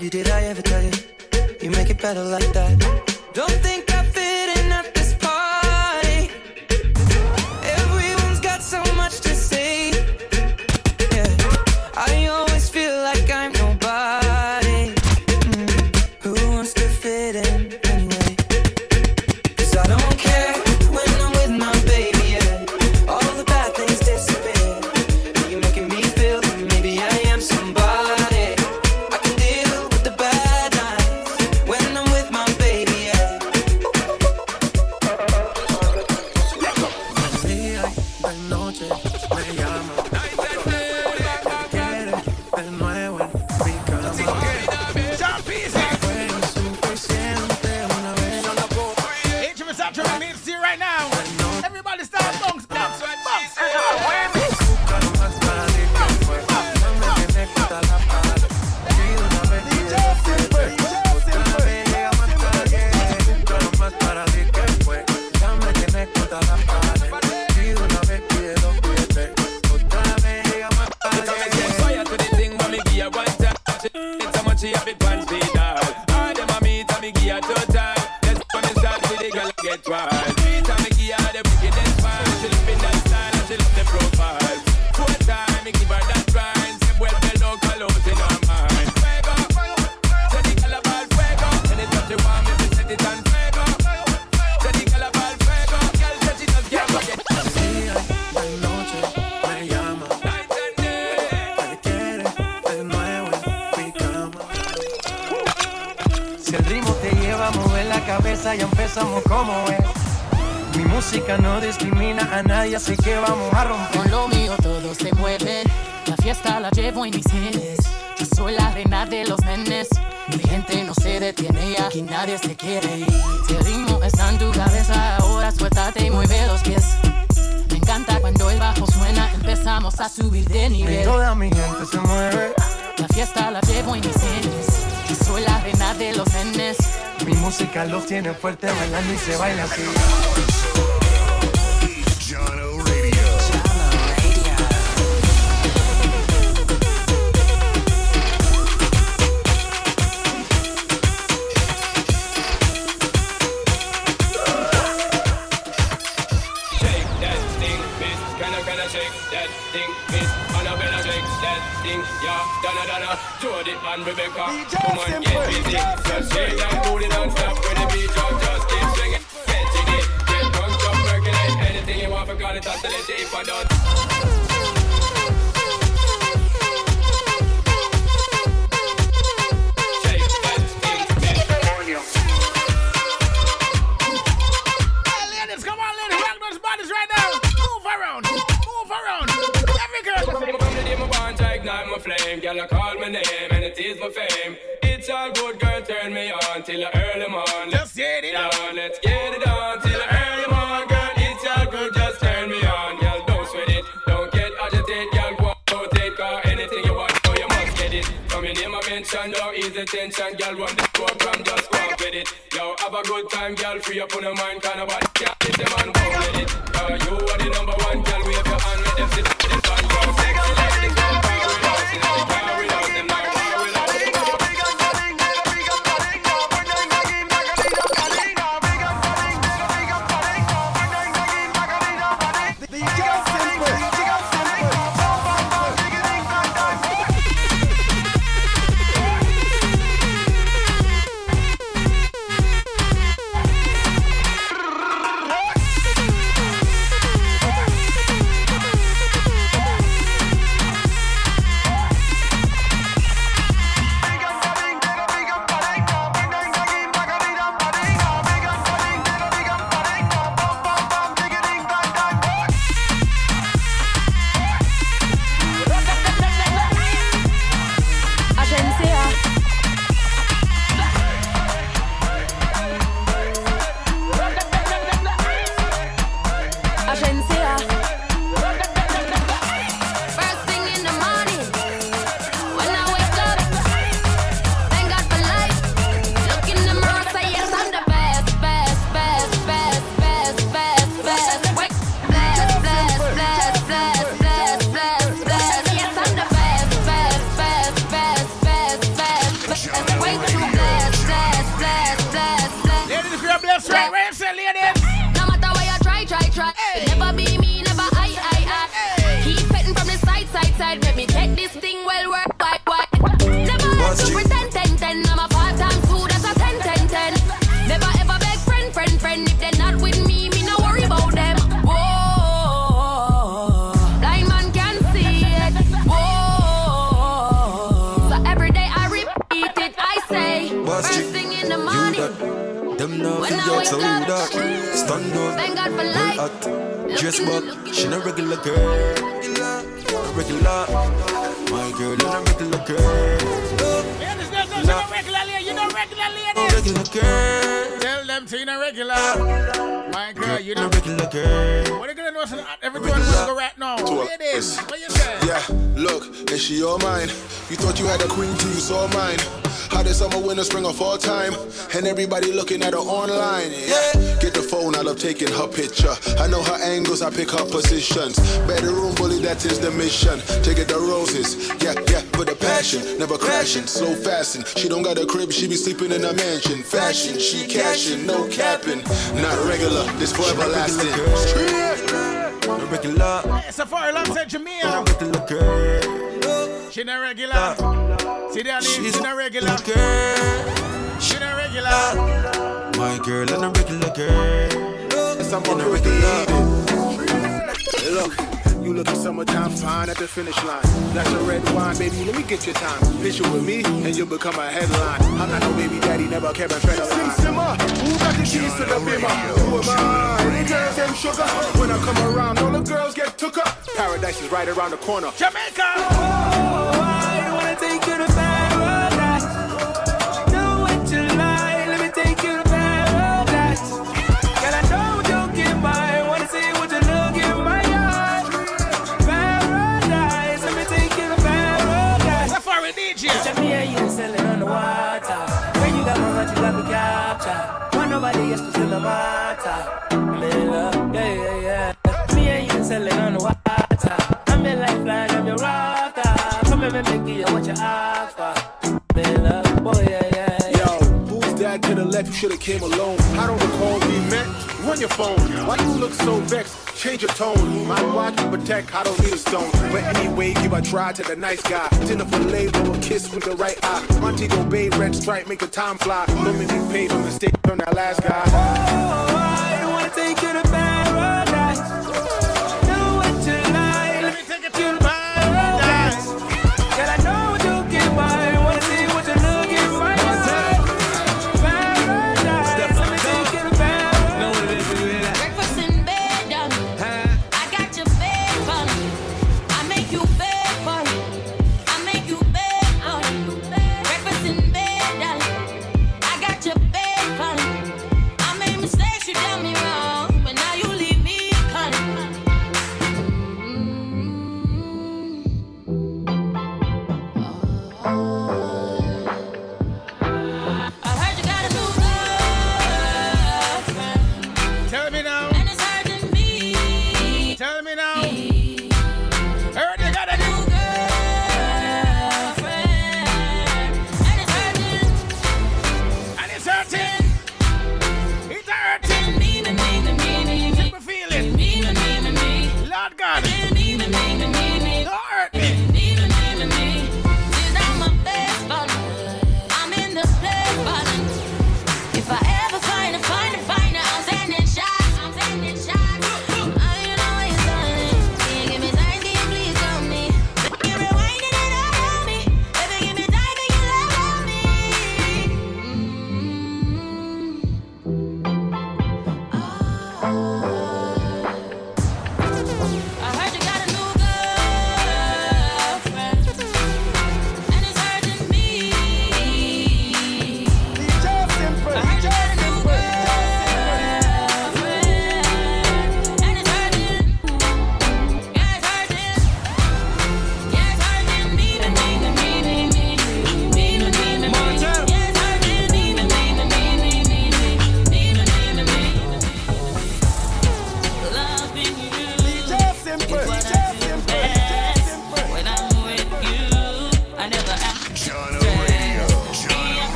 Love you, did I ever tell you? You make it better like that. Don't think subir de Y nivel. toda mi gente se mueve. La fiesta la llevo en mis genes. Yo soy la reina de los nenes. Mi música los tiene fuerte bailando y se baila así. Yeah. Donna, Donna, Jody and Rebecca. Come on, get busy. Just shake that booty, don't stop with the beat drop. Just keep swinging, get jiggy. Get drunk, percolate. Anything you want, forgot it, oscillate it if I don't. Name and it is my fame. It's all good, girl, turn me on till the early morning. Just get it on. Let's get it on till the early morning, girl. It's all good, just turn me on, girl. Don't sweat it, don't get agitated, girl. Go take car, anything you want, so you must get it. From your name I mention, don't ease the tension, girl. Run the program, just and get it. Yo, have a good time, girl. Free up on your mind, kind of body can't let them man go let it. fashion, slow fastin'. She don't got a crib, she be sleeping in a mansion. Fashion, she cashin', no capping. Not regular, this forever lasting. Regular. Hey, so far alongside Jamil. Regular girl. She not regular. See that name? She not regular. She not regular. My girl, and a regular girl. Yes, I'm a regular. Look. You looking summertime fine at the finish line. That's a red wine, baby. Let me get your time. Picture with me, and you'll become a headline. I'm not no baby daddy, never kept a fed Sim simmer, who got the keys to the bimmer? Who am I? Girls them sugar. When I come around, all the girls get took up. Paradise is right around the corner. Jamaica. you should have came alone. I don't recall we met. Run your phone. Why you look so vexed? Change your tone. My watch to protect. I don't need a stone. But anyway, give a try to the nice guy. Dinner for labor, a kiss with the right eye. Montego Bay red stripe, make the time fly. Women pay paid for mistake on that last guy.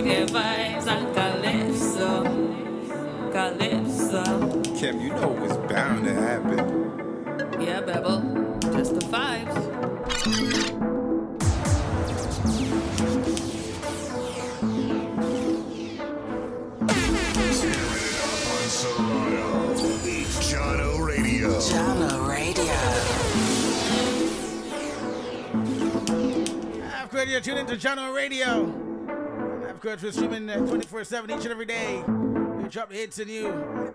Reggae vibes and calypso. Calypso. Kim, you know it was bound to happen. Yeah, Bebel. Just the vibes. Jahkno Radio. Jahkno Radio. Of course, you're tuning to Channel Radio. Of course, we're streaming 24 7 each and every day. We drop the hits and you.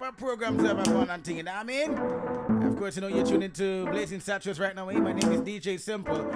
Our programs have fun and thing, you know what I mean? Of course, you know, you're tuning to Blazing Saturdaze right now. Hey, My name is DJ Simple.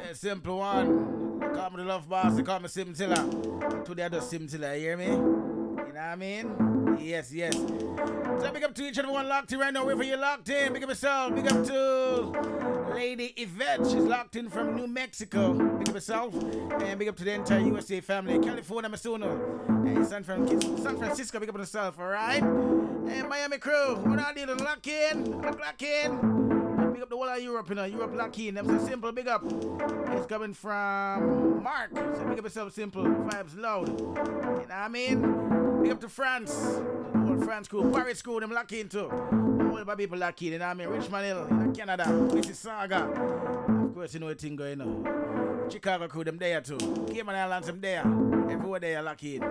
Uh, Simple One. Call me the Love Boss. They call me Sim Tiller. Today I do Sim Tiller, you hear me? You know what I mean? Yes, yes. So big up to each and every one locked in right now. Wherever you're locked in, big up yourself. Big up to Lady Yvette. She's locked in from New Mexico. Big up yourself. And big up to the entire USA family. California, Masuno. And San, Fran- San Francisco, big up yourself, alright? And Miami crew, what are you doing? Lock in. Lock in. Big up the whole of Europe, you know. Europe lock in. Them so simple, big up. It's coming from Mark. So big up yourself, simple. Vibes loud. You know what I mean? Big up to France. The whole France crew. Paris crew, them lock in too. All the people lock in, you know what I mean? Richmond Hill, you know, Canada. Mississauga. Of course, you know the thing going on. Chicago crew, them there too. Cayman Islands, them there. Everywhere they are lock in.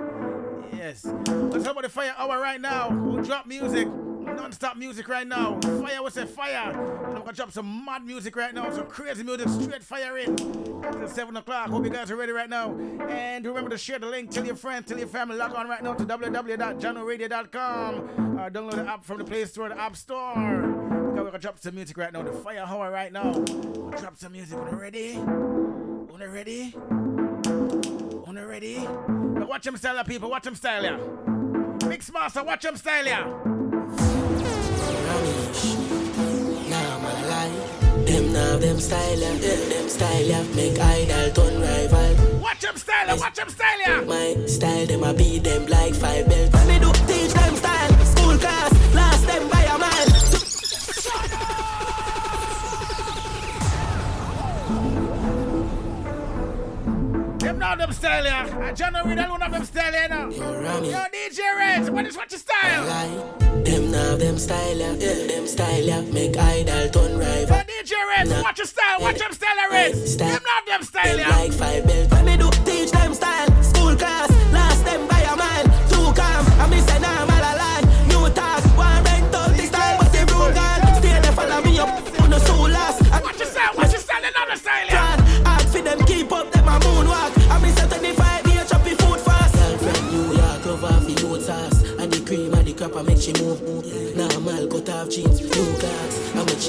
Yes. Let's talk about the fire hour right now. We'll drop music. Non-stop music right now. Fire, what's that? Fire. I'm gonna drop some mad music right now, some crazy music, straight fire in. Until 7 o'clock. Hope you guys are ready right now. And remember to share the link, tell your friends, tell your family, log on right now to www.jahknoradio.com. Uh, download the app from the Play Store, the App Store. We're gonna drop some music right now, the fire hour right now. Drop some music. Are ready? Are ready? Are ready? Now watch them style, people. Watch them style, yeah. Mix master, watch them style, yeah. Them now, them style, yeah. Them style, yeah. Make idol turn rival. Watch them style, yeah. Watch them style, yeah. My style, them I beat them like five belts. When me do teach them style, school class, last them by a man. Them now them style, yeah. I John Reed, I one of them style, yeah, now. Yo, DJ Reds, what is what your style? Them now, them style, yeah. Them style, yeah. Make idol turn rival. Reds, watch your style, watch them style, Reds. Them now them style, yeah. Like five belts.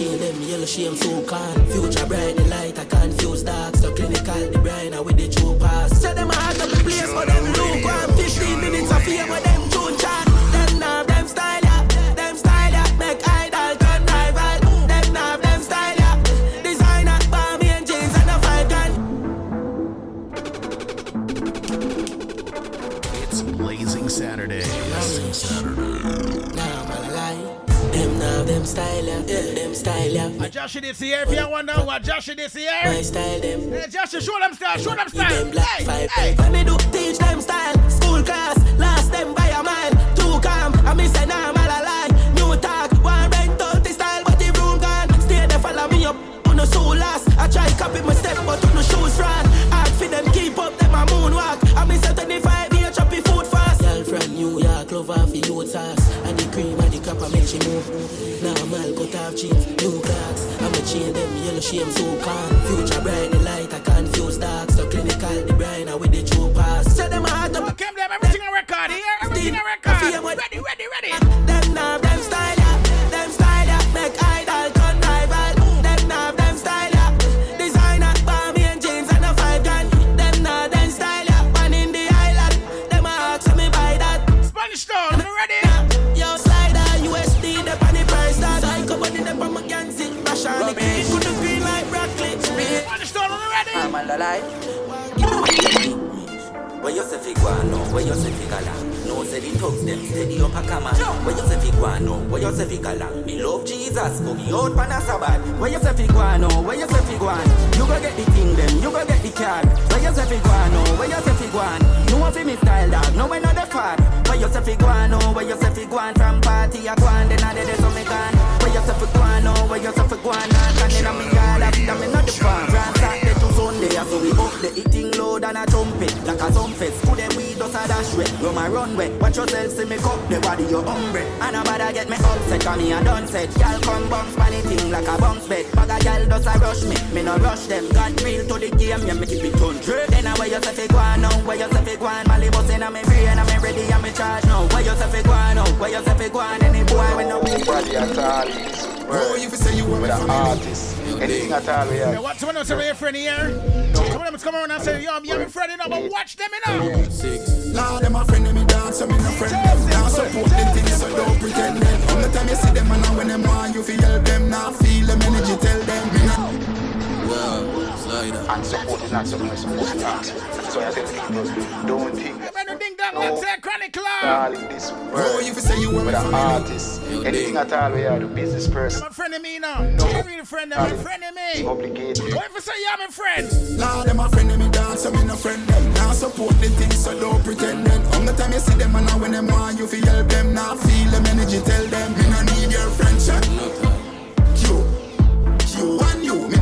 Chain them, yellow shame so can. Future bright, the light, I confuse dark. So clinical, the brine, I with the true pass. Say them a hot up the place for them look one. 15 minutes of fear with them tune chat. Now, them style, yeah. Them style, yeah. Uh, Josh this here, if you wonder what Josh this here. My style, them. Hey, Josh, show them style, show them style. Them black Hey, five hey. When me do teach them style, school class, last them by a man. Too calm, I miss a name, all a lie. New talk, one rental, this style, but the room gone. Stay there, follow me up, on the soul last. I try copy my step, but on the shoes front. Hard for them, keep up them a moonwalk. I miss a 25 year choppy food fast. Girl from New York, love off the youth sauce. And the cream and the crap, I make she move. Normal cut off jeans, new clocks. I'm a chain them, yellow shame so can. Future bright, the light, I confuse dark. So clinical, the brine, I with the true pass. Say them a hot up. Come them, everything on record here, everything on record. Ready, ready, ready. You say fi go on now? Where you say fi? No say the thugs them steady up a come on. Where you say fi go on now? Where you say fi galang? Me love Jesus, go me out pan a Sabbath. Where you say fi go on now? Where you say fi? You go get the thing them, you go get the car. Where you say fi go? Where you say fi go on? You want fi me style dog? No we not the far. Where you say fi go on now? Where you say fi? From party a go on, then I dey so me gone. Where you say fi go on now? Where you say fi go on? I'm yard me not the farm. From Saturday to Sunday, so we up the eating load and a trumpet like a sunfest. Could them we just a dash way? Run my runway. Watch yourself, see me cup the body your umbre. And a bother get me upset, cause me a done set. Y'all come bounce funny thing like a bounce bed. Bag a y'all does a rush me, me no rush them. Got real to the game, yeah me keep it hundred. Then I where you say fi go on now, where you say fi go on? Mali bustin' a me brain, a me ready, I'm a me charge now. Where you say fi go on now, where you say fi go on? Any boy when no Body at all is Bro, if you say you want with me an from artist. Anything at all we Yeah, have. what's one of them your friend here? Some of them come around and say, yo, I'm your friend, you know, but watch them, you know. Nah, them a friend, them me dance, so me no friend them. Now support them things, so don't pretend them. From the time you see them, and now when them want you feel help them, now feel them energy, tell them. Me not And support is not something you're supposed to ask. That's why I tell people, don't think Better ding dong, let's oh, say Chronic Club. all in this world if you say you want me with an from artist. Anything at all we are, the business person. I'm a friend of me now. I'm really friend of me, friend of me. Obligated. What if I say you're my friend? Nah, them a friend, them me dance, so me no friend them. Now support the things, so don't pretend them. From the time you see them, and now when them want you feel help them, now feel them energy, tell them. Me no need your friendship. You, you and you, me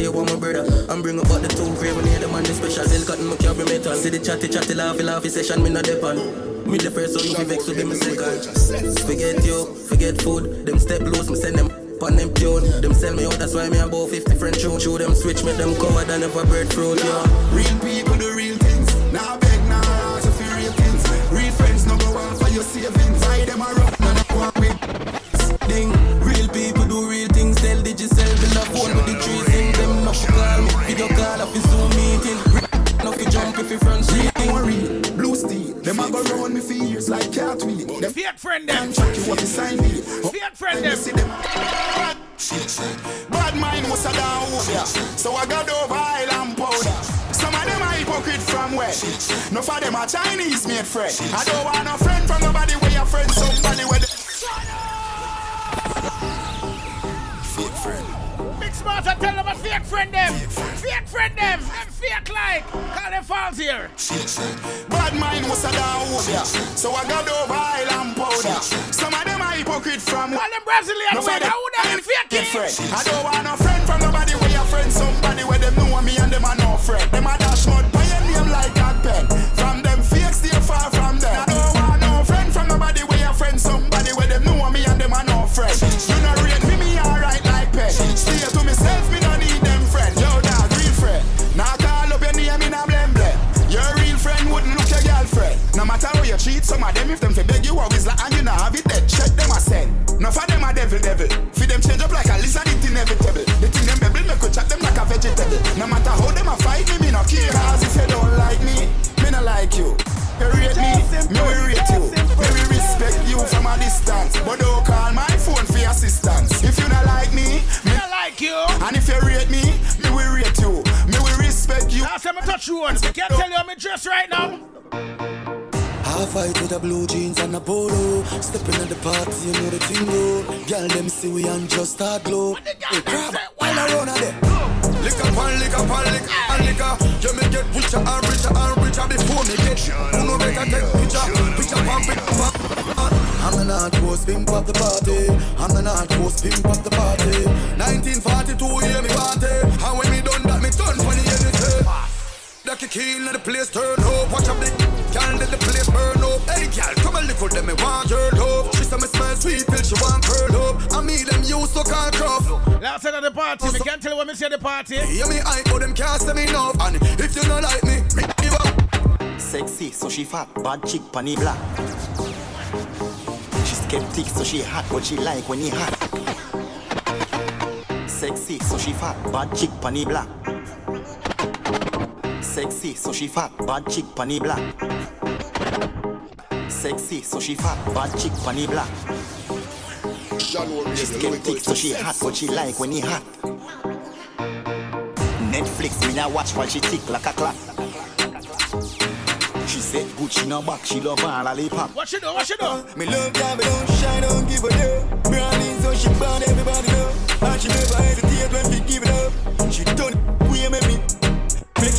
you you want my brother, I'm bring up all the two grave when the man the special. Still cutting my carry metal. See the chatty chatty laughy laughy session, me no depend. Me the first, so you fi vex with them second. Forget you, forget food. Them step loose, me send them on them tune. Them sell me out, that's why me about 50 friend tune. Chew them switch, me them covered and never breadfruit, yeah. Real people do real things. Now beg, now ask for real things. Real friends no go on for your savings. I them a rough, man, I want with. Ding. If you front street. Don't worry, blue steel. Them a go round me for years like. Them fake friend them. Check you what you sign me. Fake friend them. See them. Bad mind was a down here. So I got over island powder. Some of them are hypocrite from where? No for them are Chinese made friend. I don't want no friend from nobody where your friend somebody where Fake friend. Big smart and tell them a fake friend them. Fake friend them. Them fake like. Call them false here. Bad mind was a down here. So I got over island powder. Some of them are hypocrite from Call them Brazilian No for friend. them Who fake it? I don't want no friend from nobody where your friend somebody where them know me and them are no friend. Them a dash mud by your name like a pen. From them fake stay far from them. I don't want no friend from nobody where your friend somebody where them know me and them are no friend. You know rate matter how you treat some of them, if them fi beg you always like and you not have it dead, check them a send. No for them a devil devil. Fi them change up like a lizard, it inevitable. The thing them bebble, me could chat them like a vegetable. No matter how them a fight me, me no care. Cause if you don't like me, me no like you. You rate me, me will rate you. Me will respect you from a distance. But don't call my phone for assistance. If you not like me, me not like you. And if you rate me, me will rate you. Me will respect you. Last time I touch you once. I can't tell you how me dress right now. I fight with a blue jeans and a polo. Stepping at the party, you know the thing go. Girl, them see we and just start glow. Hey, grab while I run them. Lick up and lick up and lick up and lick up. You me get richer and richer and richer before me get. Who know a take picture, picture pump it up. I'm the North Coast pimp of the party. I'm the North Coast pimp of the party. 1942, hear me party. And when me done that, me turn funny. The key in the place turn up. Watch a big girl let the place burn up. Hey girl, come a little, with them, me want your love. She say me smell sweet till she want curl up. I me them use so called cruff. Last night at the party, me can't tell you what me say at the party. Hear me hype, but them can't say me enough. And if you not like me, me give up. Sexy, so she fat, bad chick, panny black. She skeptic, so she hot, but she like when he hot. Sexy, so she fat, bad chick, panny black. Sexy, so she fat, bad chick, panny black. Sexy, so she fat, bad chick, panny black. She skeptic, so she hot, but she like when he hot. Netflix, me now watch while she tick like a clock. She said Gucci no back, she love her lollipop. What she do? What she do? Me love girl, me don't shine, don't give a damn. Browning, so she burn everybody know. And she never hesitate when she give it up. She done way me me.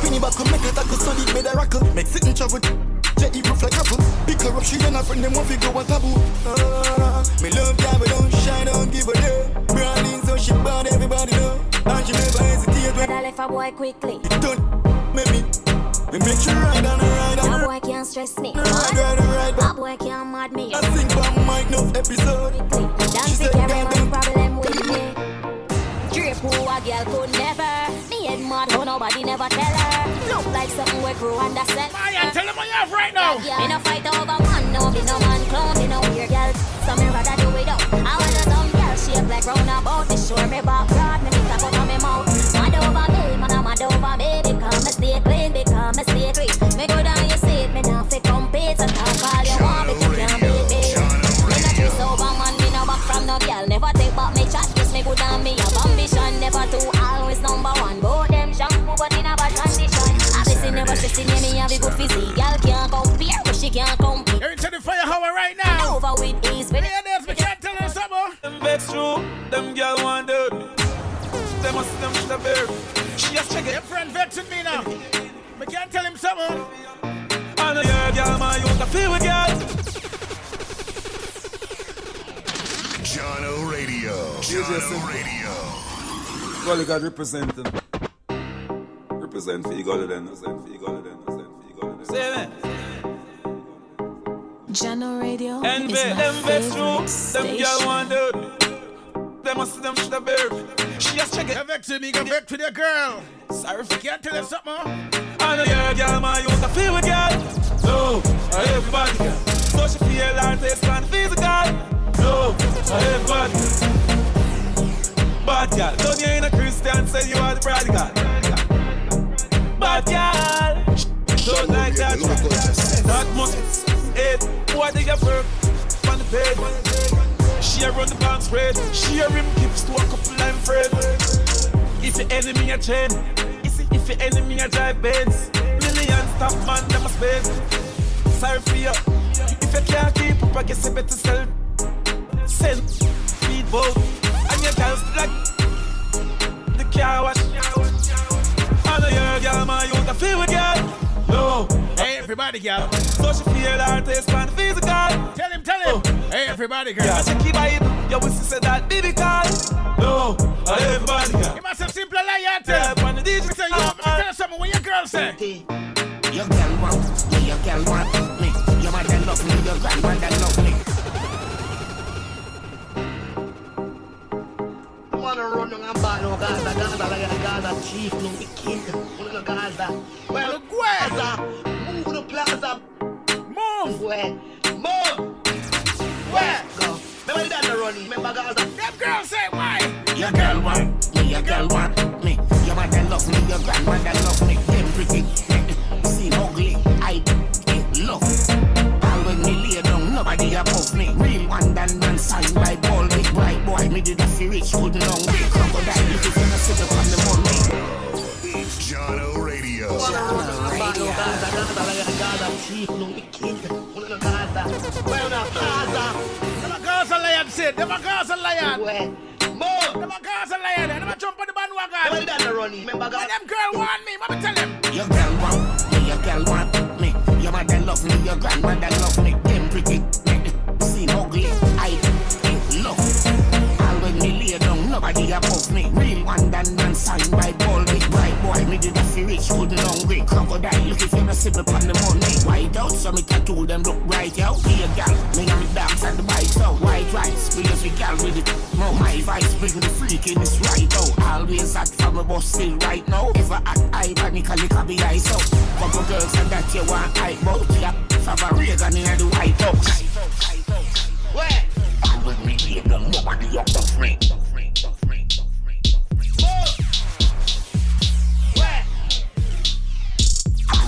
she ride ride, ride, ride, ride, ride, ride, I? She said, bad bad come and beat it a drummer. Hot like a summer, body broad like a Honda. Yeah, them me up your bitches. Eva, Tracy and Amanda. She spinning back and make it like a solid made a rockle. Make sitting travel. Jetty roof like apple. Pick her up, she and her friend them to go a taboo. Ah, me love girl, but don't shine, don't give a damn. Branding, so she burn everybody know. And she never hesitate when I left a boy quickly. done. Maybe me make you ride on the ride on the boy can't stress me. ride, ride, ride, but boy can't mad me. I think for mic no episode. Dance to carry one problem with me. Drip who a girl could never. Head mad how nobody never tell her. Look like something we grew under set. Maya, tell them what you have right now. Me no fight over man, no be no man clown, me no weird girl. So me rather do it up. I want a some girl shape like roundabout. Me sure me back broad, me lick up over me mouth. Mad over me, man I'm mad over me. Because me stay clean, because right now. Over with these with yeah, it. Yeah, can't tell them something. Them vex true, them girl want dirt. Them must them the bear. She just check it. Your friend vexing me now. I can't tell him something. I know your girl, my youth, I feel with girl. Jahkno Radio. Jahkno Radio. Well, you got representing. Represent for you, Golly then. Represent for you, Golly then. Represent for you, Golly then. Say it. Jahkno Radio Envy, my them vex favorite you. Them station. girl want out. Them must them should have bear. She just check it. You vex with me, go vex with your girl. Sorry for Can't tell you something, huh? I know you're girl, man. You want to feel with girl. No, I everybody girl. So she feel like taste and physical. No, I everybody Bad girl, don't you ain't a Christian, say you are the prodigal. Bad girl, don't like that. That must it. What they you work on the bed? She a run the bank spread. She a rim tips to a couple line friend. If your enemy a chain, if your enemy a drive Benz, millions top man them a spend. Sorry for you. If you can't keep up, I guess you better sell. Send speedboat and your girls like the car wash. I know you're a girl, man. You to feel with girl. No. Hey, everybody, girl. So she feel her taste and physical. Tell him, tell him. Oh. Hey, everybody, girl. Yeah, she keep vibe. Your pussy said that baby call. No, I everybody girl. You must have simple like that. Yeah, on the DJ Say, yo, let me tell you something. What your girl say? Your girl want me, your girl want me. Your mother love me, your grandmother love me. Wanna run on and ball, no Gaza, Gaza, like a Gaza chief, no wicked. Wanna go Gaza. Well, Gaza, move the plaza. Move. Where? Move. Where? Go. Remember that running, remember Gaza? Them girls say why? Your girl want me, your girl want me. Your mother love me, your grandmother love me. Them pretty, see ugly, I love. All when me lay down, nobody above me. Real one done done sign by ball, big bright boy. Me did a feel rich, good long Well, now Gaza. Them a Gaza lion said. Them a Gaza lion. Where? Move. Them a Gaza lion. Them a jump on the bandwagon. Remember that running, remember Gaza? Them girl want me. Me tell him. Your girl want me, your girl want me. Your mother love me, your grandmother love me. Them pretty, see ugly, I eh, love. All when me lay down, nobody above me. Real one done done sign by ball, big bright boy. Me did a rich, good long way. Crocodile, look if you not see me the money. White out, so me tattoo them look right. Be a gal, me and me dance and the bike, so white rice. Because we gal with it. More my vice, bring the freak in this right out. Always act from a boss still right now. If I act ironically, can be ice out. Couple girls and that you want hype out. Yeah, Fava Reagan in the White House. Where? I will really them, nobody up of me. Where?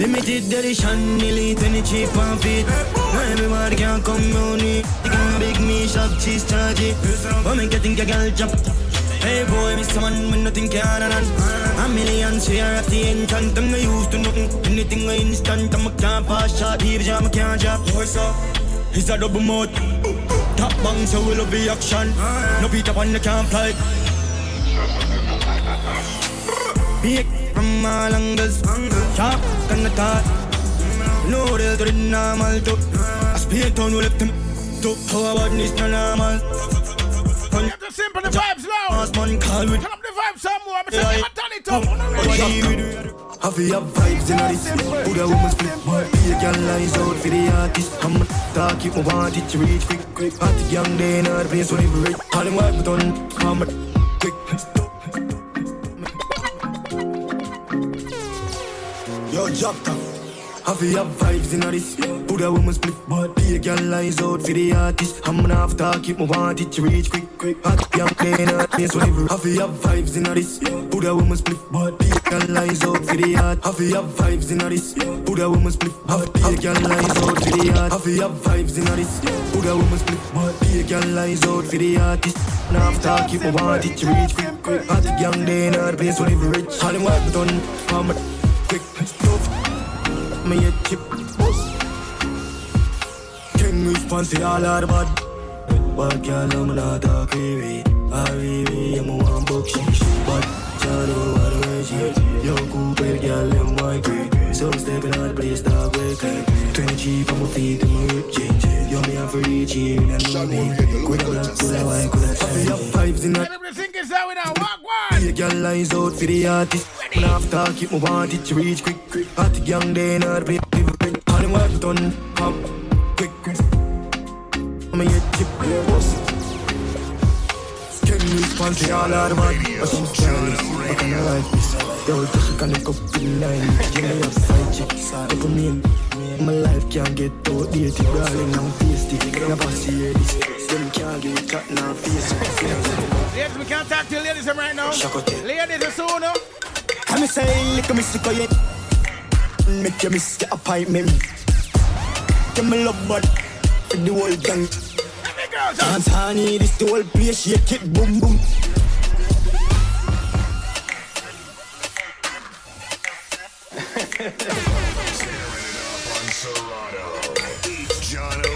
Limited edition, elite and cheap and fit. Now everybody can come round it. You can big me shop, cheese charge it. Make you think a girl chop? Hey boy, me someone when nothing can run. A million share of the enchant, them no used to nothing. Anything I instant, I'm a can't pass shot, leave jam, I can't drop. What's up? It's a double mode. Top bang, so we'll be action. No Peter Pan, you can't fly. Big from all angles, sharp than the thought. No real to the normal too. I speak on you left them to how about this normal. Get the simple, the vibes loud. Turn up the vibes some more. I'm you, turn it up. Have you have vibes in this? Put a woman split, be a girl eyes out for the artist. I'm talk, you want it to reach quick. Hot young day in the place where you rate. All them white but on, come quick. Yo, drop top. Have you have vibes in this? Put a woman split, but be a girl eyes out for the artist. I'm gonna have to keep my want it to reach quick, quick. Hot young the place where Have you have vibes in this? Put a woman split, but be a Girl eyes out for the heart. Have you have vibes in this? Put a woman split. Have be a girl eyes out for the heart. Have you have vibes in this? Put a woman split. Be a girl eyes out for the artist. Now after if I want it to reach quick, quick. Hot young place, when live rich. All them work done, Me a chip to all our bad. Bad girl, I'm talk really. I really am a one book shit. But Charo, what a way she Yo, Cooper, girl, I'm my great. So I'm stepping out, place that way, clean. 20 cheap on my feet, and my rip change. Yo, me have to reach here, and I know me. Could have black, could have white, could have Have your in that. Everything is out with a walk one. A girl eyes out for the artist. When I have to keep my want it to reach quick, quick. Hot young day, not play, live quick. All them work done, come quick, quick. I'm a hit chip, boss. Response to all of the bad, but she's careless. What kind of life is? Yo, just she can up in line. Give me a side chick, me. My life can't get out dated, darling, I'm tasty. Never see this. Them can't get cut now, face. Ladies, we can't talk to ladies right now. Ladies, are soon. I'm saying, look at me, sick of it. Make you miss the appointment. Give me love, but for the whole gang. Dance honey, this the whole place, shake it, boom, boom.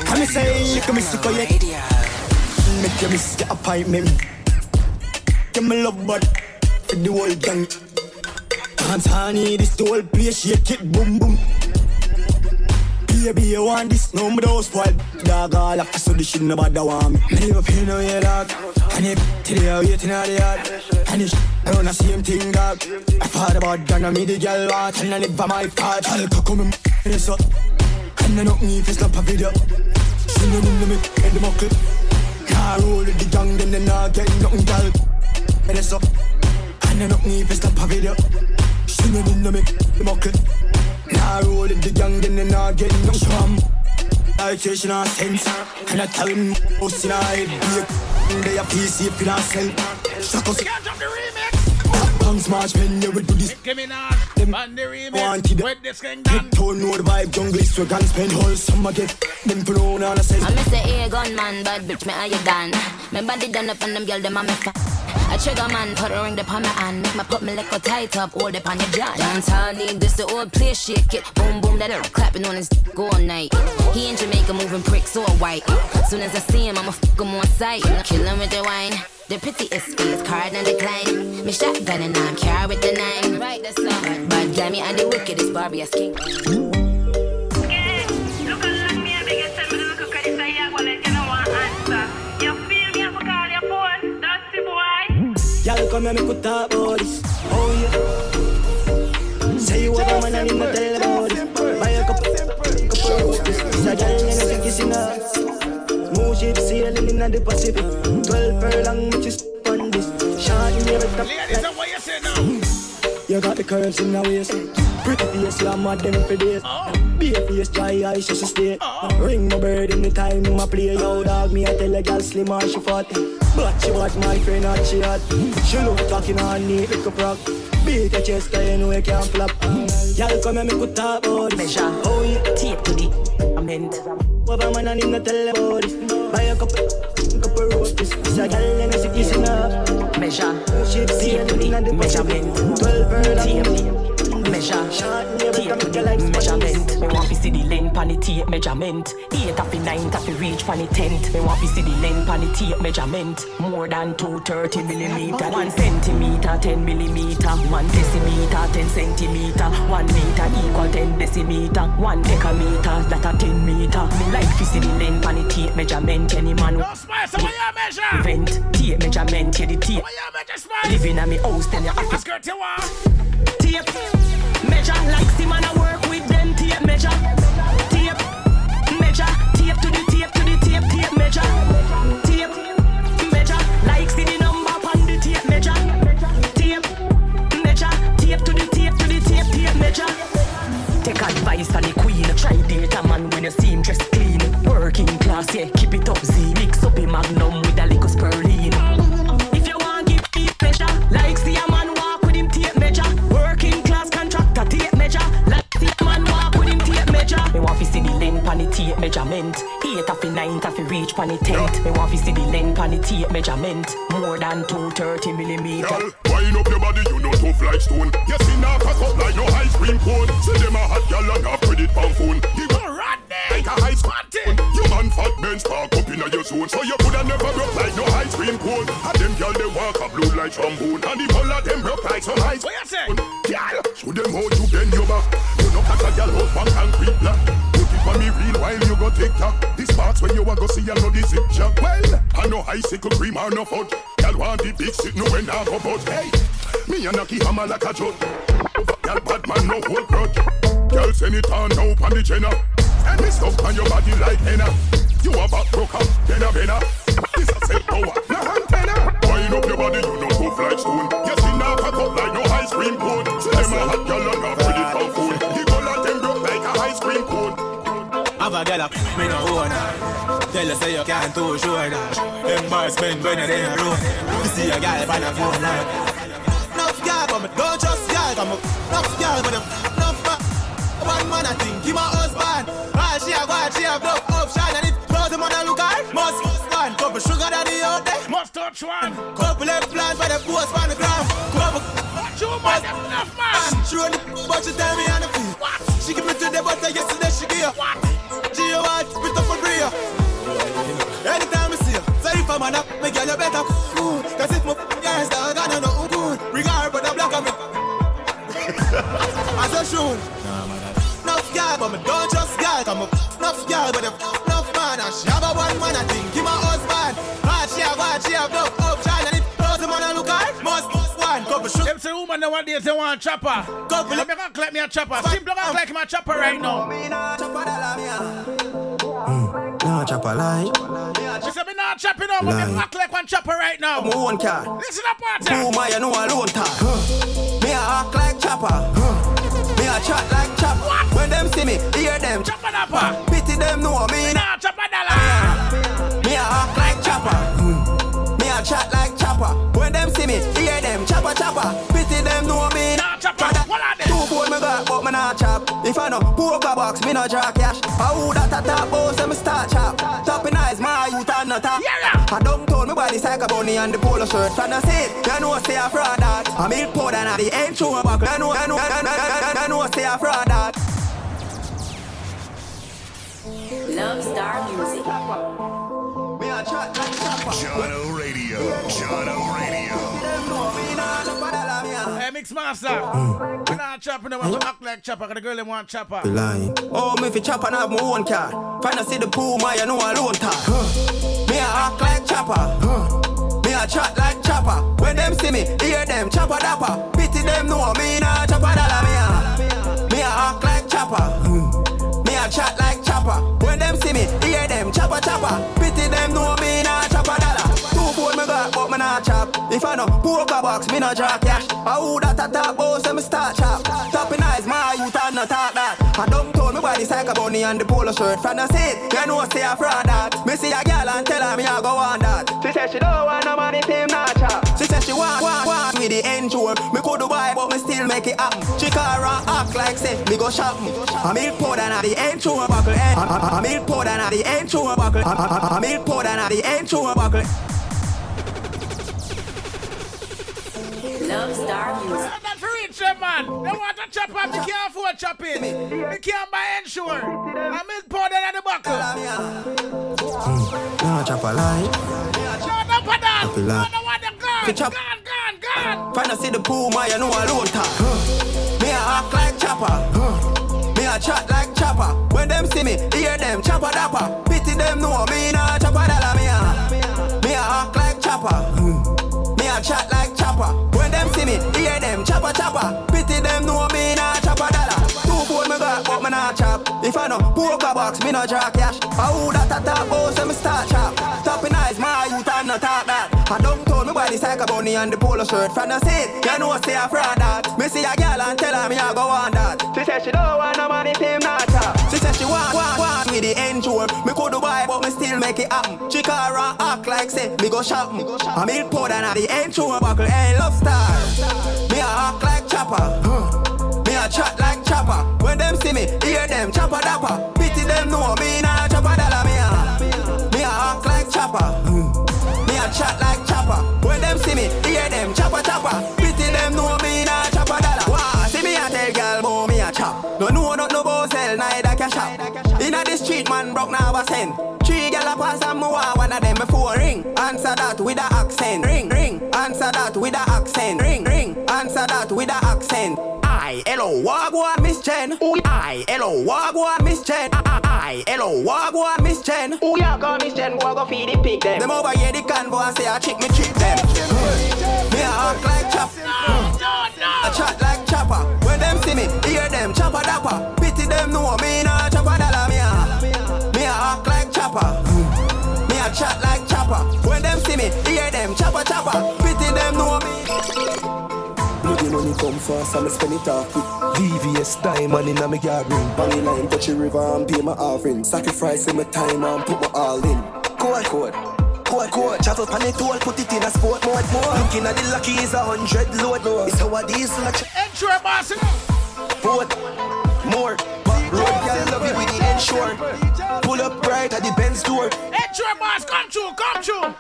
I'm saying, look at me, sick of it. Make you miss the appointment. Give me love, but for the whole gang. Dance honey, this the whole place, shake it, boom, boom. Baby, you want this? No, me don't spoil. Dog, all after so this shit nobody want me. Me live up here now, yeah, dog. And if today I waiting out the yard. And it's around the same thing, dog. I thought about done, me the girl want. And I live by my part. I'll come in, this up. And I know me if it's not a video. Singing in the mid, and the muckle. Car roll with the gang, then they not get nothing, girl. And it's up. And I know me if it's not a video. Singing in the mid, the muckle. Now roll with the gang, then they not get no swam. I chase no sense, and I tell him most in a head. They a PC if you not sell. Suck us. Bangs march pen, you will do this. Give me now. On the remix. Wanted With this gang done. Get told know the vibe, jungle is we can spend whole summer get them for no one says. I miss the A gunman, bad bitch, me how you done? Me body done up and them girl them a me fa- A trigger man, put a ring upon my hand, make me put me like a tight up, hold it on your jaw. Dance hall need this the old place, shake it, boom boom, that it clapping on his dick all night. He in Jamaica moving bricks so white. Soon as I see him, I'ma fuck him on sight. Kill him with the wine. The pretty is face card and decline. Me shotgun and I'm carry with the nine. Right, that's all. Bad guy, me and the wickedest Barbie a skink. Y'all come here, me could talk about this. Oh yeah. Say you want a man and him not tell about this. Buy a couple, couple roses. It's a girl and a sick kissing ship sailing in the Pacific. Twelve furlong, which is on this. Shot in the red Ladies, what you say now? Mm-hmm. You got the curves in your waist. Pretty face, you're mad them for days. Oh. Be a face, dry eyes, just stay. Oh. Ring my bird in the time, my play. Yo, dog, me, I tell a girl slim or she fat. But she was my friend, not she hot. She look talking on neat like a frog. Beat your chest, cause you know you can't flop. Y'all come here, me could talk about this. Measure. Oh, yeah. Tape to the amend. Whoever man and him not tell about this. Buy a couple, couple roses. It's a girl and a sick kissing her. Measure. Ship Tape to sailing in the the Pacific. measurement. Twelve furlong. Measure. Tape to the measurement. Me want to see the length on the tape measurement. Eight of the nine of the reach on the tenth. Me want to see the length on the tape measurement. More than two thirty millimeter. One centimeter, ten millimeter. One decimeter, ten centimeter. One meter equal ten decimeter. One decameter, that a ten meter. Me like to see the length on the tape measurement. Any man No spice, what you measure? event tape measurement. Yeah, the tape. What you measure? Living at me house, then you have to skirt you want? tape measure. Like see man I work with them tape measure. Tape measure. Tape to the tape to the tape tape measure. Tape measure. Like see the number on the tape measure. Tape measure. Tape to the tape to the tape tape measure. Take advice from the queen. Try date a man when you see him dressed clean. Working class yeah keep it up Z. Mix up a magnum with a measurement. Eight of the ninth of the reach pan the tenth. Me want to see the length pan the tape measurement. More than 230 millimeter. Girl, wind up your body, you know tough like stone. You see now pack up like no ice cream cone. See them a hot gal and have credit pound phone. You go right there like a high spot. You man fat men spark up in your zone, so you coulda never broke like no ice cream cone. And them gal they walk a blue like trombone, and the whole of them broke like some ice. What you say? Gal, show them how you bend your back. You know catch a gal out one concrete block. For me real while you go tick tock. This parts where you a go see you know the zip jack. Well, I know icicle cream or no fudge. Gal want the big sit no when I go but hey, me a knocky hammer like a judge. Gal bad man no hold grudge. Gal send it on now on the jenna. And me stuff on your body like henna. You a back broker, benna benna. This a self power, no antenna. Wind up your body, you know tough like stone. You see now cock up like no ice cream cone. Gal up, me no own her. Tell her say you can't too sure boys spend when they in a room. You see a gal find a phone line. Enough gal, but me don't trust gal. Come up, enough gal, but enough man. One man I think he my husband. All she have, all she have, no option. And if close the I look at, must one. Couple sugar daddy out there. Must touch one. Couple left plans by the post on the ground. Couple. Two man, enough man. She run the but she tell me on the feet. She give me to the butter yesterday she give. What? You better cool. Cause if my girl start gonna know good, bring her but the black of me. As a shoon. Enough girl, but me don't just girl. Come up, enough girl, but enough man. And she have a one man, I think he my husband. And she have one, she have no option. And if those man I look at, must one couple shoot. Them say woman nowadays they want chopper. Couple. Let me act like me a chopper. Simple act like me a chopper right now. Mm. Nah, chop mm. a not chopping up, but Lie. act like one chopper right now. I'm one car. Listen up, party. Who my you know alone talk? Me a act like chopper. Me a chat like chop. When them see me, hear them. Chopper dapper. Pity them know me. Nah, chopper dollar. Me a act like chopper. Me a chat like chopper. When them see me, hear them. Chopper chopper. Pity them know me. Nah, chopper. What are they? Two phone me got, but me not chop. If I know poker box, me no draw cash. I who that a top boss, oh, me start chop. Not top. Yeah, I don't tone me body like a bunny and the polo shirt. From the seat, you know say a fraud that. I milk powder and the ain't true buckle. You know, you know, you know, you know, you know say a fraud that. Love Star Music. Me a chat like chopper. Jahkno Radio. Jahkno Radio. Hey, mix master. We not chopping them, act like chopper. Cause the girl them want chopper. Be lying. Oh, me fi chop and have my own car. Find a see the pool, my you know I alone talk. Me a act like chopper. Me a chat like chopper. When them see me, hear them chopper dapper. Pity them know me nah chopper dollar. Me a me a act like chopper. Mm. Me a chat like chopper. When them see me, hear them chopper chopper. Pity them know me nah chop. If I know poker box, me no draw cash. I who that a top boss, me start chop. Topping eyes, my youth and not talk that. I don't told me body like a bunny and the polo shirt. From the seat, you know say a fraud that. Me see a girl and tell her me I go on that. She said she don't want no money, team not chop. She said she want, want, want me the engine. Me could do buy, but me still make it happen. She car act like say me go shopping. I milk powder and the engine buckle. eh. I- I I milk powder and the engine buckle. I- I I milk powder and the engine buckle. Love Star Music. I'm not for rich, man. They want a chopper, me can't afford chopping. Me can't buy ensure. I milk powder in the buckle. Hmm. Nah, chop a lie. Shut up, for that. Happy life. No one them gone. Chop. Gone, gone, gone. Find a see the pool, my you know alone talk. Me a act like chopper. Me a chat like chopper. When them see me, hear them chopper dapper. Pity them know me nah chopper dollar. Me a me a act like chopper. Hmm. Me a chat like chopper. When them see me, hear them chopper chopper. Pity them know me nah chopper dollar. Two phone me got, but me nah chop. If I know poker box, me no draw cash. I who that a top boss, me start chop. Topping eyes, my youth and not talk that. I don't told me body like a bunny and the polo shirt. From the seat, you know say a fraud that. Me see a girl and tell her me I go on that. She said she don't want no money, team not chop she want, want, want with the angel. Me could buy, but me still make it happen. She car act like say, me go shopping. I'm ill poor than at the end tour. Buckle and love star. Me a act like chopper. Huh. Me a chat like chopper. When them see me, hear them chopper dapper. Pity them know me nah chopper dollar me a. Me a act like chopper. Me a chat like chopper. When them see me, hear them chopper chopper. Inna the street, man broke now a send. Three gal a pass and me want one of them before ring. Answer that with a accent. Ring, ring. Answer that with a accent. Ring, ring. Answer that with a accent. I, hello, wagwan, Miss Jen. I, hello, wagwan, Miss Jen. I, hello, wagwan, Miss Jen. Who ya call Miss Jen? Go go feed the pig them. Them over here the convo and say I trick me trick them. Me a act like chop. I chat like chopper. When them see me, hear them chopper dapper. Pity them know me nah act like chopper. Me a chat like chopper. When them see me, hear them chopper chopper. Pity them know me. Look the money come fast and I spend it off with VVS diamond in a me yard ring. Bunny line touch the river and pay my offering. Sacrificing my time and put my all in. Code, code Code, code Travel pan it all, put it in a sport mode more. Looking at the lucky is a hundred load It's how a diesel a ch- Ensure boss. Boat, more Road girl love it with the ensure Pull up right at the Benz door Ensure boss, come true, come true.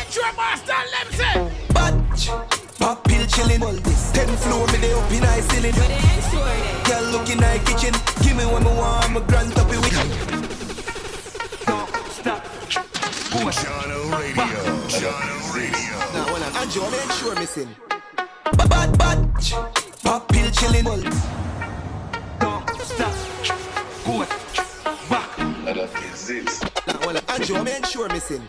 Ensure boss, tell them say. Batch, pop pill chillin'. Ten floor me they up in high ceiling. Girl looking like kitchen. Give me what me want, my grand up with. Channel Radio. Channel Radio. Now hold on, Andrew, make sure missing. Bad bad batch, pop pill chillin'. Don't stop, go back. That is it. Now hold on, Andrew, make sure missing.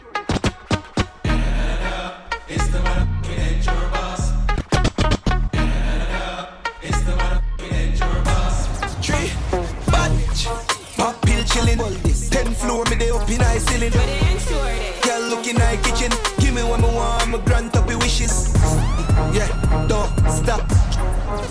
It's the motherfucking intro boss. It's the motherfucking intro boss. Three, batch, pop pill chillin'. Ten floor me they up in high ceiling. Girl looking like kitchen. Me what me want, my grant up your wishes. Yeah, don't stop.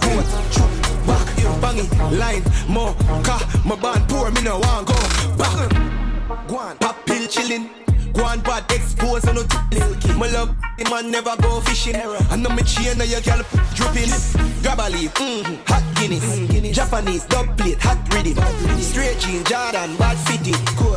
Go, chop, back, bang it, line, more, car, my band poor, me no want go back. Go on, pop pill chillin'. Go on, bad expose on no t- My love, the man never go fishing. I know me chain, now your girl dripping. Grab a leaf, mm-hmm. hot Guinness. Japanese, dub plate, hot rhythm. Straight jean, Jordan, bad fitting.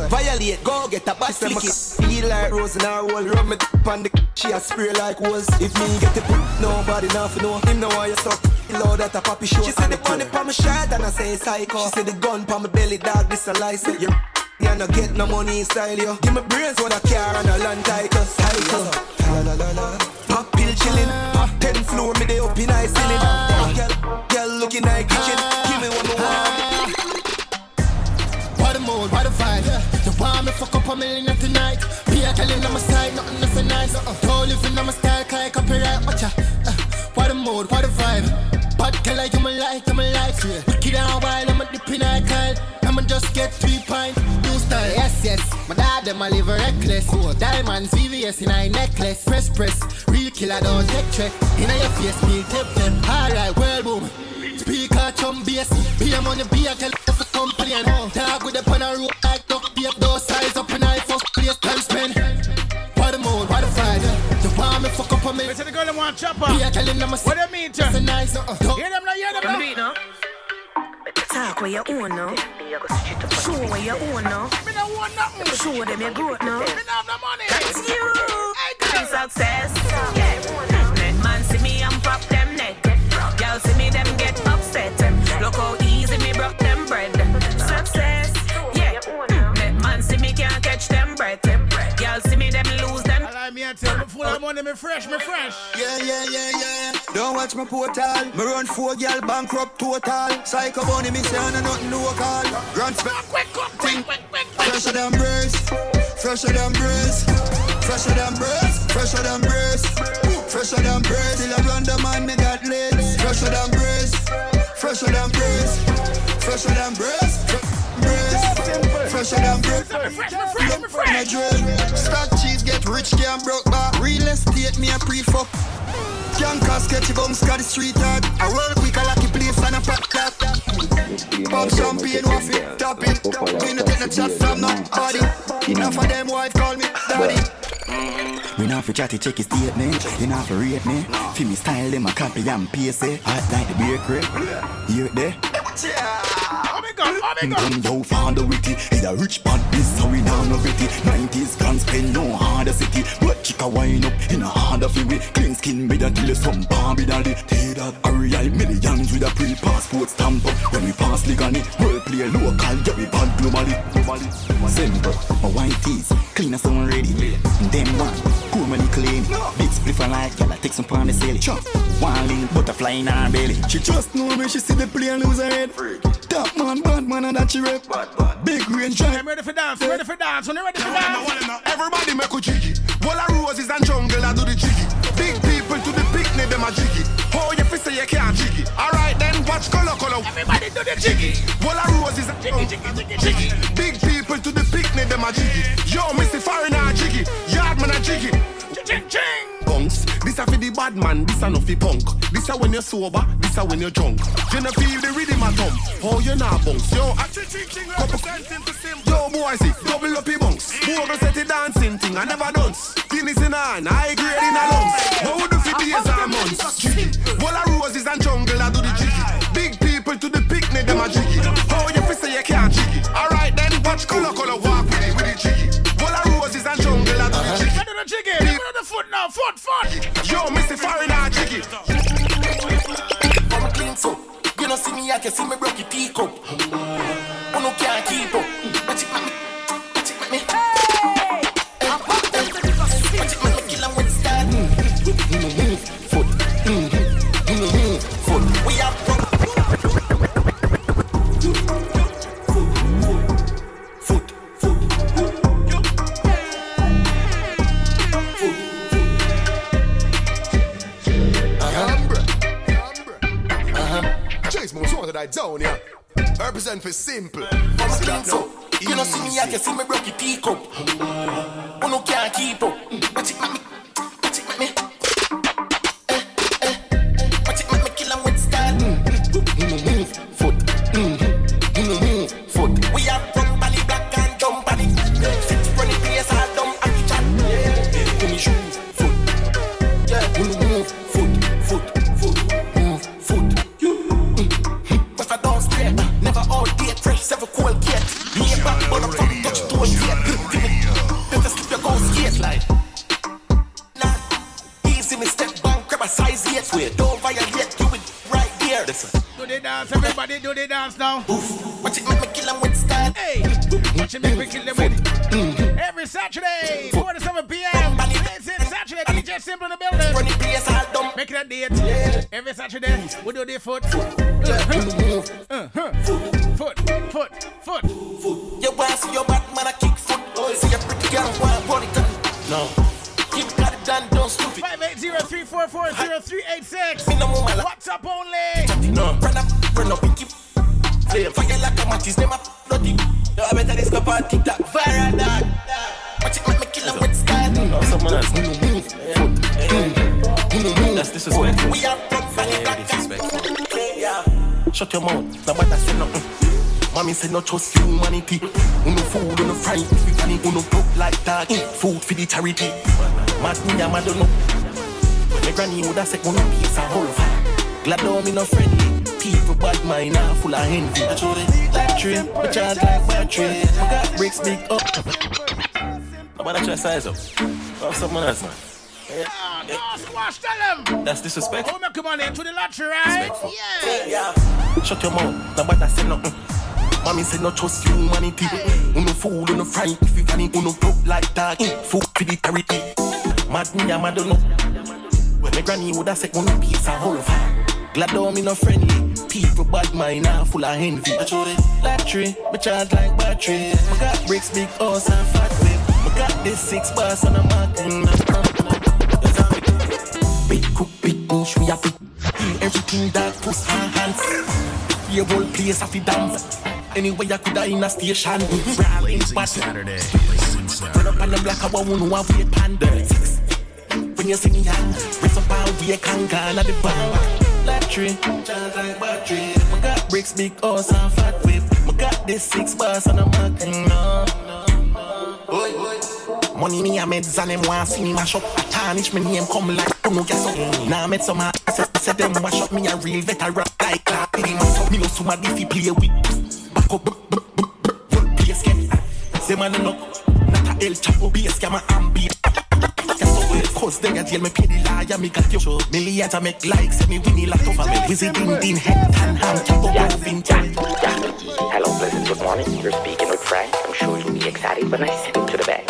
Violate, go get a bad flick it. Feel like rose in her wall, rub me tip on the she a spray like wolves. If me get the put, nobody nothing know. Him know why you suck. Lord, that a poppy show. She said the money pa my shirt and I say psycho. She said the gun pa my belly, dog, this a license. You yeah, no get no money style, yo. Give me brains what a car and a land title, cycle. La la la la. Pop pill chillin', pop ten floor, me they up in high ceiling. Girl, girl looking like kitchen. Give me what me want. What the mood, what the vibe? You want me fuck up a million tonight? Be a telling on my side, nothing nothing nice. Don't live in on my style, like copyright. Watch ya. Uh, what the mood, what the vibe? Bad girl you my like, you my life, yeah. Wicked and wild, I'm a dip in a. I'ma just get three pint, new style. Yes, yes. My dad, them a live reckless. Cool. Diamonds, VVS in a necklace. Press, press. Real killer, don't take check. In your face, me tip them. Alright, world boom. Speaker, chum bass. Be a money, be a girl for company and home. Dog with the pan a rope like duck tape. Those size up in I first place can spend. What the mood, what the Friday? You want me fuck up a minute? Listen, the girl them want chopper. Be a girl in my What do you mean, It's a nice. Uh, uh, Hear them now, hear them Come beat now. now. Talk where you own now. Show where you own now. Me no want nothing. Show them your growth now. No have no money. That's you. Hey, success. Yeah. Let man see me and pop them neck. Y'all see me them get upset. Look how easy me broke them bread. Success. Yeah. Let man see me can't catch them breath. Y'all see me them lose. I like me and tell me full of money, me fresh, me fresh. Yeah, yeah, yeah, yeah. Don't watch my portal. Me run four girl bankrupt total. Psycho bunny me say no nothing local. Grand spec. Quick, quick, quick, quick, quick, quick. Fresher than brace. Fresher than brace. Fresher than brace. Fresher than brace. Fresher than brace. Still a run the man me got legs. Fresher than brace. Fresher than brace. Fresher than brace. Fresher than. Me fresh, fresh, fresh. Stock cheese get rich, can't broke back. Real estate me a pre-fuck. Can't cast sketchy bums, got the street art. I roll quick, I like the place and a pop that. Pop champagne, waff it, tap it. Me no take no chat from nobody. Enough of them wife call me daddy. We not for chatty check his statement. You not for rate me. Feel me style them a copy and paste it. Hot like the beer crib. You there? Gun down father witty. Hey a rich bad biz so we now no pretty 90s guns spend no harder city. But chica wine up in a harder fi we Clean skin. Made a kill some Barbie daddy Take that Ariel millions with a pre-passport stamp up. When we pass Ligani World play a local yeah we bad globally. Globally Simple. My white tees Clean as someone ready Them one Poor money clean Big spliff and like Y'all take some pound and sell it Chop One link butterfly in her belly She just know me She see the play and lose her head Top man bad man and that she rep Big range I'm ready for dance, ready for dance, when you ready for dance. Everybody make a jiggy. Wall of roses and jungle, I do the jiggy. Big people to the picnic, them a jiggy. Oh, you feel say you can't jiggy. Alright then, watch color color. Everybody do the jiggy. Wall of roses and jiggy, jiggy, jiggy, jiggy. Big people to the picnic, them a jiggy. Yo, Missy Foreigner a jiggy. Yardman a jiggy. Ching ching. Bunks. This a for the bad man, this a no fi punk. This a when you're sober, this a when you're drunk. You no feel the rhythm at thumb. Oh, you not bunks. Yo, a Yo, boy, see, double up your bunks. Bogle set the dancing thing, I never dance. Guinness in hand, high grade in a lungs. What would do for days and months? Jiggy. Wall of roses and jungle, I do the jiggy. Big people to the picnic, them a jiggy. Oh, you fi say you can't jiggy. Alright then, watch color color walk with it, with it jiggy. Wall of roses and jungle, I do the jiggy. I do the jiggy. I do the foot now, foot, foot. Yo, Mr. Foreigner jiggy. I'm clean so. You know see me, I can see me broke your teacup. Who no can't keep up. I down here. Represent for simple. I'm clean so. You know see me, I can see me broke your teacup. Easy step size don't you it right. Do the dance, everybody do the dance now. Watch it make me with style. Hey, watch make me kill with. Every Saturday, 4 to 7 p.m. It's Saturday, DJ Simple in the building. Make it that. Every Saturday, we do the foot. Uh-huh. Uh-huh. Foot, foot, foot. You want see your bad man a kick foot. See your pretty girl want it on. No. Keep got it done, don't stupid. 580-344-0386. Me no more man. What's up only? No. Run up, run up keep flame. Fire like a match, his name up, bloody. Yo, I better this cup and TikTok. Viral dog. Watch it make me kill 'em with style. Oh, someone else. That's disrespectful. We are from Bali Yeah, disrespectful. Yeah. Shut your mouth. Nobody say nothing. Mommy say no trust humanity. Uno food, uno fry, if you can uno broke like that. Food for the charity. Mad me, I'm don't know. My granny would have said uno piece a whole of. Glad though me no friendly. People bad mind are full of envy. I told it like tree, but charge like battery. I got bricks big up. Nobody try size up. Oh, someone else, man. Ah, no, squash, tell them. That's disrespectful. Oh, come on into the lottery, right? Respectful. Yeah. Shut your mouth, nobody say nothing. Mommy say no trust humanity. Uno fool, uno fry, if you can uno broke like that. Eh? Food for the charity. Mad me, I'm mad don't know. When my granny would have said uno piece a whole of her. Glad though me no friendly. People bad mind are full of envy. I it like tree, but charge like battery. I got bricks, big house and fat whip. I got this six bars on a mark. Big cook, big niche, we have to eat everything that puts our hands. Your whole place have to dance. Anyway, I could have in a station. Brawling, but Saturday. Run up on them like a woman who have wait pan six. When you see me young, raise up and we can go at the. Like tree, charge like battery. I got bricks, big house and fat whip. I got this six bars on the mark. No, no, no. Money me a meds and them want see me mash up. I tarnish me name come like who no guess up. Now I met some ass said them wash up me a real veteran like that. Be my son Me know somebody fi play with. Say man no, not Chapo. Cause they get me me got you I make likes, me winnie like over me Visiting din head and hand, chop up yeah. yeah. Hello, pleasant good morning. You're speaking with Frank. I'm sure you'll be excited when I send you to the bag.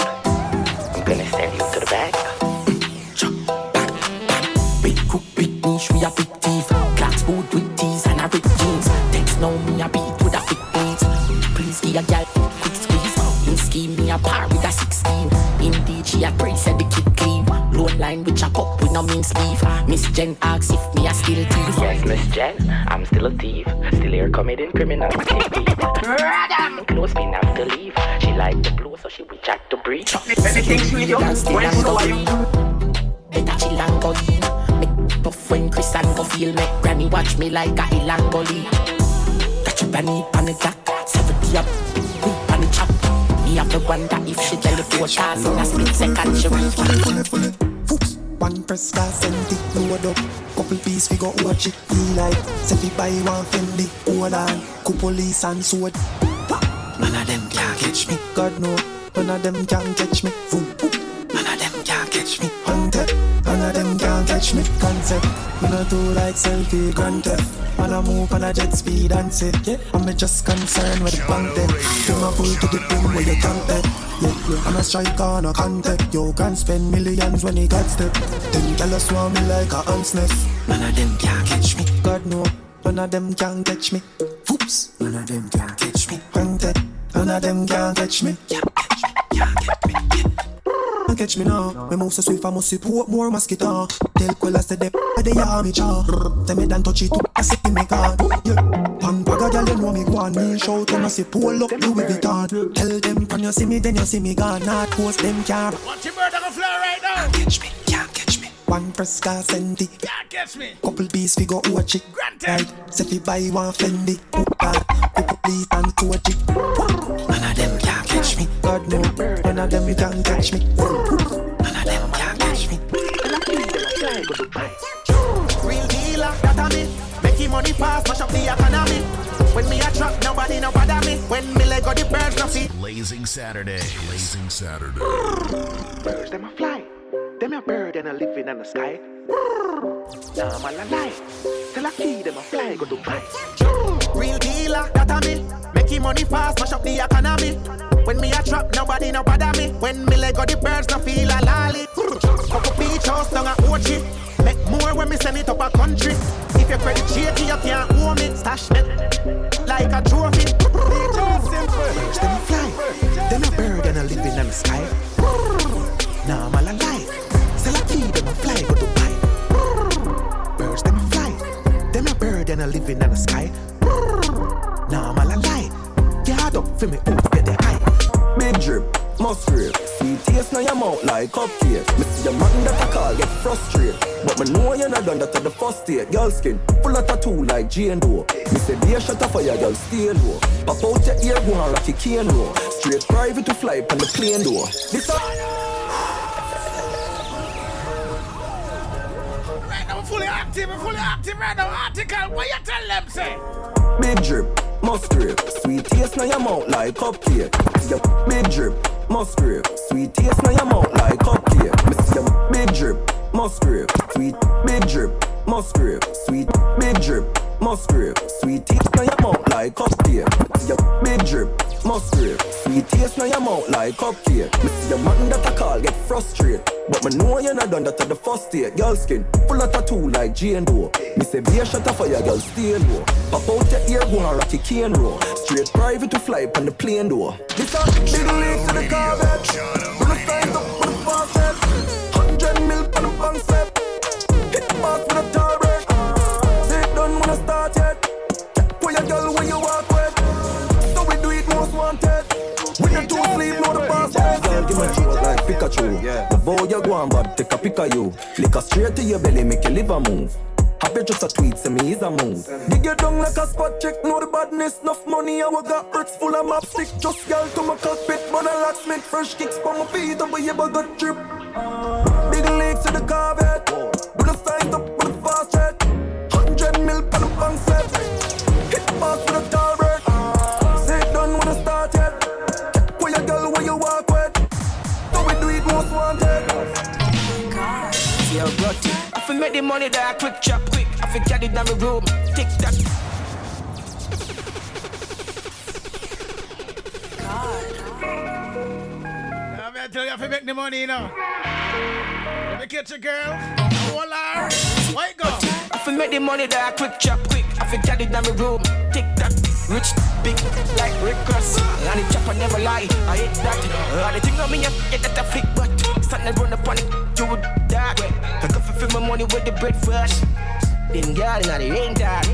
I'm gonna send you to the bag. Big cook, big niche, we a big thief. Please give a gal quick squeeze. In scheme me a par with a 16. Indeed, she a pray said the kid clean. Load line with chop up with no means leave. Miss Jen asks if me a still thief. Yes, Miss Jen, I'm still a thief. Still here committing criminal activity. Close me now to leave. She like the blue, so she will jack to breathe. Anything sweet, yo. When you know you. Hey, that she Lamborghini. Make tough when Chris and go feel me. Granny watch me like a Ilangoli. Catch a bunny on the jack. 70 up, whip on the chop. Me have to wonder if she the stars in a split second. She will One press car send it load up. Couple piece we got watch it. Feel like Say we buy one Fendi Hold on. Coup police and sword. None of them can catch me. God no. None of them can catch me. None of them can catch me. Hunted them can catch me Concept Me not do like selfie grand theft Man I move on a jet speed and say Yeah I'm just concerned with the bank them Them a pull to the pin where you can't bet yeah, yeah. I'm a striker on a contact. Yo, can spend millions when he got step. Them tell us want me like a ants nest. None of them can catch me. God no, none of them can catch me. Oops, none of them can catch me. Hunted, none of them can catch me. Can't catch me, can't catch me. Can't catch me now. Me move so swift, I must support more mosquito. Tell Quella say them they are me cha. Tell me dan touch it up, I say me God. Yeah. Pan paga girl, you know me go on. Me shout when I say pull up Louis Vuitton. Tell them when you see me, then you see me gone. Not post them car. Watch your bird on the floor right now. Can't catch me, can't catch me. One press car send it. Can't catch me. Couple beats we go watch it. Granted. Right, say fi buy one Fendi. Oh God, couple beats and torch it. None of them can catch me. God no, none of them can catch me. None of them can catch me. Real dealer, that a me. Making money fast, mash up the economy. When me a trap, nobody no bother me. When me let go the birds no see. Blazing Saturday. Blazing Saturday. Birds them a fly. Them a bird and a living in the sky. Nah, man a lie. Tell a key them a fly go Dubai. Real dealer, that a me. Making money fast, mash up the economy. When me a trap, nobody no bother me. When me let go the birds no feel a lolly. Couple beach house down a Ochi. Make more when me send it up a country. If your credit shaky, you can't own me. Stash me like a trophy. Birds them a fly. Them a bird and a living in the sky. Nah, man a lie. A and a living in the sky. Now Nah, man a lie. Get up for me, up get the high. Big drip, must rip. See taste now your mouth like cupcake. Me see your man that I call get frustrated. But me know you're not done that at the first state. Girl skin full of tattoo like Jane Doe. Me say be a shot of fire, girl stay low. Pop out your ear, go and rock your cane row. Straight private to fly on the plane door. This a active, fully active right now. Article, what you tell them, say? Big drip, must grip. Sweet taste now your mouth like cupcake. Your big drip, must grip. Sweet taste now your mouth like cupcake. Your big drip, must grip. Sweet big drip, must grip. Sweet big drip, must grip. Sweet taste now your mouth like cupcake. See your big drip, must grip. Sweet taste now your mouth like cupcake. See your man that I call get frustrated. But me know you're not done that at the first state. Girl skin full of tattoo like Jane Doe. Me say be a shot of fire, girl stay low. Pop out your ear, go and rock your cane row. Straight private to fly on the plane door. This a big league to the Corvette. When the signs up with the head. Hundred mil on the bank step. Hit pass with a turret. Say it done when I start yet. Pull your girl when you walk with. So we do it most wanted. When you two sleep, know the boss head. Girl, give me a like Pikachu. Yeah. The boy you go on, but take a pic of you. Lick a straight to your belly, make your liver move. Happy just a tweet, say me is a move. Dig you down like a spot check, know the badness. Enough money, I will got bricks full of map stick. Just girl to my cockpit, but a locksmith. Fresh kicks for my feet, up where got drip. Big legs to the Corvette. With the signs up with the fast jet mill pan a bang set. Hit the boss with a tall bird. Sit down when I start yet. Check where your girl where you walk with. Do we do it most wanted? Yo, Brotty. I fi make the money that I quick chop quick. I fi get it down the room. Tick tock. God. I'm gonna tell you, I fi make the money, you know. Let me catch a girl. Hold her. Why go? I fi make the money that I quick chop quick. I fi get it down the room. Tick tock. Rich, big, like Rick Ross. And the chopper never lie. I hate that. Uh, the thing on me, I get that I flick, but to run up on it. You die. I go for fill my money with the bread fresh. Then girl, now the rain that.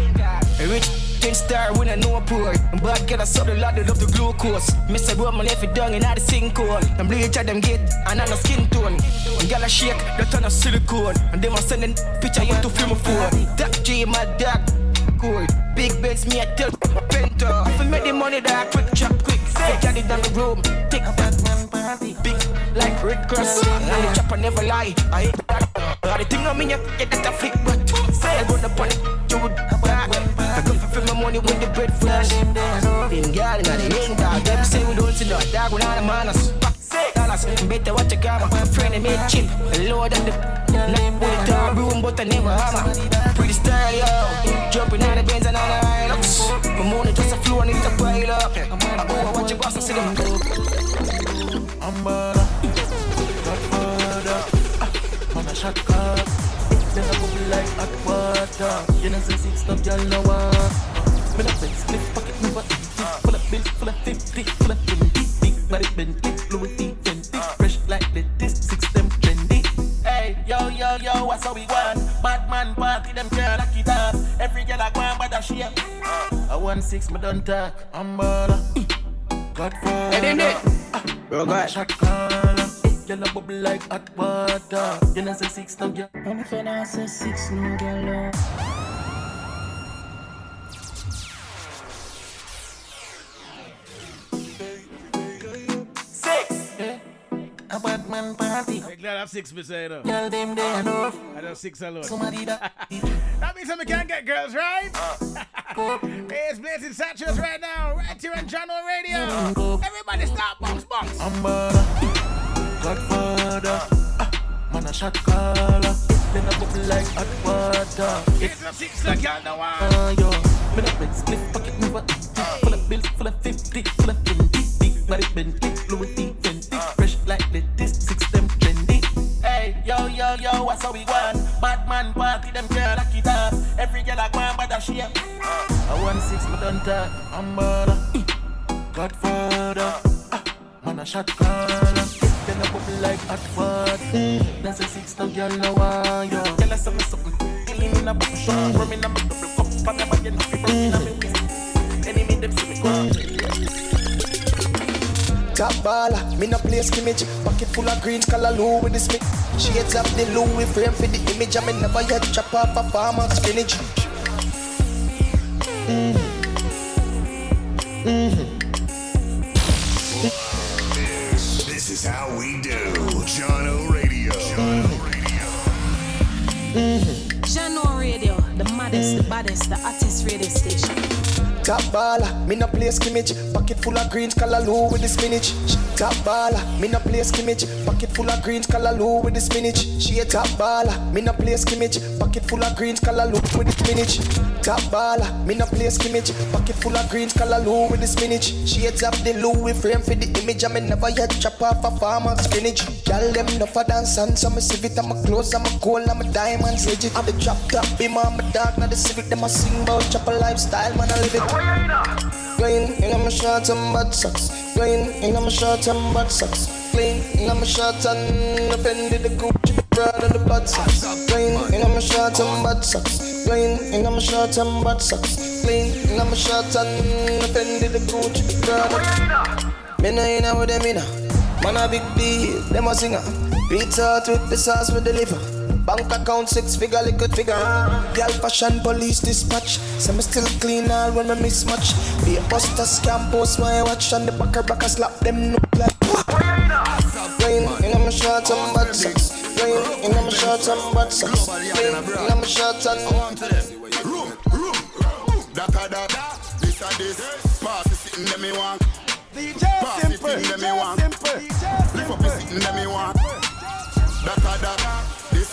Rich, ten star when I know I'm poor. But get a subtle lot of the glucose. Miss a woman if it done in the sinkhole. I'm bleach at them get and on the skin tone. And girl a shake, that on a silicone. And them a sending picture you to film a phone. That G my dog. Cool. Big Benz me a tell Penta. If I make the money that quick chop quick. I get it down the room. Take that man party. Big like Rick Ross. And the chopper never lie. I hate that. Uh, the thing on me, get that a flick, but say I up on it, you would back. I go for fill my money with the bread flash. Then girl, now they ain't dog. Them say we don't see no dog, we not a manners. Dollars, better watch your camera. Friend, made chip, lower than the night with the dark room, but I never hammer. Pretty style, yo. Jumping on the Benz and on the Hilux. My money just a flow and it's a pile up. I and watch your boss and see them. I'm better. Godfather. Ah, man, a shot call. Then I bubble like hot water. You know, say six stuff, y'all know what. Me not say split pocket, me but full of bills, full of fifty, full of twenty. Big body Bentley, Louis V, Fendi. Fresh like lettuce, six them trendy. Hey, yo, yo, yo, what's how we want? Batman party, them girl lock it up. Every girl I go on, but I share. I want six, me done talk. I'm mm. baller. Godfather. Hey, then, ah, then. Bro, God. Shot caller. Girl a bubble like hot water. You know say six now, girl. And if I not say six, no girl. Oh. Six. Yeah. A Batman party. I'm glad I have six beside her. Girl, them there ah, enough. I don't six alone. Somebody that. that means I can't get girls, right? hey, uh. it's Blazing Saturdaze right now, right here on Jahkno Radio. Everybody stop, box, box. Godfather. Ah, man, a shot caller. Then I bubble like hot water. It's like y'all know why. Uh, yo, me not big split pocket mover. Full of bills, full of fifty, full of twenty. Big body Bentley, Louis V, Fendi. Fresh like lettuce, six them trendy. Hey, yo, yo, yo, what's how we want? Batman party, them girl lock it up. Every girl I on, but I share. I want six, me done talk. I'm baller. Godfather. Man, a shot caller. Then I bubble like hot water. That's a six now, girl, no one, yo. Girl, I something, something. Killing in a bush, rum in a my double cup. But never get nothing from in a me waist. Enemy, them see me go. Top baller, me no play skimmage. Pocket full of green, color Lou with the smith. Shades of the Louis frame for the image. I me never yet chop off a farmer spinach. Mm. Mm-hmm. How we do. Jahkno Radio. Jahkno mm-hmm. Radio, the maddest, the baddest, the hottest radio station. Top baller, me no play skimmage. Pocket full of greens, color Lou with the spinach. Top baller, me no play skimmage. Pocket full of greens, color Lou with the spinach. She a top baller, me no play skimmage. Pocket full of greens, color Lou with the spinach. Top baller, me no play skimmage. Pocket full of greens, color Lou with the spinach. A top the Louis frame for the image. I me never yet chop off a farmer spinach. Y'all them no for dance and so me civic. I'm a clothes, I'm a gold, I'm a diamonds legit. I'm the drop top, be my dog, not the civic. Them a sing about a lifestyle, man I live it. Clean in my shorts and butt socks. Clean in my shorts and butt socks. Clean in my shorts and offended the Gucci broad and the butt socks. Clean in my shorts and butt socks. Clean in my shorts and butt socks. Clean in my shorts and offended the Gucci broad. Me no inna with them inna. Man a big deal, them a singer. Pizza Hut with the sauce with the liver. Bank account six figure, liquid figure. Girl fashion police dispatch. Say me still clean all when me mismatch. Be a buster scam post my watch and the backer backer slap them no like. Rain in my shorts and bad socks. Rain in my shorts and bad socks. Rain in my shorts and. Room, room, data, data, this and this. Pass the sitting them me want. Pass the sitting them me want. Lift up the sitting them me want. Data, data,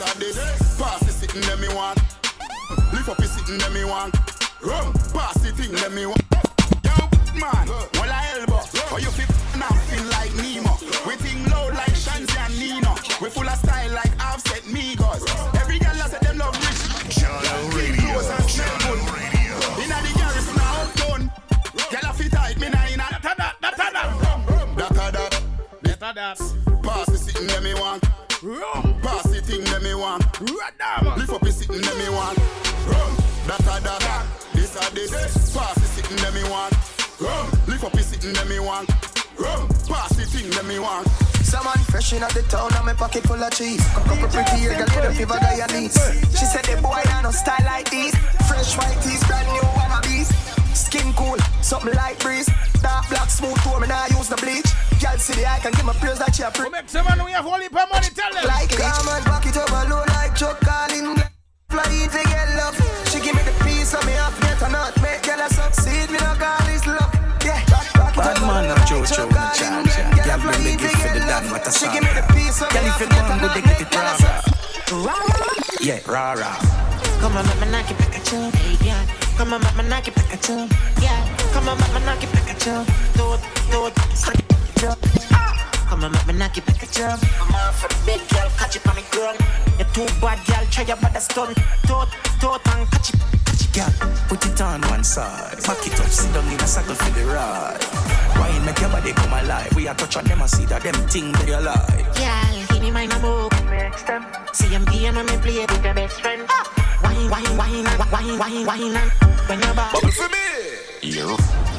this and this. Pass the sitting sitting there me want. Hmm, lift up his sitting there me want. Rum, pass the thing there me want. Yo, man, well I elbow. Or you feel nothing like Nemo. We think low like Shanzi and Nino. We full of style like Offset Migos. Every girl I said them love rich. Jahkno Radio. Clothes and. Inna the garrison now done. Girl I fit tight me now inna. That that that that That a that. that that. Pass the sitting there me want. Pass the thing there me want. Lift up the sitting there me want. That a that. This a this. Pass the sitting there me want. Lift up the sitting there me want. Rum, pass the thing there me want. Someone fresh in at the town and my pocket full of cheese. Couple pretty girl with a fever Guyanese. She said the boy got no style like these. Fresh white tees, brand new wannabes. Skin cool, something like breeze. Dark black smooth tone, me nah use the bleach. Girl see the eye can give me praise like she a pre. Make some man we have holy per money. Tell them. Like come and back it up low like Chuck calling. Flying to get love. She give me the piece of me half a She give me the piece of Girl, if you get good, they get it a rah Yeah, rah rah. Come on, mama, knock it back at you. Yeah. Come on, mama, knock it back at you. Yeah. Come on, mama, knock it back at you. Do it, do it. Ah. Come on, mama, knock it back at you. I'm off for the big girl, catch it on the ground. You too bad, girl, try your body stun. Toot, toot, and catch it, catch it. Girl, put it on one side. Back it up, sit down in a circle for the ride. Why make your body come alive? We a touch on them and see that them thing like. Girl, give me my number. Next time. See, I'm being on me play with your best friend. Ah! Wine, wine, wine, wine, wine, wine, wine. When you're back. Bubble for me. Here,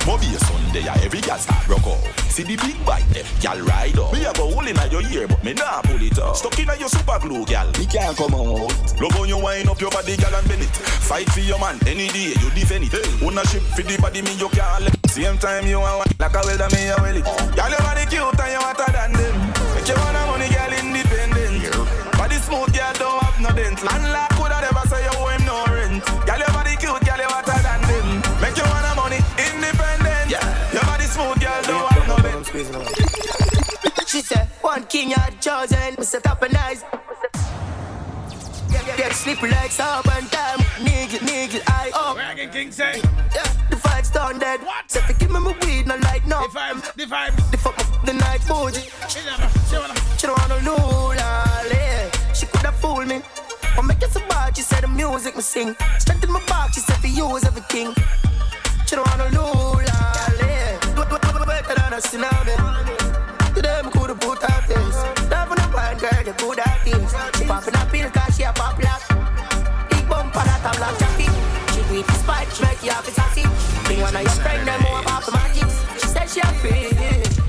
Movie Sunday, yeah, every gal start rock out. See the big bike there, gal ride up. Me have a hole in your ear, but me nah pull it up. Stuck in your super glue, gal, me can't come out. Love how you wind up your body, gal, and bend it. Fight for your man, any day you defend it. Ownership for the body, me you can't let. Same time you want like a welder, me a well it. Gal, your body cute and you hotter than them. Make you want a money, gal, independent. Body smooth, gal, don't have no dent. Landlord coulda never say you owe him no rent. Gal, your body cute, gal, you hotter than them. Make you want a money, independent. Your body smooth, gal, don't have no dent. She said, one king you had chosen, Mr. Top and Nice. Get slippery like soap and time. Niggle, niggle, I up. Wagon King say. Yeah, the vibes done dead. What? So if you give me my weed, no light, no. The vibes, the vibes. The fuck up the night mood. She don't wanna know, lolly. She coulda fooled me. But make it so bad, she said the music me sing. Strength in my back, she said for you is everything. She don't wanna. Do- do- do Better than a tsunami. Today me coulda put her face. Love on the wine girl, you coulda this. She popping a pill 'cause she a pop lock. Big bump on that a black jacket. She for spite, she make you it sassy. Bring one of your friend them about the magics. She said she a free.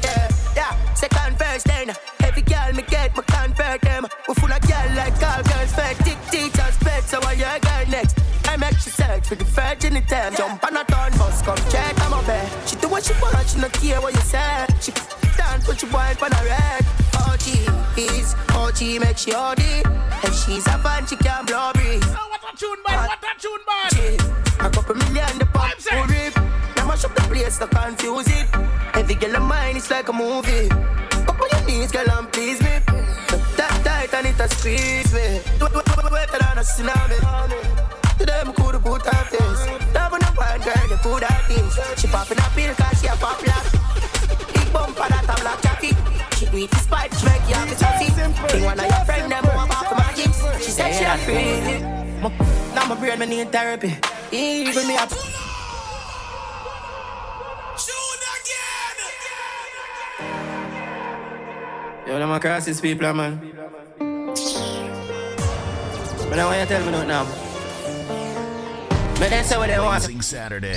Yeah, yeah. Second verse then. Girl me get, me convert them. We full of girl like all girls fake. Tick teachers pet, so why your girl next? I make she search for the virginity. Jump on a turn bus, come check on my bed. She do what she want, she no care what you say. She can dance put your wine on her head. OG is OG, make she OD. If she's a fan, she can blow breeze. Oh, what a tune, man, what a tune, man. A couple million, the pop full eh? rip. Now mash up the place, no confuse it. Every girl of mine is like a movie. Couple your knees, girl, and please tight and it a squeeze me. Do do better than a tsunami. Today me coulda put her face. Love on the wine, girl, you coulda this. She popping a pill 'cause she a pop lock. Big bump on that a black jacket. She do it to spite, she make you have to sassy. Bring one of your friend them over about the magic. She said she a free. Now my brain me need therapy. Even me up. Yo, them a crisis people, man. But now, what you tell me not now? But then say what they want. Saturday.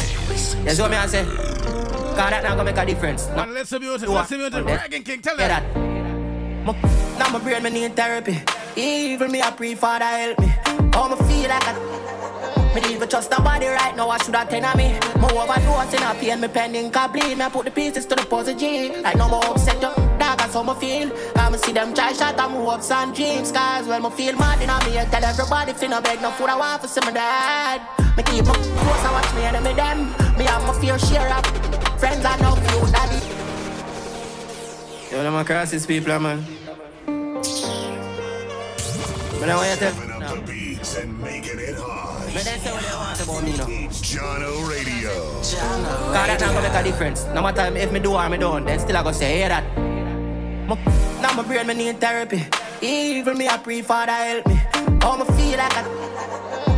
That's what me I say. Cause that not gonna make a difference. No. Man, listen music, Do what? listen music. Yeah. Wagon King, tell them. that? Now my brain me need therapy. Even me I pray that help me. Oh, me feel like a me need even trust nobody right now. I should have ten of me. More overdose in a pain. Me pending bleed. Me I put the pieces to the puzzle G. Like no more upset up. Dog, that's how me feel. I see them try shot and move ups and dreams. Cause when me feel mad in a me, I tell everybody finna beg no food. I want for some of that. Me keep up close and watch me enemy them. Me have my fair share of friends I know few daddy. Yo, them a crisis people, man. But now what you tell? Up the beats. and making it hot. But that's say what they want about me now. Jahkno Radio. Cause that not gonna make a difference. No matter if me do or me don't, then still I go say, hear that. My, now my brain me need therapy. Even me I pray Father help me. Oh, me feel like a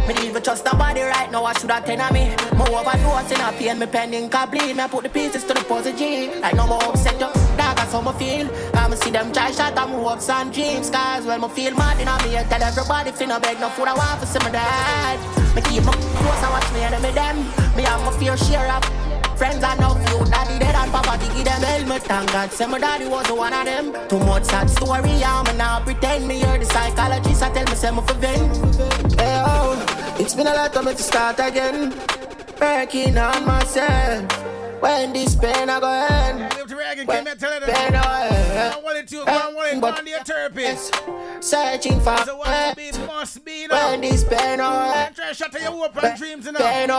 me need to trust nobody right now, I should have ten of me. More overdose in a pain, me pen ink bleed. Me I put the pieces to the puzzle G. Like no more upset, yo. Dog, that's how me feel. I'ma see them try shot, I'm hopes and dreams. Cause when me feel mad in a me, I tell everybody, if you no beg no food, I want for see my dad. Me keep my close and watch me enemy them. Me have my fear share up. Friends are no few, daddy dead and papa give them helmet Thank God, say my daddy was one of them. Too much sad story, I'm now pretend me You're the psychologist. I tell me say for vent Hey oh, it's been a lot of me to start again. Working on myself. When this pain I go end. When pain I go end. But searching for so what be must be now. When this pain I end. Try shut your hope and dreams now. Pain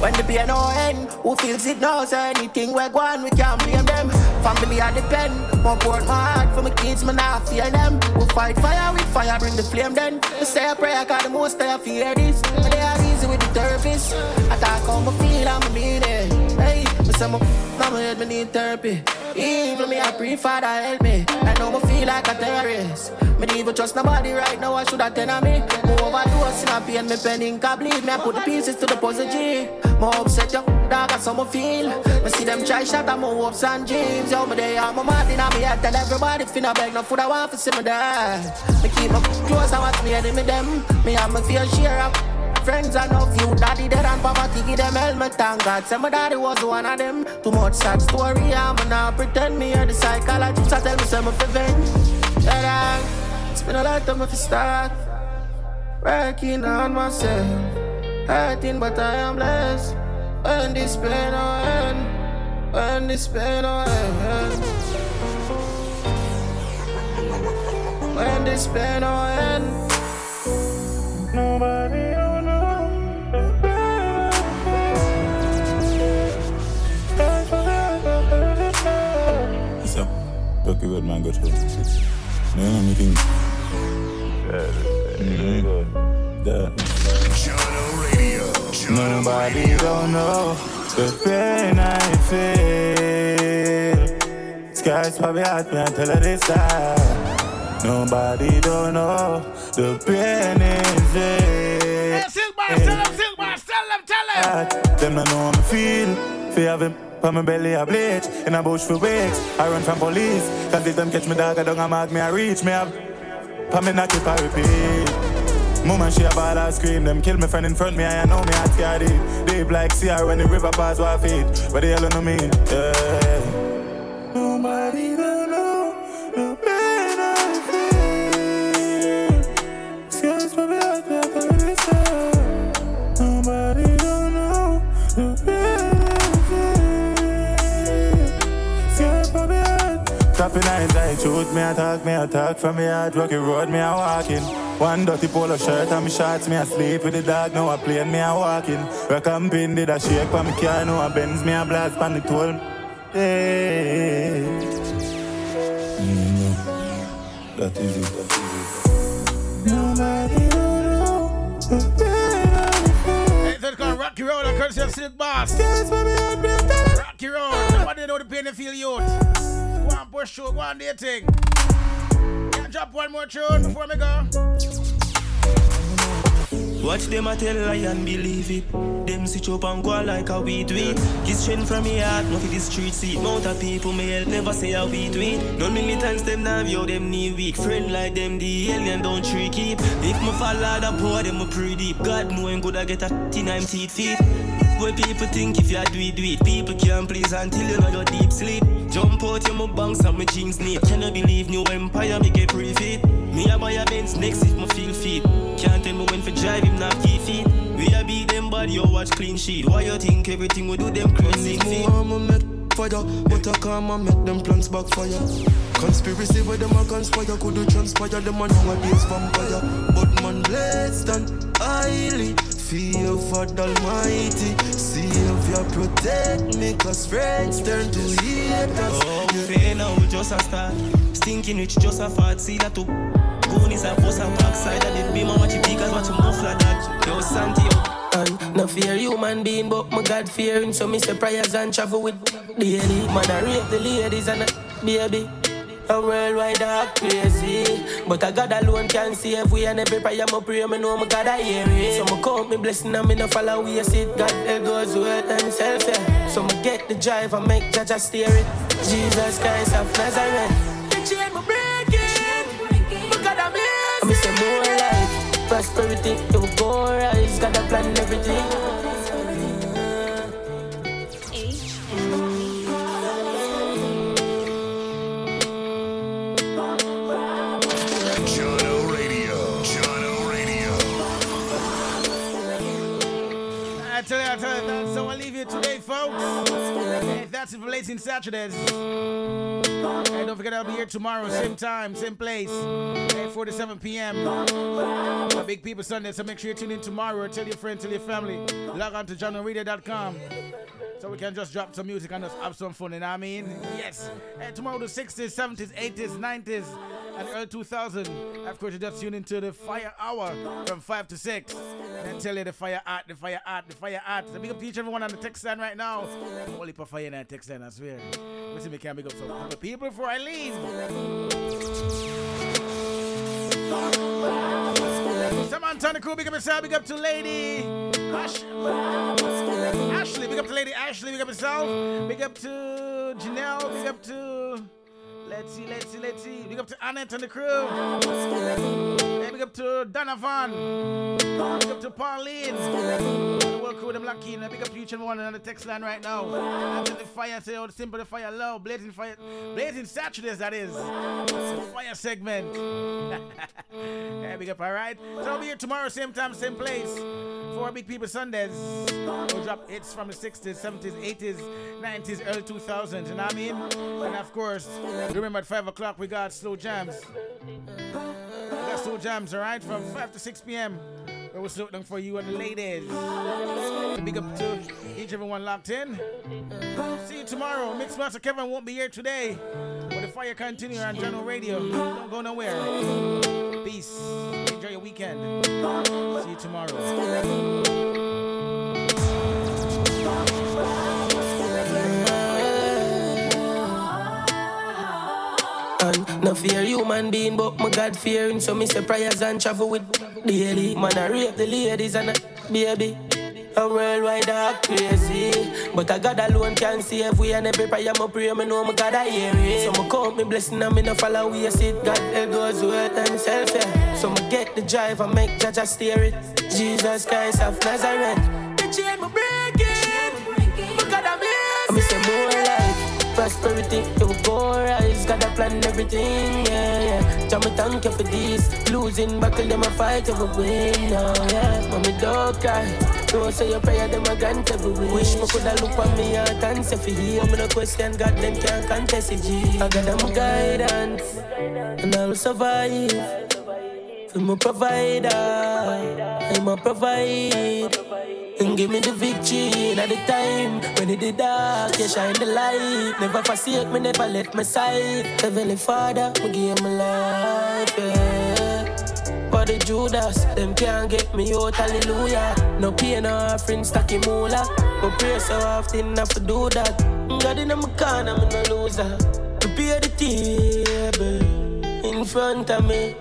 When the pain I end. Who feels it now? So anything we go on, we can't blame them. Family I depend. More put my heart for my kids, man, I fear them. We fight fire with fire, bring the flame then. We say a prayer, cause the most I fear this. But they are easy with the therapist. I talk how me feel, I'm mean it. Hey, me say my, now my head, me need therapy. Even me, I pray Father help me. I know me feel like a terrorist. Me even trust nobody right now, I should have ten of me. Move overdose in a pain, me pen ink bleed. Me I put the pieces to the puzzle G. More upset, yo, dog, I some feel. Me see them try shot at my hopes and dreams. Yo, me they are my mad in me head. Tell everybody finna beg no food, I want to see me die. Me keep my close and watch me enemy them. Me have my fear share up. Friends know few. Daddy dead and poverty give them helmet thank God. Say my daddy was one of them. Too much sad story I'm now pretend. Me or the psychologist I tell me say me for vent. Yeah, It's been a lot of me for start. Working on myself. Hurting but I am blessed. When this pain will end When this pain will end. When this pain will end. Nobody Bucky good man, go through. No, no, anything. Jahkno Radio. Nobody don't know the pain I feel. Skies probably at me until I decide. Nobody don't know the pain is Hey, Silk Boss, tell them, Silk Boss, tell them, tell them. Them not know how me feel. Fi have on my belly a bleach In a bush for weeks I run from police Cause if them catch me dog I don't a mark me a reach me up. Pa me not keep I repeat Mama she a ball I scream Them kill me friend in front me I know me at scared deep Deep like sea when the river pass what feet But they all know me yeah. Nobody don't Tapping eyes, I shoot me, I talk, me, I talk from me heart, rocky road, me, I walking. One dirty polo shirt and me shorts, me, I sleep with the dog, now I play, me, I walking. Rock and pin, did I shake for me car, now I bends, me, I blast, pan the toll. Hey. Mm, that is it, that is it. Nobody don't know the pain I Hey, so it's called Rocky Road, and courtesy of Silk Boss. Rocky Road, nobody know the pain they feel youth. On, push through, go on, do your thing. Can drop one more tune before me go? Watch them a tell lie and believe it. Them switch up and go like how we do it. Get strength from me heart, not for the street seat. Mount of people may help, never say how we do it. Done militants, them now view them knee weak. Friend like them, the alien don't trick keep. If my fall out the poor, them a pretty. God know I'm good, I get a tin I'm teeth feet. What people think if you do it, do it. People can't please until you know your deep sleep. Jump out your banks and my jeans neat. Can you believe new empire make a pre-fit? Me a buy a Benz next if me feel fit. Can't tell me when for drive him not key feet. We a beat them bad, you watch clean sheet. Why you think everything we do them crazy feet? I'ma make fire, but I come and make them plans backfire. Conspiracy where them a conspire, could you transpire them a nowadays vampire? But man blessed and highly. Fear for the Almighty, see if you protect me, cause friends turn to haters. Oh, we fail now, we just a start. thinking which just a fat see that to Goonies a bus a backside of the be and watch it because watch him muffler that Yo Santi yo and no fear human being, but my God fearing. So me say prayers and travel with the daily. Man, I rape the ladies and a baby. A worldwide dark crazy. But I God alone can save. We And every prayer I pray me know my God I hear it. So me count me blessing and me no follow we sit. God it goes with himself yeah. So me get the drive and make judge a steer it. Jesus Christ of Nazareth. The chain me break it My God I'm here I say more life. Prosperity it will go rise. God a plan everything tell you, I tell you, that's so I'll leave you today, folks. That's it for Blazing Saturdaze. Hey, don't forget I'll be here tomorrow, same time, same place, 8 47 p.m. Big People Sunday, so make sure you tune in tomorrow. Tell your friends, tell your family. Log on to JahknoRadio.com. So we can just drop some music and just have some fun, you know what I mean? Yes. Hey, tomorrow the 60s, 70s, 80s, 90s and early 2000. Of course, you just tune into the Fire Hour from 5 to 6. And tell you the fire art, the fire art, the fire art. So big up to each everyone on the text line right now. Holy for fire in that text line, I swear. Listen, we can big up some couple people before I leave. Some the Crew, big up yourself, big up to Lady Ash- Ashley, big up to Lady Ashley, big up yourself, big up to Janelle, big up to Let's see, let's see, let's see. Big up to Annette and the crew. Big up to Donovan. Big up to Pauline. The world crew, them lucky. And big up to each and one on the text line right now. After the fire, say, oh, simple, the fire low. Blazing fire. Blazing Saturdaze, that is. Fire segment. hey, big up, all right? So I'll be here tomorrow, same time, same place. For Big People Sundays. We'll drop hits from the 60s, 70s, 80s, 90s, early 2000s. You know what I mean? And of course, Remember at 5 o'clock we got slow jams. We got slow jams, alright? From 5 to 6 p.m. We will slow down for you and the ladies. Big up to each everyone locked in. See you tomorrow. Mixmaster Kevin won't be here today. But the fire continue on General Radio. Don't go nowhere. Peace. Enjoy your weekend. See you tomorrow. No fear human being, but my God fearing. So me say prayers and travel with daily. Man, I rape the ladies and a baby. A worldwide dark crazy. But I God alone can save we and every prayer I pray, me know my God I hear it. So me count me blessing and me no follow we sit. God it goes with himself, yeah. So me get the drive and make judge steer it. Jesus Christ of Nazareth. The chain me break it. My God. Me say more life, prosperity, it will go rise. God a plan everything, yeah, yeah. Jah me thank you for this. Losing battle, them a fight, every win, oh, yeah. Mommy don't cry. Don't say your prayer, them a grant every wish. Me coulda look on me and say for hear me no question, God them can't contest it. I got them guidance, and I'll survive. I'm a provider, I'm a provide. And give me the victory at the time when it did dark, you shine the light. Never forsake me, never let me side. Heavenly Father, me give my life, yeah. For the Judas, them can't get me out, hallelujah. No pain, no offering, stacky moolah. But pray so often, I to do that. God in my corner, I'm no loser. Prepare the table in front of me.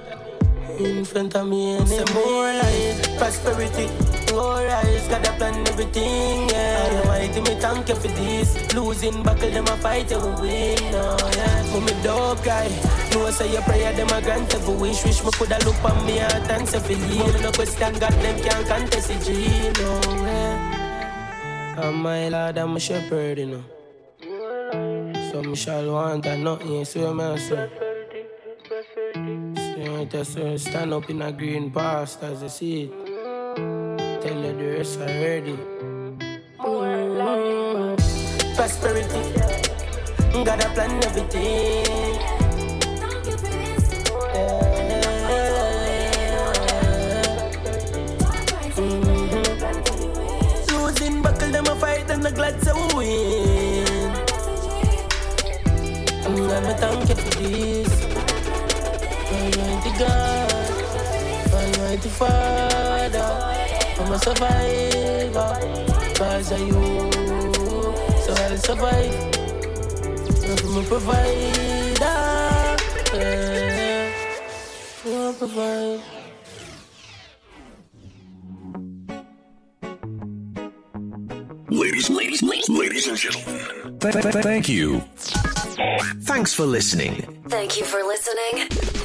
In front of me, and some more life, prosperity. More eyes, got a plan everything, yeah. Almighty, me thank you for this. Losing battle, them a fight, you will win, oh, yeah. For me dog guy, no say your prayer, them a grant every wish. Wish me coulda look on me heart and say feel me no question, God, them can't contest it, G, no, yeah. I'm my lord, I'm a shepherd, you know. So me shall want and nothing, so me say. Just uh, stand up in a green past as I see it. Tell you the rest already. Mm. Prosperity, got a plan everything. Mm-hmm. Losing buckle, them a fight, and the glad to win. I'm gonna thank you for this. God, Father. I'm a survivor, cause of you. So I'll survive. I'm a provider. I'll. Ladies, ladies, ladies, ladies and gentlemen. Thank you. Thanks for listening. Thank you for listening.